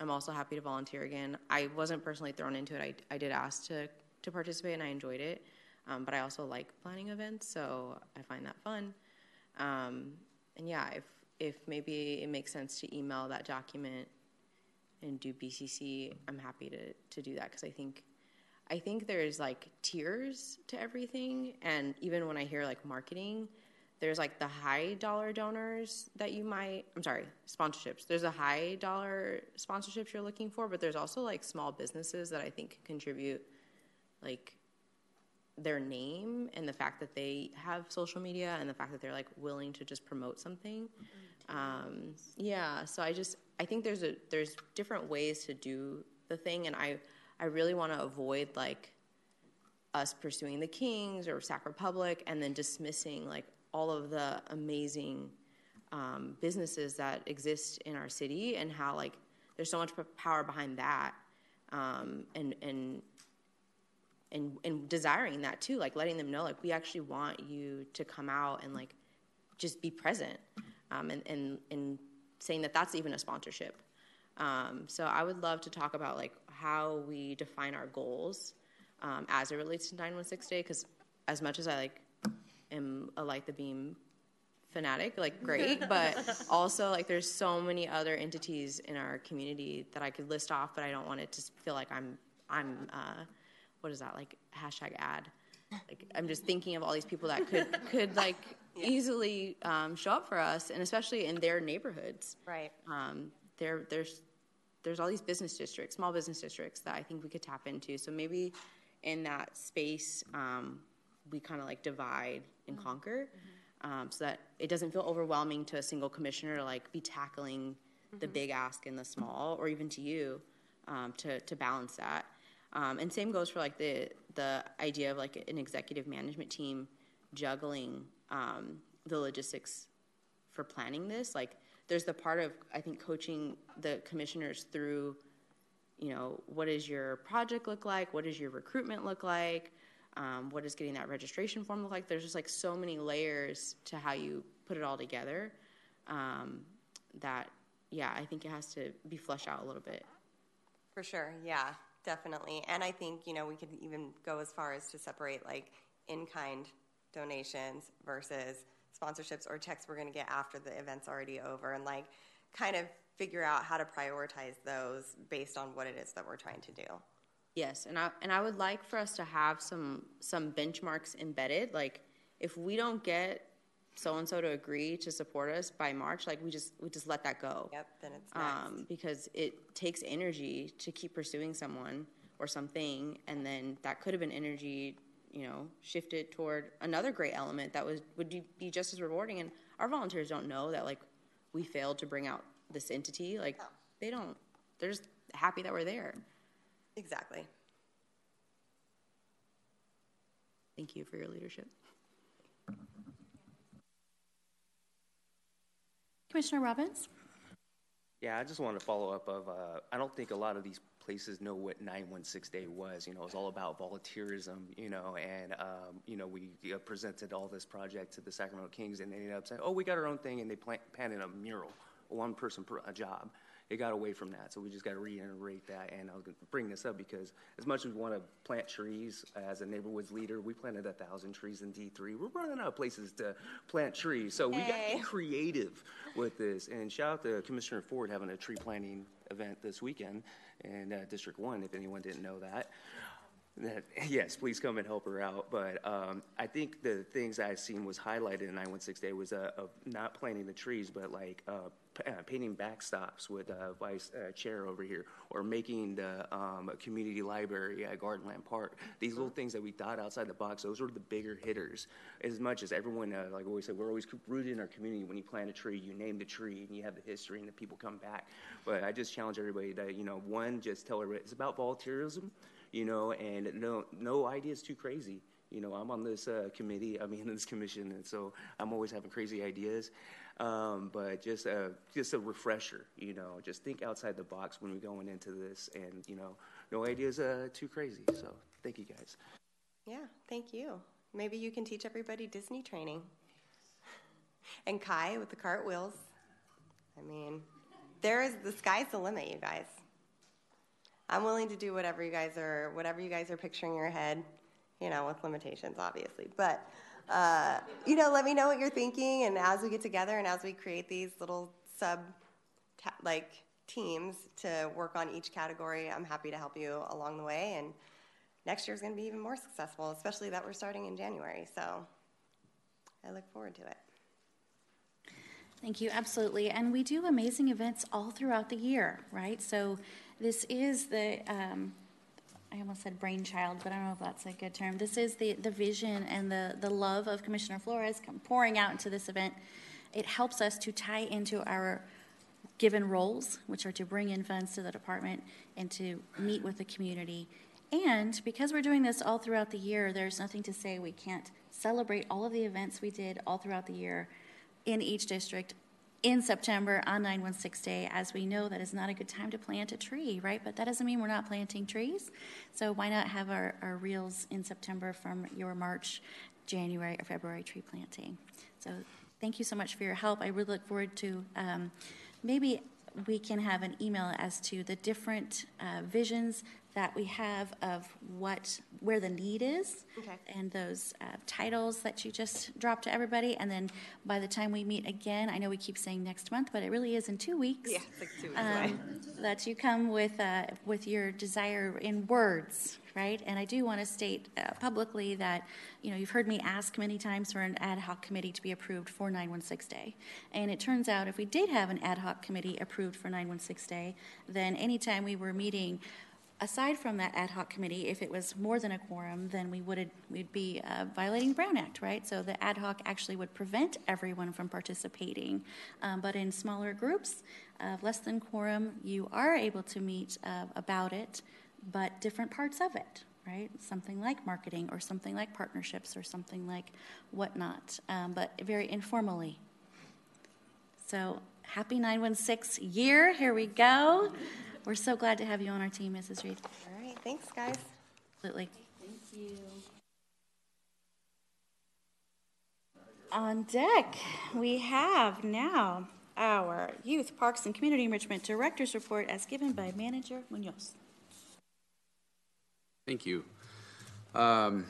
[SPEAKER 21] I'm also happy to volunteer again. I wasn't personally thrown into it. I, I did ask to to participate, and I enjoyed it. Um, but I also like planning events, so I find that fun. Um, and yeah, if if maybe it makes sense to email that document and do BCC, I'm happy to to do that because I think I think there's like tiers to everything, and even when I hear like marketing, there's like the high dollar donors that you might I'm sorry, sponsorships. There's a high dollar sponsorships you're looking for, but there's also like small businesses that I think contribute like their name and the fact that they have social media and the fact that they're like willing to just promote something. Um, yeah, so I just I think there's a there's different ways to do the thing, and I I really want to avoid like us pursuing the Kings or Sac Republic and then dismissing like all of the amazing um, businesses that exist in our city and how like there's so much power behind that um, and and and and desiring that too like letting them know like we actually want you to come out and like just be present um, and, and and saying that that's even a sponsorship. Um, so i would love to talk about like how we define our goals um, as it relates to 916 day because as much as i like am a light the beam fanatic like great (laughs) but also like there's so many other entities in our community that i could list off but i don't want it to feel like i'm i'm uh, what is that like hashtag ad? Like i'm just thinking of all these people that could could (laughs) like yeah. easily um, show up for us and especially in their neighborhoods.
[SPEAKER 25] Right.
[SPEAKER 21] Um, there there's there's all these business districts small business districts that i think we could tap into so maybe in that space um, we kind of like divide and mm-hmm. conquer mm-hmm um, so that it doesn't feel overwhelming to a single commissioner to like be tackling mm-hmm. the big ask and the small, or even to you um, to to balance that. Um, and same goes for like the the idea of like an executive management team juggling um, the logistics for planning this. Like there's the part of I think coaching the commissioners through, you know, what does your project look like? What does your recruitment look like? um, what does getting that registration form look like there's just like so many layers to how you put it all together um, that yeah i think it has to be fleshed out a little bit
[SPEAKER 25] for sure yeah definitely and i think you know we could even go as far as to separate like in-kind donations versus sponsorships or checks we're going to get after the event's already over and like kind of figure out how to prioritize those based on what it is that we're trying to do
[SPEAKER 21] Yes, and I and I would like for us to have some some benchmarks embedded. Like if we don't get so and so to agree to support us by March, like we just we just let that go.
[SPEAKER 25] Yep, then it's next. Um,
[SPEAKER 21] because it takes energy to keep pursuing someone or something, and then that could have been energy, you know, shifted toward another great element that was would be just as rewarding. And our volunteers don't know that like we failed to bring out this entity. Like no. they don't. They're just happy that we're there.
[SPEAKER 25] Exactly.
[SPEAKER 21] Thank you for your leadership.
[SPEAKER 2] Commissioner Robbins?
[SPEAKER 16] Yeah, I just wanted to follow up of, uh, I don't think a lot of these places know what 916 Day was. You know, it was all about volunteerism, you know, and, um, you know, we uh, presented all this project to the Sacramento Kings and they ended up saying, oh, we got our own thing, and they plant, painted a mural, one person per a job it got away from that. So we just got to reiterate that. And I was going to bring this up because as much as we want to plant trees as a neighborhoods leader, we planted a thousand trees in D3. We're running out of places to plant trees. So we got to get creative with this. And shout out to Commissioner Ford having a tree planting event this weekend in uh, District 1, if anyone didn't know that. That, (laughs) yes, please come and help her out. But um, I think the things I've seen was highlighted in 916 Day was uh, of not planting the trees, but like uh, painting backstops with uh, Vice uh, Chair over here, or making the um, community library at Gardenland Park. These little things that we thought outside the box, those were the bigger hitters. As much as everyone, uh, like always said, we're always rooted in our community. When you plant a tree, you name the tree, and you have the history, and the people come back. But I just challenge everybody to, you know, one, just tell everybody it's about volunteerism you know, and no, no idea is too crazy. You know, I'm on this uh, committee, I mean, (laughs) this commission, and so I'm always having crazy ideas. Um, but just a, just a refresher, you know, just think outside the box when we're going into this, and, you know, no ideas uh, too crazy. So thank you guys.
[SPEAKER 25] Yeah, thank you. Maybe you can teach everybody Disney training. And Kai with the cartwheels. I mean, there is the sky's the limit, you guys. I'm willing to do whatever you guys are, whatever you guys are picturing in your head, you know, with limitations, obviously. But, uh, you know, let me know what you're thinking. And as we get together and as we create these little sub, like, teams to work on each category, I'm happy to help you along the way. And next year is going to be even more successful, especially that we're starting in January. So I look forward to it.
[SPEAKER 2] Thank you, absolutely. And we do amazing events all throughout the year, right? So this is the, um, I almost said brainchild, but I don't know if that's a good term. This is the, the vision and the, the love of Commissioner Flores pouring out into this event. It helps us to tie into our given roles, which are to bring in funds to the department and to meet with the community. And because we're doing this all throughout the year, there's nothing to say we can't celebrate all of the events we did all throughout the year in each district in September on 916 Day, as we know that is not a good time to plant a tree, right? But that doesn't mean we're not planting trees. So why not have our, our reels in September from your March, January, or February tree planting? So thank you so much for your help. I really look forward to um, maybe we can have an email as to the different uh, visions that we have of what where the need is
[SPEAKER 25] Okay.
[SPEAKER 2] and those uh, titles that you just dropped to everybody. And then by the time we meet again i know we keep saying next month but it really is in two weeks.
[SPEAKER 25] Yeah, like two weeks
[SPEAKER 2] um, that you come with uh, with your desire in words right? And i do want to state uh, publicly that you know you've heard me ask many times for an ad hoc committee to be approved for 916 day. And it turns out if we did have an ad hoc committee approved for 916 day then anytime we were meeting aside from that ad hoc committee, if it was more than a quorum, then we would we'd be uh, violating Brown Act, right? So the ad hoc actually would prevent everyone from participating. Um, but in smaller groups of less than quorum, you are able to meet uh, about it, but different parts of it, right? Something like marketing, or something like partnerships, or something like whatnot, um, but very informally. So happy 916 year. Here we go. We're so glad to have you on our team, Mrs. Reed.
[SPEAKER 25] All right, thanks, guys.
[SPEAKER 2] Absolutely. Thank you. On deck, we have now our Youth Parks and Community Enrichment Director's Report as given by Manager Munoz.
[SPEAKER 9] Thank you. Um,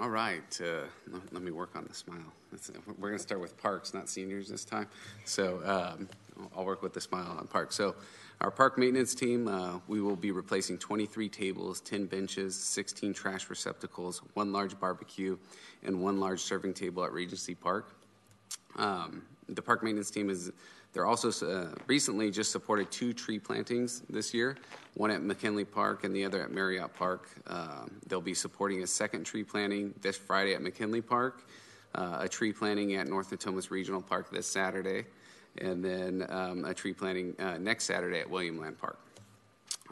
[SPEAKER 9] all right, uh, let, let me work on the smile. That's, we're going to start with parks, not seniors this time. So um, I'll- I'll work with the smile on parks. So our park maintenance team, uh, we will be replacing 23 tables, 10 benches, 16 trash receptacles, one large barbecue, and one large serving table at Regency Park. Um, the park maintenance team is, they're also uh, recently just supported two tree plantings this year, one at McKinley Park and the other at Marriott Park. Um, they'll be supporting a second tree planting this Friday at McKinley Park, uh, a tree planting at North Natomas Regional Park this Saturday, and then um, a tree planting uh, next Saturday at William Land Park.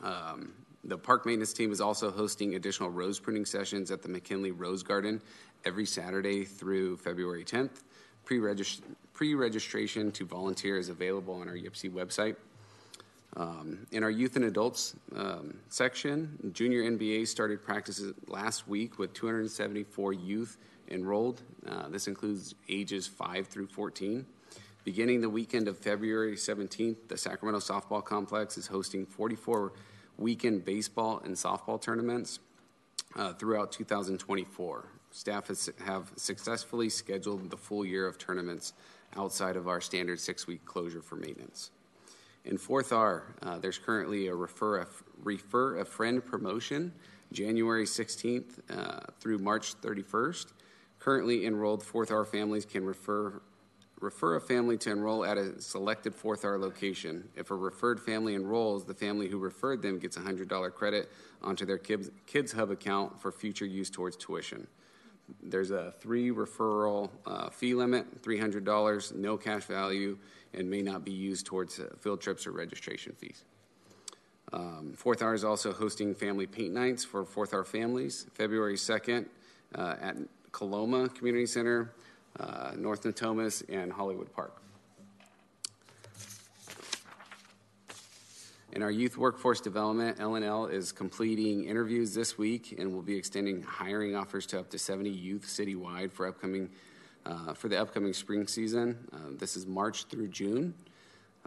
[SPEAKER 9] Um, the park maintenance team is also hosting additional rose pruning sessions at the McKinley Rose Garden every Saturday through February 10th. Pre-regist- Pre-registration to volunteer is available on our YIPSI website. Um, in our youth and adults um, section, junior NBA started practices last week with 274 youth enrolled. Uh, this includes ages 5 through 14. Beginning the weekend of February 17th, the Sacramento Softball Complex is hosting 44 weekend baseball and softball tournaments uh, throughout 2024. Staff has, have successfully scheduled the full year of tournaments outside of our standard six week closure for maintenance. In fourth R, uh, there's currently a refer, a refer a friend promotion January 16th uh, through March 31st. Currently enrolled fourth R families can refer refer a family to enroll at a selected fourth R location. If a referred family enrolls, the family who referred them gets a $100 credit onto their kids, kids Hub account for future use towards tuition. There's a three referral uh, fee limit, $300, no cash value, and may not be used towards uh, field trips or registration fees. Um, Fourth R is also hosting family paint nights for Fourth R families, February 2nd uh, at Coloma Community Center, uh, North Natomas, and Hollywood Park. In our youth workforce development, LNL is completing interviews this week and will be extending hiring offers to up to 70 youth citywide for upcoming uh, for the upcoming spring season. Uh, this is March through June.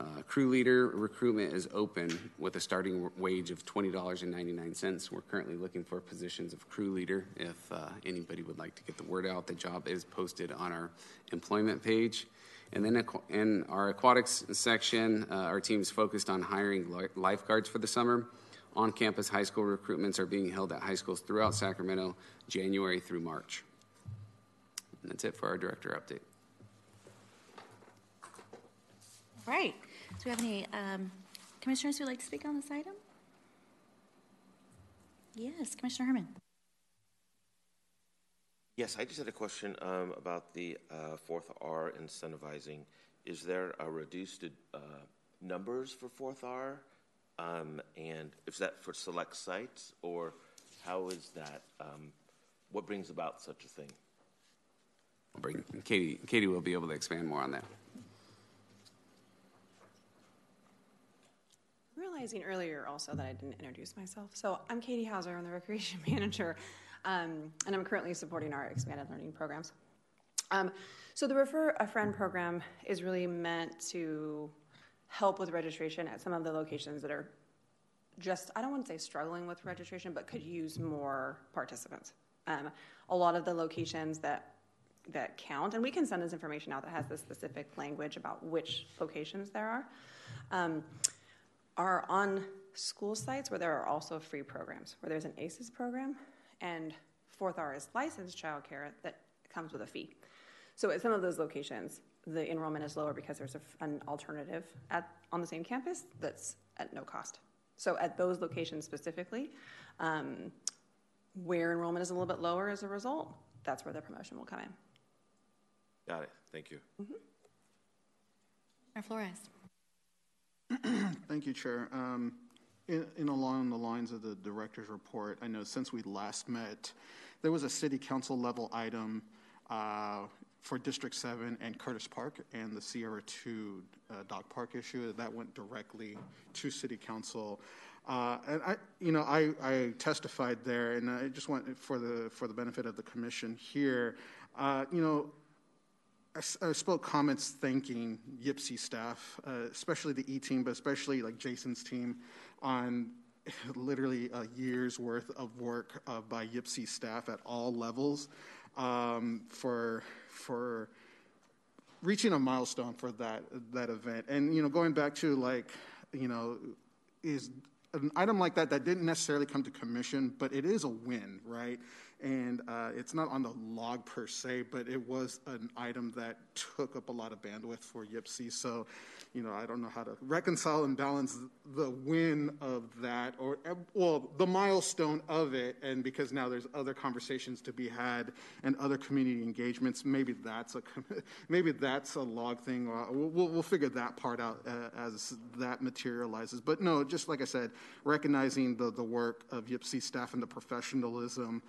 [SPEAKER 9] Uh, crew leader recruitment is open with a starting wage of $20.99. We're currently looking for positions of crew leader. If uh, anybody would like to get the word out, the job is posted on our employment page. And then in our aquatics section, uh, our team is focused on hiring lifeguards for the summer. On campus high school recruitments are being held at high schools throughout Sacramento, January through March. And that's it for our director update.
[SPEAKER 2] All right. Do we have any um, commissioners who would like to speak on this item? Yes, Commissioner Herman.
[SPEAKER 12] Yes, I just had a question um, about the uh, fourth R incentivizing. Is there a reduced uh, numbers for fourth R? Um, and is that for select sites, or how is that? Um, what brings about such a thing?
[SPEAKER 9] Bring Katie. Katie will be able to expand more on that.
[SPEAKER 23] Realizing earlier also that I didn't introduce myself. So I'm Katie Hauser, I'm the recreation (laughs) manager, um, and I'm currently supporting our expanded learning programs. Um, so the Refer a Friend program is really meant to help with registration at some of the locations that are just, I don't want to say struggling with registration, but could use more participants. Um, a lot of the locations that that count, and we can send this information out that has the specific language about which locations there are, um, are on school sites where there are also free programs, where there's an ASES program, and Fourth R is licensed childcare that comes with a fee. So at some of those locations, the enrollment is lower because there's a, an alternative at, on the same campus that's at no cost. So at those locations specifically, um, where enrollment is a little bit lower as a result, that's where the promotion will come in.
[SPEAKER 12] Got it. Thank you.
[SPEAKER 2] Mm-hmm. Mayor Flores. (clears throat)
[SPEAKER 8] Thank you, Chair. Um, in, in, along the lines of the director's report, I know since we last met, there was a city council level item uh, for District 7 and Curtis Park and the Sierra 2 uh, dog park issue that went directly to city council. Uh, and I, you know, I, I, testified there, and I just want for the for the benefit of the commission here, uh, you know, I, spoke comments thanking YPCE staff, uh, especially the E team, but especially like Jason's team, on (laughs) literally a year's worth of work uh, by YPCE staff at all levels um, for for reaching a milestone for that that event. And you know, going back to like, you know, is an item like that that didn't necessarily come to commission, but it is a win, right? And uh, it's not on the log per se, but it was an item that took up a lot of bandwidth for YPCE. So, you know, I don't know how to reconcile and balance the win of that, or well, the milestone of it, and because now there's other conversations to be had and other community engagements. Maybe that's a (laughs) maybe that's a log thing. We'll, we'll figure that part out uh, as that materializes. But no, just like I said, recognizing the the work of YPCE staff and the professionalism.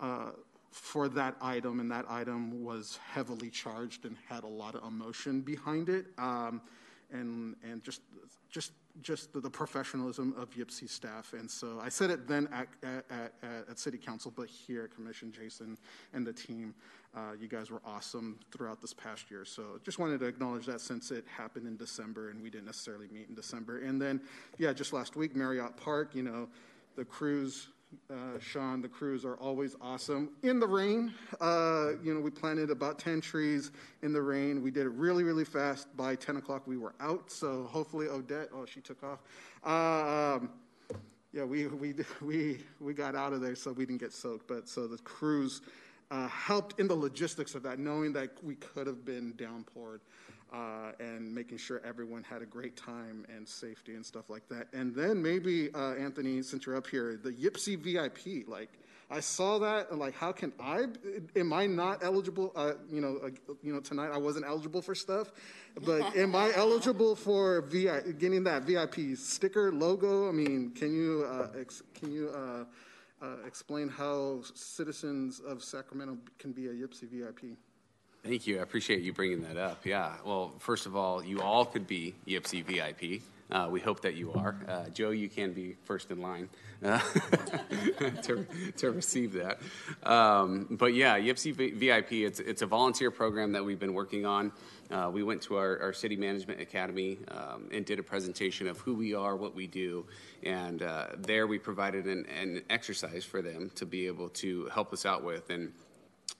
[SPEAKER 8] Uh, for that item, and that item was heavily charged and had a lot of emotion behind it. Um, and and just just just the, the, professionalism of Yipsy staff. And so I said it then at, at, at, at City Council, but here at Commission, Jason and the team, uh, you guys were awesome throughout this past year. So just wanted to acknowledge that since it happened in December and we didn't necessarily meet in December. And then, yeah, just last week, Marriott Park, you know, the crews uh, Sean, the crews are always awesome. In the rain, uh, you know, we planted about 10 trees in the rain. We did it really, really fast. By 10 o'clock, we were out. So hopefully, Odette, oh, she took off. Um, yeah, we, we, (laughs) we, we got out of there so we didn't get soaked. But so the crews uh, helped in the logistics of that, knowing that we could have been downpoured uh, and making sure everyone had a great time and safety and stuff like that. And then maybe, uh, Anthony, since you're up here, the Yipsy VIP, like, I saw that and like, how can I? Am I not eligible? Uh, you know, uh, you know, tonight I wasn't eligible for stuff, but am I (laughs) eligible for VI, getting that VIP sticker logo? I mean, can you uh, ex, can you uh, uh, explain how citizens of Sacramento can be a Yipsy VIP?
[SPEAKER 9] Thank you. I appreciate you bringing that up. Yeah. Well, first of all, you all could be YPCE VIP. Uh, we hope that you are. Uh, Joe, you can be first in line uh, (laughs) to, to receive that. Um, but yeah, YPCE VIP, it's, it's a volunteer program that we've been working on. Uh, we went to our, our City Management Academy um, and did a presentation of who we are, what we do, and uh, there we provided an, an exercise for them to be able to help us out with. And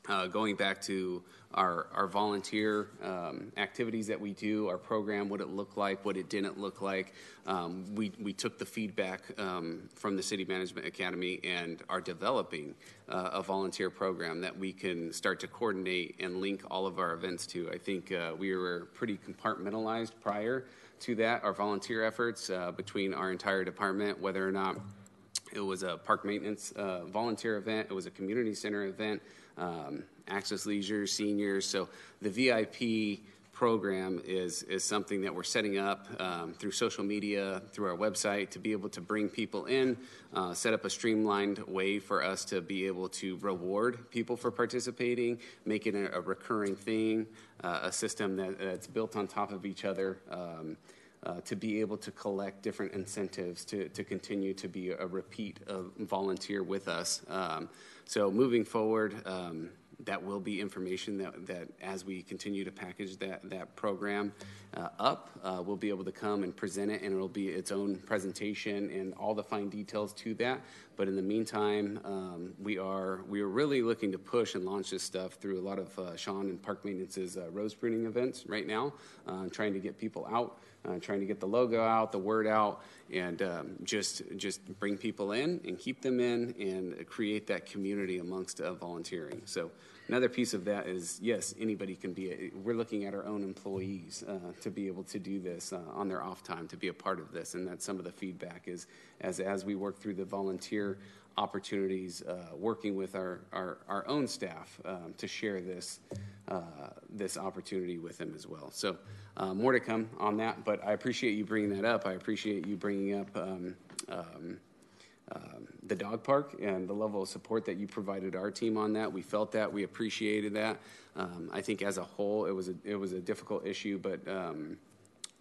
[SPEAKER 9] uh, going back to our, our volunteer um, activities that we do, our program, what it looked like, what it didn't look like. Um, we, we took the feedback um, from the City Management Academy and are developing uh, a volunteer program that we can start to coordinate and link all of our events to. I think uh, we were pretty compartmentalized prior to that, our volunteer efforts uh, between our entire department, whether or not it was a park maintenance uh, volunteer event, it was a community center event um, Access Leisure, seniors. So the VIP program is is something that we're setting up um, through social media, through our website, to be able to bring people in, uh, set up a streamlined way for us to be able to reward people for participating, make it a, a recurring thing, uh, a system that, that's built on top of each other. Um, uh, to be able to collect different incentives to, to continue to be a repeat volunteer with us. Um, so moving forward, um, that will be information that, that as we continue to package that, that program uh, up, uh, we'll be able to come and present it, and it'll be its own presentation and all the fine details to that. But in the meantime, um, we are we are really looking to push and launch this stuff through a lot of uh, Sean and Park Maintenance's uh, rose pruning events right now, uh, trying to get people out. Uh, trying to get the logo out, the word out, and um, just just bring people in and keep them in and create that community amongst uh, volunteering. So Another piece of that is yes, anybody can be. A, we're looking at our own employees uh, to be able to do this uh, on their off time to be a part of this, and that's some of the feedback is as as we work through the volunteer opportunities, uh, working with our our, our own staff um, to share this uh, this opportunity with them as well. So uh, more to come on that, but I appreciate you bringing that up. I appreciate you bringing up. Um, um, um, the dog park and the level of support that you provided our team on that. We felt that. We appreciated that. Um, I think as a whole, it was a, it was a difficult issue, but um,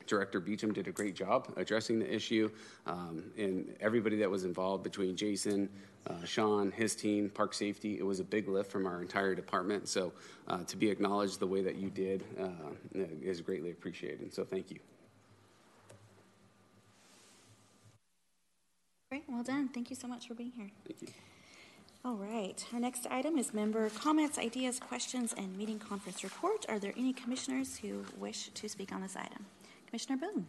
[SPEAKER 9] Director Beecham did a great job addressing the issue, um, and everybody that was involved between Jason, uh, Sean, his team, Park Safety, it was a big lift from our entire department. So uh, to be acknowledged the way that you did uh, is greatly appreciated. So thank you.
[SPEAKER 2] Great, well done. Thank you so much for being here.
[SPEAKER 9] Thank you.
[SPEAKER 2] All right, our next item is member comments, ideas, questions, and meeting conference report. Are there any commissioners who wish to speak on this item? Commissioner Boone.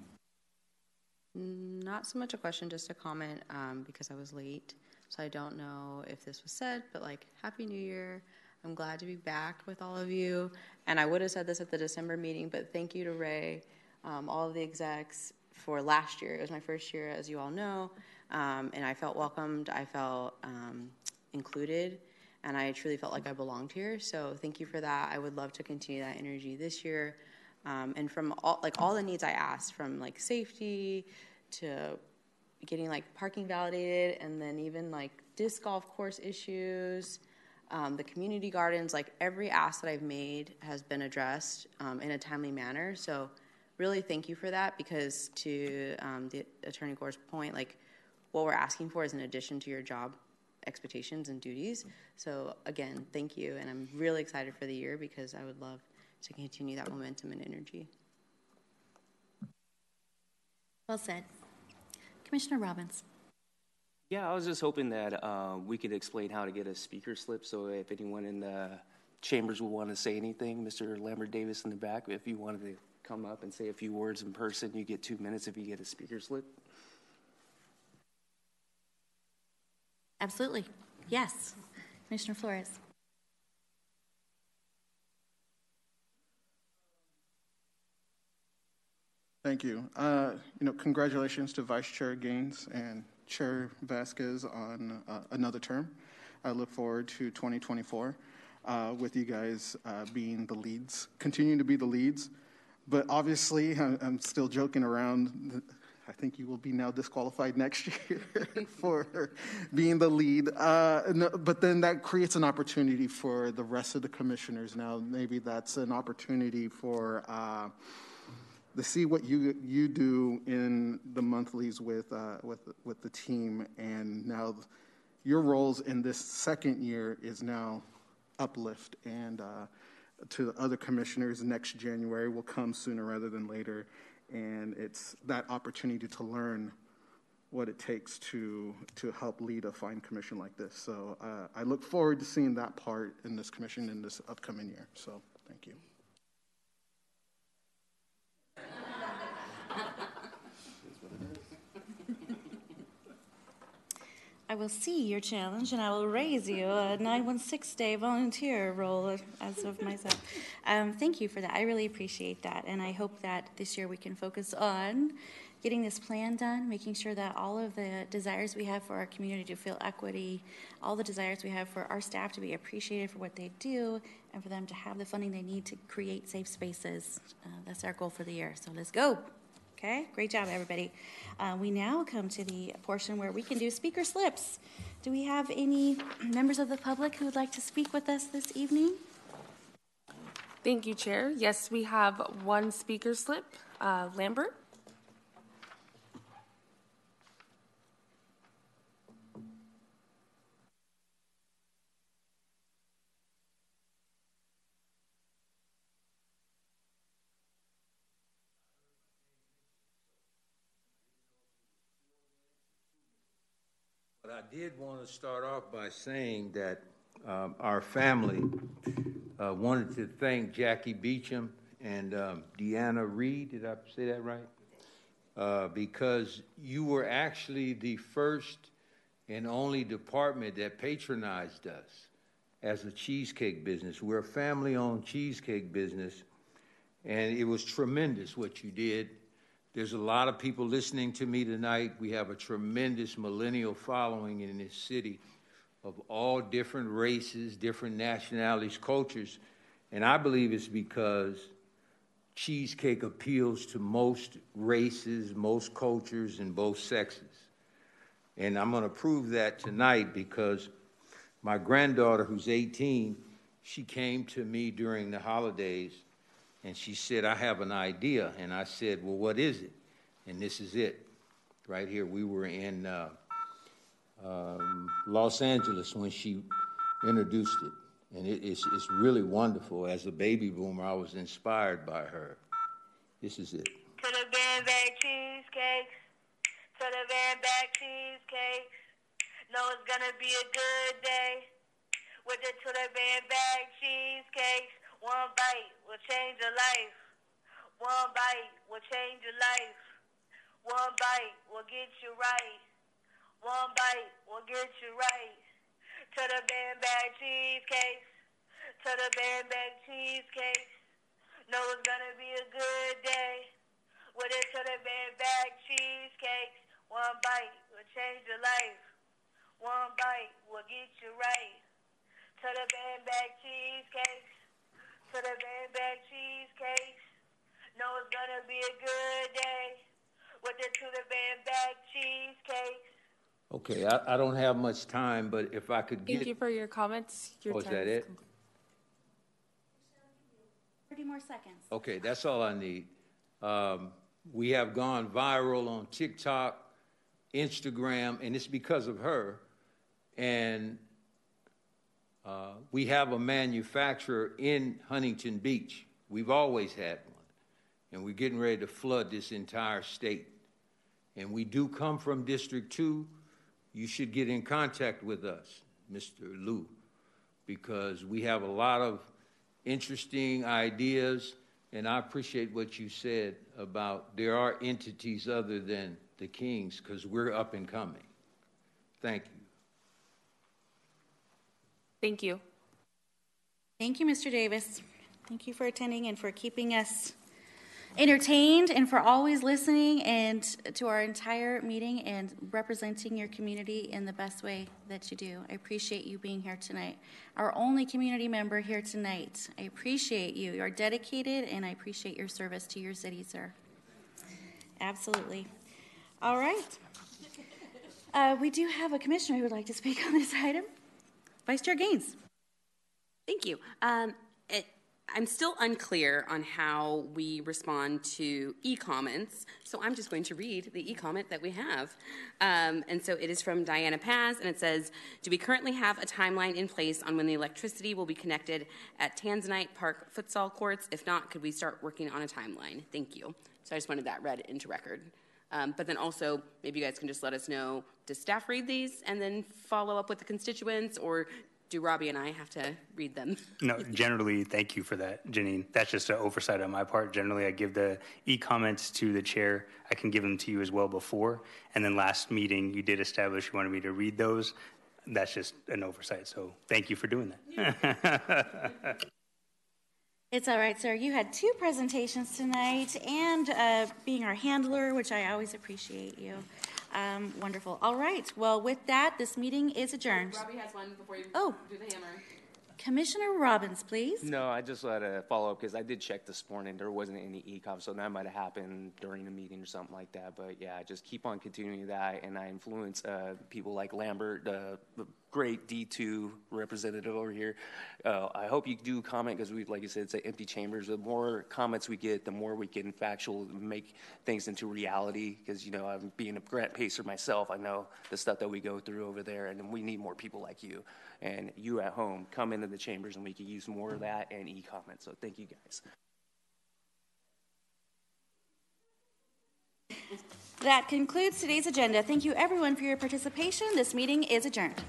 [SPEAKER 21] Not so much a question, just a comment um, because I was late. So I don't know if this was said, but like, Happy New Year. I'm glad to be back with all of you. And I would have said this at the December meeting, but thank you to Ray, um, all of the execs for last year. It was my first year, as you all know. Um, and I felt welcomed. I felt um, included, and I truly felt like I belonged here. So thank you for that. I would love to continue that energy this year. Um, and from all like all the needs I asked, from like safety to getting like parking validated, and then even like disc golf course issues. Um, the community gardens, like every ask that I've made has been addressed um, in a timely manner. So, really, thank you for that because, to um, the Attorney Gore's point, like what we're asking for is in addition to your job expectations and duties. So again, thank you, and I'm really excited for the year because I would love to continue that momentum and energy.
[SPEAKER 2] Well said. Commissioner Robbins.
[SPEAKER 16] Yeah, I was just hoping that uh, we could explain how to get a speaker slip. So if anyone in the chambers would want to say anything, Mr. Lambert Davis in the back, if you wanted to come up and say a few words in person, you get two minutes if you get a speaker slip.
[SPEAKER 2] Absolutely. Yes. Commissioner Flores.
[SPEAKER 8] Thank you. Uh, you know, congratulations to Vice Chair Gaines and Chair Vasquez on uh, another term. I look forward to 2024 uh, with you guys uh, being the leads, continuing to be the leads. But obviously, (laughs) I'm still joking around I think you will be now disqualified next (laughs) year for being the lead. Uh, no, but then that creates an opportunity for the rest of the commissioners. Now, maybe that's an opportunity for uh, to see what you you do in the monthlies with uh, with with the team, and now your roles in this second year is now uplift and. Uh, to the other commissioners next January will come sooner rather than later and it's that opportunity to learn what it takes to to help lead a fine commission like this. So uh, I look forward to seeing that part in this commission in this upcoming year. So thank you.
[SPEAKER 2] I will see your challenge and I will raise you a 916 day volunteer role as of myself. Um, thank you for that. I really appreciate that. And I hope that this year we can focus on getting this plan done, making sure that all of the desires we have for our community to feel equity, all the desires we have for our staff to be appreciated for what they do, and for them to have the funding they need to create safe spaces. Uh, that's our goal for the year. So let's go. Okay, great job, everybody. Uh, we now come to the portion where we can do speaker slips. Do we have any members of the public who would like to speak with us this evening?
[SPEAKER 1] Thank you, Chair. Yes, we have one speaker slip. Uh, Lambert?
[SPEAKER 26] I did want to start off by saying that um, our family uh, wanted to thank Jackie Beecham and um, Deanna Reed. Did I say that right? Uh, because you were actually the first and only department that patronized us as a cheesecake business. We're a family owned cheesecake business, and it was tremendous what you did. There's a lot of people listening to me tonight. We have a tremendous millennial following in this city of all different races, different nationalities, cultures. And I believe it's because cheesecake appeals to most races, most cultures, and both sexes. And I'm going to prove that tonight because my granddaughter, who's 18, she came to me during the holidays and she said, I have an idea. And I said, Well, what is it? And this is it. Right here, we were in uh, um, Los Angeles when she introduced it. And it, it's, it's really wonderful. As a baby boomer, I was inspired by her. This is it.
[SPEAKER 27] To the band bag cheesecakes, to the band bag cheesecakes. Know it's gonna be a good day. With the to the band bag cheesecakes. One bite will change your life. One bite will change your life. One bite will get you right. One bite will get you right. To the band bag cheesecakes. To the band bag cheesecakes. Know it's gonna be a good day. With it to the band bag cheesecakes. One bite will change your life. One bite will get you right. To the band bag cheesecakes. To the band bag cheesecakes. Know it's gonna be a good day. With it to the band bag cheesecakes.
[SPEAKER 26] Okay, I, I don't have much time, but if I could get.
[SPEAKER 1] Thank you for your comments. Your
[SPEAKER 26] Oh, is that it?
[SPEAKER 2] 30 more seconds.
[SPEAKER 26] Okay, that's all I need. Um, we have gone viral on TikTok, Instagram, and it's because of her. And uh, we have a manufacturer in Huntington Beach. We've always had one. And we're getting ready to flood this entire state. And we do come from District 2. You should get in contact with us, Mr. Lou, because we have a lot of interesting ideas. And I appreciate what you said about there are entities other than the Kings because we're up and coming. Thank you.
[SPEAKER 1] Thank you.
[SPEAKER 2] Thank you, Mr. Davis. Thank you for attending and for keeping us entertained and for always listening and to our entire meeting and representing your community in the best way that you do. I appreciate you being here tonight. Our only community member here tonight. I appreciate you. You are dedicated and I appreciate your service to your city, sir. Absolutely. All right. Uh, we do have a commissioner who would like to speak on this (laughs) item. Vice Chair Gaines.
[SPEAKER 4] Thank you. Um, it, I'm still unclear on how we respond to e-comments, so I'm just going to read the e-comment that we have. Um, and so it is from Diana Paz, and it says, "Do we currently have a timeline in place on when the electricity will be connected at Tanzanite Park futsal courts? If not, could we start working on a timeline? Thank you." So I just wanted that read into record. Um, but then also, maybe you guys can just let us know does staff read these and then follow up with the constituents, or do Robbie and I have to read them?
[SPEAKER 11] No, generally, thank you for that, Janine. That's just an oversight on my part. Generally, I give the e-comments to the chair. I can give them to you as well before. And then last meeting, you did establish you wanted me to read those. That's just an oversight. So thank you for doing that. (laughs)
[SPEAKER 2] It's all right, sir. You had two presentations tonight and uh, being our handler, which I always appreciate you. Um, wonderful. All right. Well, with that, this meeting is adjourned.
[SPEAKER 4] Robbie has one before you
[SPEAKER 2] Oh.
[SPEAKER 4] do the hammer.
[SPEAKER 2] Commissioner Robbins, please.
[SPEAKER 16] No, I just had a follow up because I did check this morning. There wasn't any e-com, so that might have happened during a meeting or something like that. But yeah, just keep on continuing that, and I influence uh, people like Lambert, uh, the great D2 representative over here. Uh, I hope you do comment because we, like I said, it's an empty chambers. The more comments we get, the more we can factual make things into reality. Because you know, I'm being a grant pacer myself. I know the stuff that we go through over there, and we need more people like you and you at home come into the chambers, and we can use more of that and e-comment. So thank you guys.
[SPEAKER 2] That concludes today's agenda. Thank you, everyone, for your participation. This meeting is adjourned.